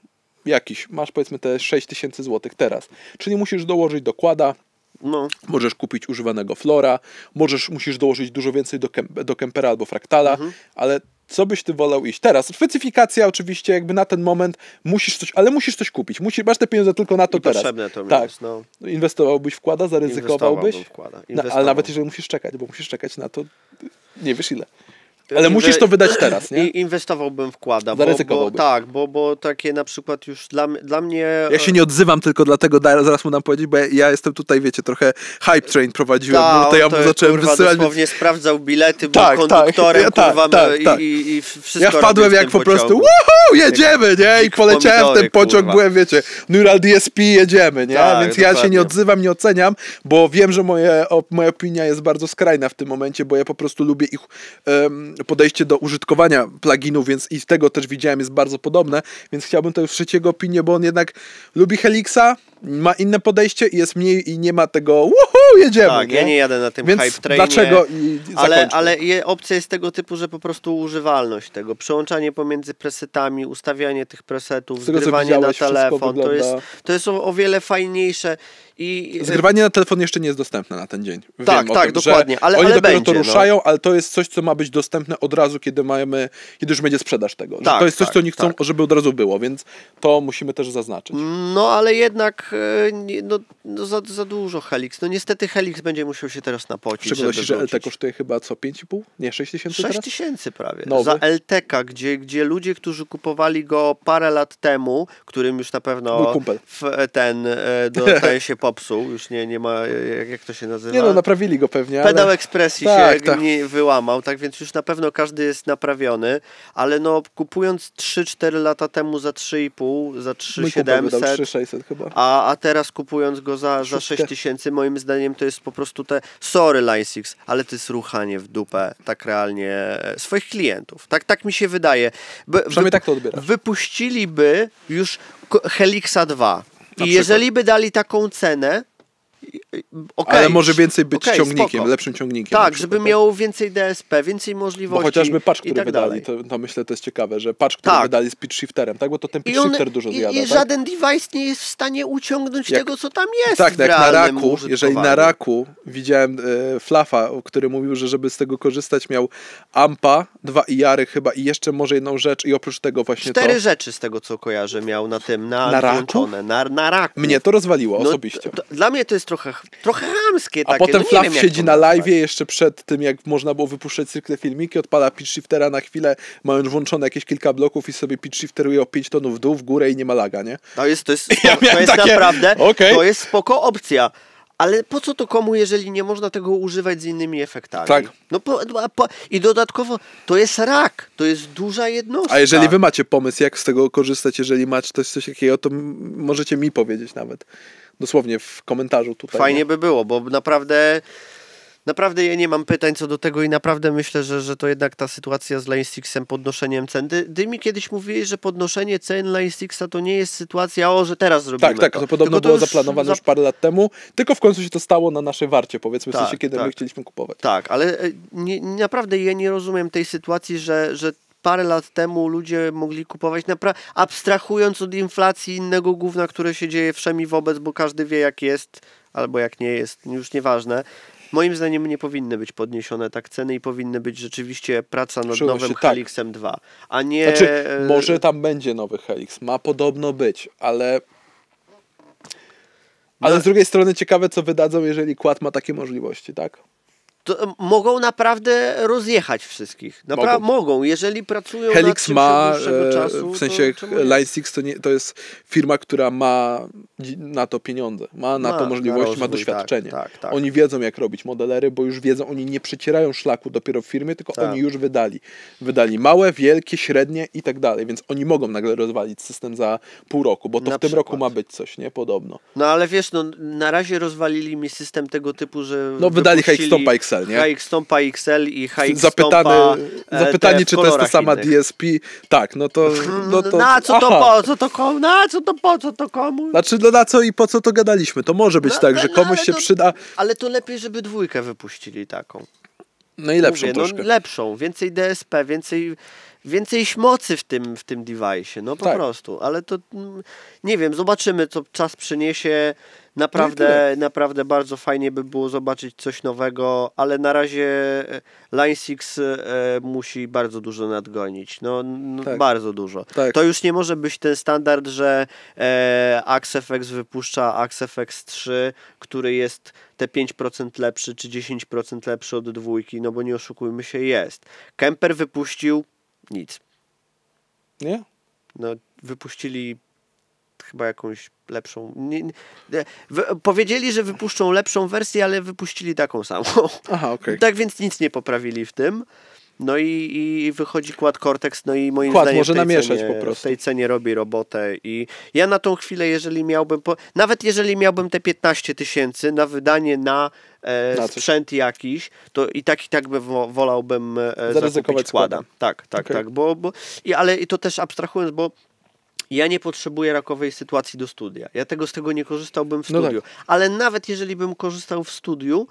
jakiś, masz powiedzmy te 6 tysięcy złotych teraz, czyli musisz dołożyć dokłada, No, możesz kupić używanego flora, możesz, musisz dołożyć dużo więcej do, kem, do kempera albo fraktala, Mhm. ale co byś ty wolał iść? Teraz, specyfikacja oczywiście jakby na ten moment musisz coś, ale musisz coś kupić, musisz, masz te pieniądze tylko na to i teraz. potrzebne to tak. jest. No. Inwestowałbyś wkłada, zaryzykowałbyś? Wkłada. No, ale nawet jeżeli musisz czekać, bo musisz czekać na to, nie wiesz ile. Ale musisz to wydać teraz, nie? I inwestowałbym wkłada. Bo, bo, tak, bo, bo takie na przykład już dla, dla mnie... Ja się nie odzywam tylko dlatego, da, zaraz mu dam powiedzieć, bo ja, jestem tutaj, wiecie, trochę hype train prowadziłem, Ta, no to ja mu zacząłem kurwa, wysyłać, dosłownie więc sprawdzał bilety, był Tak, tak, konduktorem, ja- tak, kurwa, tak, i, tak. i, i wszystko ja wpadłem jak po prostu woohoo, jedziemy, nie? I poleciałem w ten pociąg, kurwa. byłem, wiecie, Neural DSP, jedziemy, nie? Tak, Więc ja się dokładnie. nie odzywam, nie oceniam, bo wiem, że moje, o, moja opinia jest bardzo skrajna w tym momencie, bo ja po prostu lubię ich em, podejście do użytkowania pluginów, więc i z tego też widziałem jest bardzo podobne, więc chciałbym to usłyszeć jego opinię, bo on jednak lubi Helixa, ma inne podejście i jest mniej i nie ma tego woohoo, jedziemy, Tak, ja nie jadę na tym Więc hype trainie. dlaczego i Ale, ale opcja jest tego typu, że po prostu używalność tego, przełączanie pomiędzy presetami, ustawianie tych presetów, tego, zgrywanie na telefon, to jest, to jest o, o wiele fajniejsze i Zgrywanie na telefon jeszcze nie jest dostępne na ten dzień. Wiem Tak, tak, tym, dokładnie, ale- oni ale dopiero będzie, to no. ruszają, ale to jest coś, co ma być dostępne od razu, kiedy mamy, kiedy już będzie sprzedaż tego. Tak, to jest coś, tak, co oni chcą, tak. żeby od razu było, więc to musimy też zaznaczyć. No, ale jednak nie, no, no za, za dużo Helix. No niestety Helix będzie musiał się teraz W napocić, szczególności, że LT kosztuje chyba co, 5,5? Nie, 6 tysięcy 6 teraz? tysięcy prawie. Nowy. Za LTK, gdzie, gdzie ludzie, którzy kupowali go parę lat temu, którym już na pewno w, ten, e, ten *laughs* się popsuł, już nie, nie ma, jak, jak to się nazywa? Nie no, naprawili go pewnie, ale... Pedał ekspresji Tak, się tak. nie wyłamał, tak więc już na pewno każdy jest naprawiony, ale no kupując 3-4 lata temu za 3,5, za Mój kumpel wydał 3,700, 3600 chyba. a, a teraz kupując go za, za Szóstkę. 6 tysięcy, moim zdaniem to jest po prostu te, sorry Line 6, ale to jest ruchanie w dupę, tak realnie, e, swoich klientów. Tak, tak mi się wydaje. By, Przynajmniej tak to odbierasz. Wypuściliby już Helixa 2 Na i jeżeli by dali taką cenę, i- i- okej, ale może więcej być okej, ciągnikiem, spoko. lepszym ciągnikiem. Tak, żeby miało więcej DSP, więcej możliwości. Bo chociażby patch, i który tak wydali, to, to myślę, to jest ciekawe, że patch, który Tak. wydali z pitch shifterem, tak? Bo to ten I, pitch on, shifter dużo i, zjada, i tak? żaden device nie jest w stanie uciągnąć Jak- tego, co tam jest. Tak, tak jak na raku, jeżeli na raku widziałem e, Flafa, który mówił, że żeby z tego korzystać miał ampa, dwa iary chyba i jeszcze może jedną rzecz i oprócz tego właśnie Cztery to. rzeczy z tego, co kojarzę, miał na tym, na, Na raku? na, na raku. Mnie to rozwaliło No, osobiście. to- Dla mnie to jest jest trochę, trochę chamskie A takie. potem no Flaw siedzi na live jeszcze przed tym, jak można było wypuszczać cykle filmiki, odpala pitch shiftera na chwilę, mając włączone jakieś kilka bloków i sobie pitch shifteruje o 5 tonów w dół, w górę i nie ma laga, nie? To jest, to jest, *laughs* Ja to jest takie, naprawdę, okej. to jest spoko opcja. Ale po co to komu, jeżeli nie można tego używać z innymi efektami? Tak. No po, po, I dodatkowo to jest rak, to jest duża jednostka. A jeżeli wy macie pomysł, jak z tego korzystać, jeżeli macie coś, coś takiego, to możecie mi powiedzieć nawet. Dosłownie w komentarzu tutaj. Fajnie nie? by było, bo naprawdę naprawdę ja nie mam pytań co do tego i naprawdę myślę, że, że to jednak ta sytuacja z Line Sixem, podnoszeniem cen. Ty, ty mi kiedyś mówiłeś, że podnoszenie cen Line Sixa to nie jest sytuacja, o, że teraz zrobimy Tak, tak, to. to podobno Tylko to było już zaplanowane za- już parę lat temu, tylko w końcu się to stało na naszej warcie, powiedzmy, w Tak, sensie, kiedy my tak. chcieliśmy kupować. Tak, ale e, nie, naprawdę ja nie rozumiem tej sytuacji, że, że parę lat temu ludzie mogli kupować, abstrahując od inflacji i innego gówna, które się dzieje wszemi wobec, bo każdy wie jak jest, albo jak nie jest, już nieważne. Moim zdaniem nie powinny być podniesione tak ceny i powinny być rzeczywiście praca nad nowym się tak. Helixem 2, a nie... Znaczy, e, może tam będzie nowy Helix, ma podobno być, ale... Ale No- z drugiej strony ciekawe, co wydadzą, jeżeli kład ma takie możliwości, tak? To, mogą naprawdę rozjechać wszystkich. Napra- Mogą. mogą. jeżeli pracują nad Helix ma, e, czasu, w sensie to? Line Six to, nie, to jest firma, która ma na to pieniądze, ma na Ma, to możliwości, rozwój, ma doświadczenie. tak, tak, tak. Oni wiedzą, jak robić modelery, bo już wiedzą, oni nie przecierają szlaku dopiero w firmie, tylko Tak. oni już wydali. Wydali małe, wielkie, średnie i tak dalej, więc oni mogą nagle rozwalić system za pół roku, bo to Na w tym roku ma być coś, nie? Podobno. No ale wiesz, no na razie rozwalili mi system tego typu, że No, wydali HX Stompa XL, nie? HX Stompa XL i HX Zapytany, Stompa, e, zapytanie, czy to jest ta sama innych. DSP, tak, no to... No to na co to aha. po co to komu? Na co to po co to komu? Znaczy, no na co i po co to gadaliśmy? To może być No, tak, no, że no, komuś się to- przyda, Ale to lepiej, żeby dwójkę wypuścili taką. no i lepszą Mówię, troszkę. No, lepszą, więcej DSP, więcej, więcej mocy w tym, w tym device'ie, no po Tak. prostu. Ale to mm, nie wiem, zobaczymy, co czas przyniesie. No Naprawdę, naprawdę bardzo fajnie by było zobaczyć coś nowego, ale na razie e, Line 6 e, musi bardzo dużo nadgonić. No, no Tak. bardzo dużo. Tak. To już nie może być ten standard, że e, AxeFX wypuszcza AxeFX 3, który jest te 5% lepszy czy 10% lepszy od dwójki, no bo nie oszukujmy się, jest. Kemper wypuścił nic. Nie? No, wypuścili chyba jakąś lepszą. Nie, nie, wy, powiedzieli, że wypuszczą lepszą wersję, ale wypuścili taką samą. *laughs* Aha, okej. Tak więc nic nie poprawili w tym. No i, i wychodzi Quad Cortex, no i moim Quad zdaniem może w namieszać cenie, po prostu. w tej cenie robi robotę i ja na tą chwilę, jeżeli miałbym, po, nawet jeżeli miałbym te 15 tysięcy na wydanie na, e, Na sprzęt jakiś, to i tak i tak by wo, wolałbym e, zakupić Quada. składem. Tak, tak, Okej. tak, bo, bo i, ale i to też abstrahując, bo ja nie potrzebuję rakowej sytuacji do studia. Ja tego z tego nie korzystałbym w No studiu. Ale nawet jeżeli bym korzystał w studiu,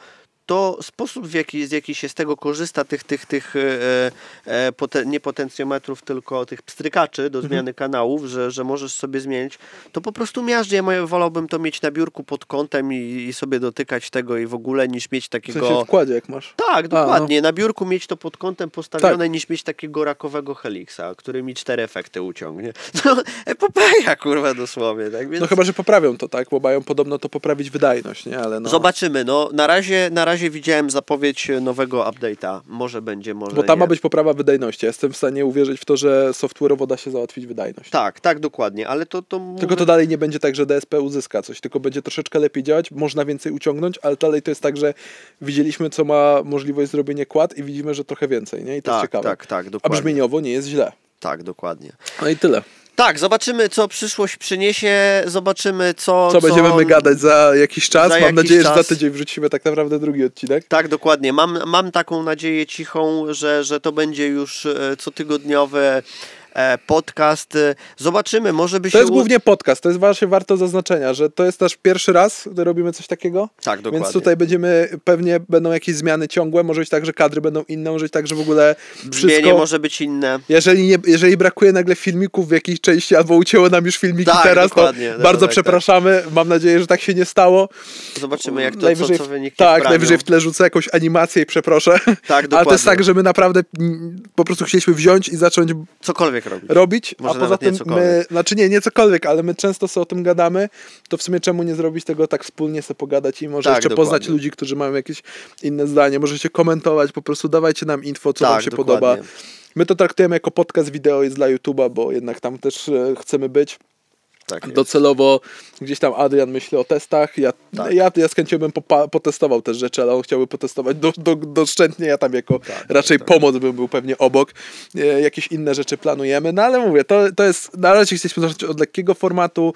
to sposób, w jaki, z jaki się z tego korzysta, tych, tych, tych e, e, poten, nie potencjometrów, tylko tych pstrykaczy Mhm. do zmiany kanałów, że, że możesz sobie zmienić, to po prostu miażdżę. Ja wolałbym to mieć na biurku pod kątem i, i sobie dotykać tego i w ogóle niż mieć W takiego... sensie w kładzie jak masz. Tak, A, dokładnie. Na biurku mieć to pod kątem postawione, Tak. niż mieć takiego rakowego helixa, który mi cztery efekty uciągnie. *laughs* No, epopeja, kurwa, dosłownie. Tak? Więc No chyba, że poprawią to, tak? Bo mają podobno to poprawić wydajność, nie? Ale no... Zobaczymy. No, na, razie, na razie widziałem zapowiedź nowego update'a. Może będzie, może Bo tam nie. ma być poprawa wydajności. Jestem w stanie uwierzyć w to, że software'owo da się załatwić wydajność. Tak, tak, dokładnie, ale to... to Tylko mówię- to dalej nie będzie tak, że DSP uzyska coś, tylko będzie troszeczkę lepiej działać, można więcej uciągnąć, ale dalej to jest tak, że widzieliśmy, co ma możliwość zrobienia kład i widzimy, że trochę więcej, nie? I to jest Tak, ciekawe. tak, tak, A dokładnie. brzmieniowo nie jest źle. Tak, dokładnie. No i tyle. Tak, zobaczymy, co przyszłość przyniesie, zobaczymy, co... Co, będziemy my gadać za jakiś czas? za Mam jakiś nadzieję, że za czas. tydzień wrzucimy tak naprawdę drugi odcinek. Tak, dokładnie. Mam, mam taką nadzieję cichą, że, że to będzie już e, cotygodniowy e, podcast. E, Zobaczymy, może by się... To jest głównie podcast, to jest właśnie warto zaznaczenia, że to jest nasz pierwszy raz, gdy robimy coś takiego. Tak, dokładnie. Więc tutaj będziemy, pewnie będą jakieś zmiany ciągłe, może być tak, że kadry będą inne, może być tak, że w ogóle Brzmienie wszystko... może być inne. Jeżeli, nie, jeżeli brakuje nagle filmików w jakiejś części, albo ucięło nam już filmiki Tak, teraz, dokładnie. to No, bardzo tak, przepraszamy. Mam nadzieję, że tak się nie stało. Zobaczymy, jak to, najwyżej, co, co wyniki Tak, najwyżej w tle rzucę jakąś animację i przeproszę. Tak, Ale to jest dokładnie. tak, że my naprawdę po prostu chcieliśmy wziąć i zacząć Cokolwiek cokolwiek robić. robić, Może a poza tym my, znaczy nie, nie cokolwiek, ale my często sobie o tym gadamy, to w sumie czemu nie zrobić tego tak wspólnie, sobie pogadać i może Tak, jeszcze dokładnie. poznać ludzi, którzy mają jakieś inne zdanie, możecie komentować, po prostu dawajcie nam info, co wam Tak, się dokładnie. podoba. My to traktujemy jako podcast wideo jest dla YouTube'a, bo jednak tam też e, chcemy być. Tak. Docelowo gdzieś tam Adrian myśli o testach. Ja, Tak. ja, ja z chęcią bym popa- potestował też rzeczy, ale on chciałby potestować do, do, doszczętnie. Ja tam jako Tak, raczej pomoc bym był pewnie obok. E, jakieś inne rzeczy planujemy, no ale mówię, to, to jest. Na razie chcieliśmy zacząć od lekkiego formatu.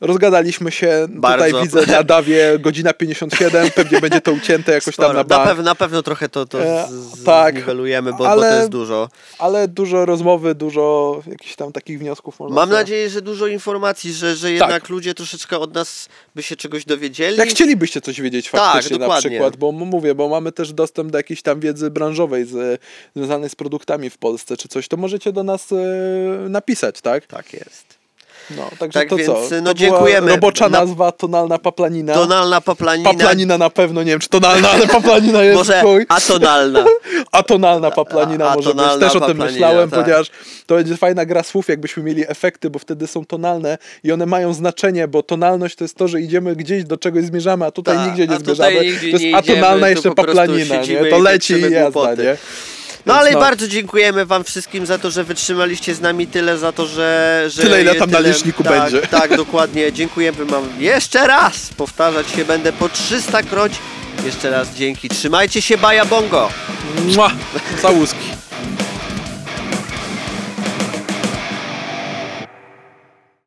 Rozgadaliśmy się. Bardzo. Tutaj widzę na dawie godzina 57. Pewnie będzie to ucięte jakoś tam Sporo. na na, bank. pewno, na pewno trochę to, to E, z, tak, zniwelujemy, bo, ale- bo to jest dużo. Ale dużo rozmowy, dużo jakichś tam takich wniosków można Mam sobie- nadzieję, że dużo informacji, że, że jednak ludzie troszeczkę od nas by się czegoś dowiedzieli. Tak. Jak chcielibyście coś wiedzieć Tak, faktycznie na dokładnie. przykład, bo mówię, bo mamy też dostęp do jakiejś tam wiedzy branżowej z, związanej z produktami w Polsce czy coś, to możecie do nas e, napisać, tak? Tak jest. No, także Tak to więc, co? no, to była dziękujemy. robocza Na- nazwa, tonalna paplanina. Tonalna paplanina. Paplanina na pewno, nie wiem czy tonalna, ale paplanina jest Może chuj. atonalna. *laughs* Atonalna paplanina A- może być. Też o tym myślałem, tak. ponieważ to będzie fajna gra słów, jakbyśmy mieli efekty, bo wtedy są tonalne i one mają znaczenie, bo tonalność to jest to, że idziemy gdzieś, do czegoś zmierzamy, a tutaj Tak, nigdzie nie a tutaj zmierzamy. nigdzie to jest nie atonalna jeszcze paplanina, nie? i To leci i pieprzemy jazda, nie? No ale bardzo dziękujemy wam wszystkim za to, że wytrzymaliście z nami tyle, za to, że... że Tyle, ile tam na liczniku tak, będzie. *laughs* Tak, dokładnie. Dziękujemy wam jeszcze raz. Powtarzać się będę po 300 kroć. Jeszcze raz dzięki. Trzymajcie się, Baja Bongo. Mua! Całuski.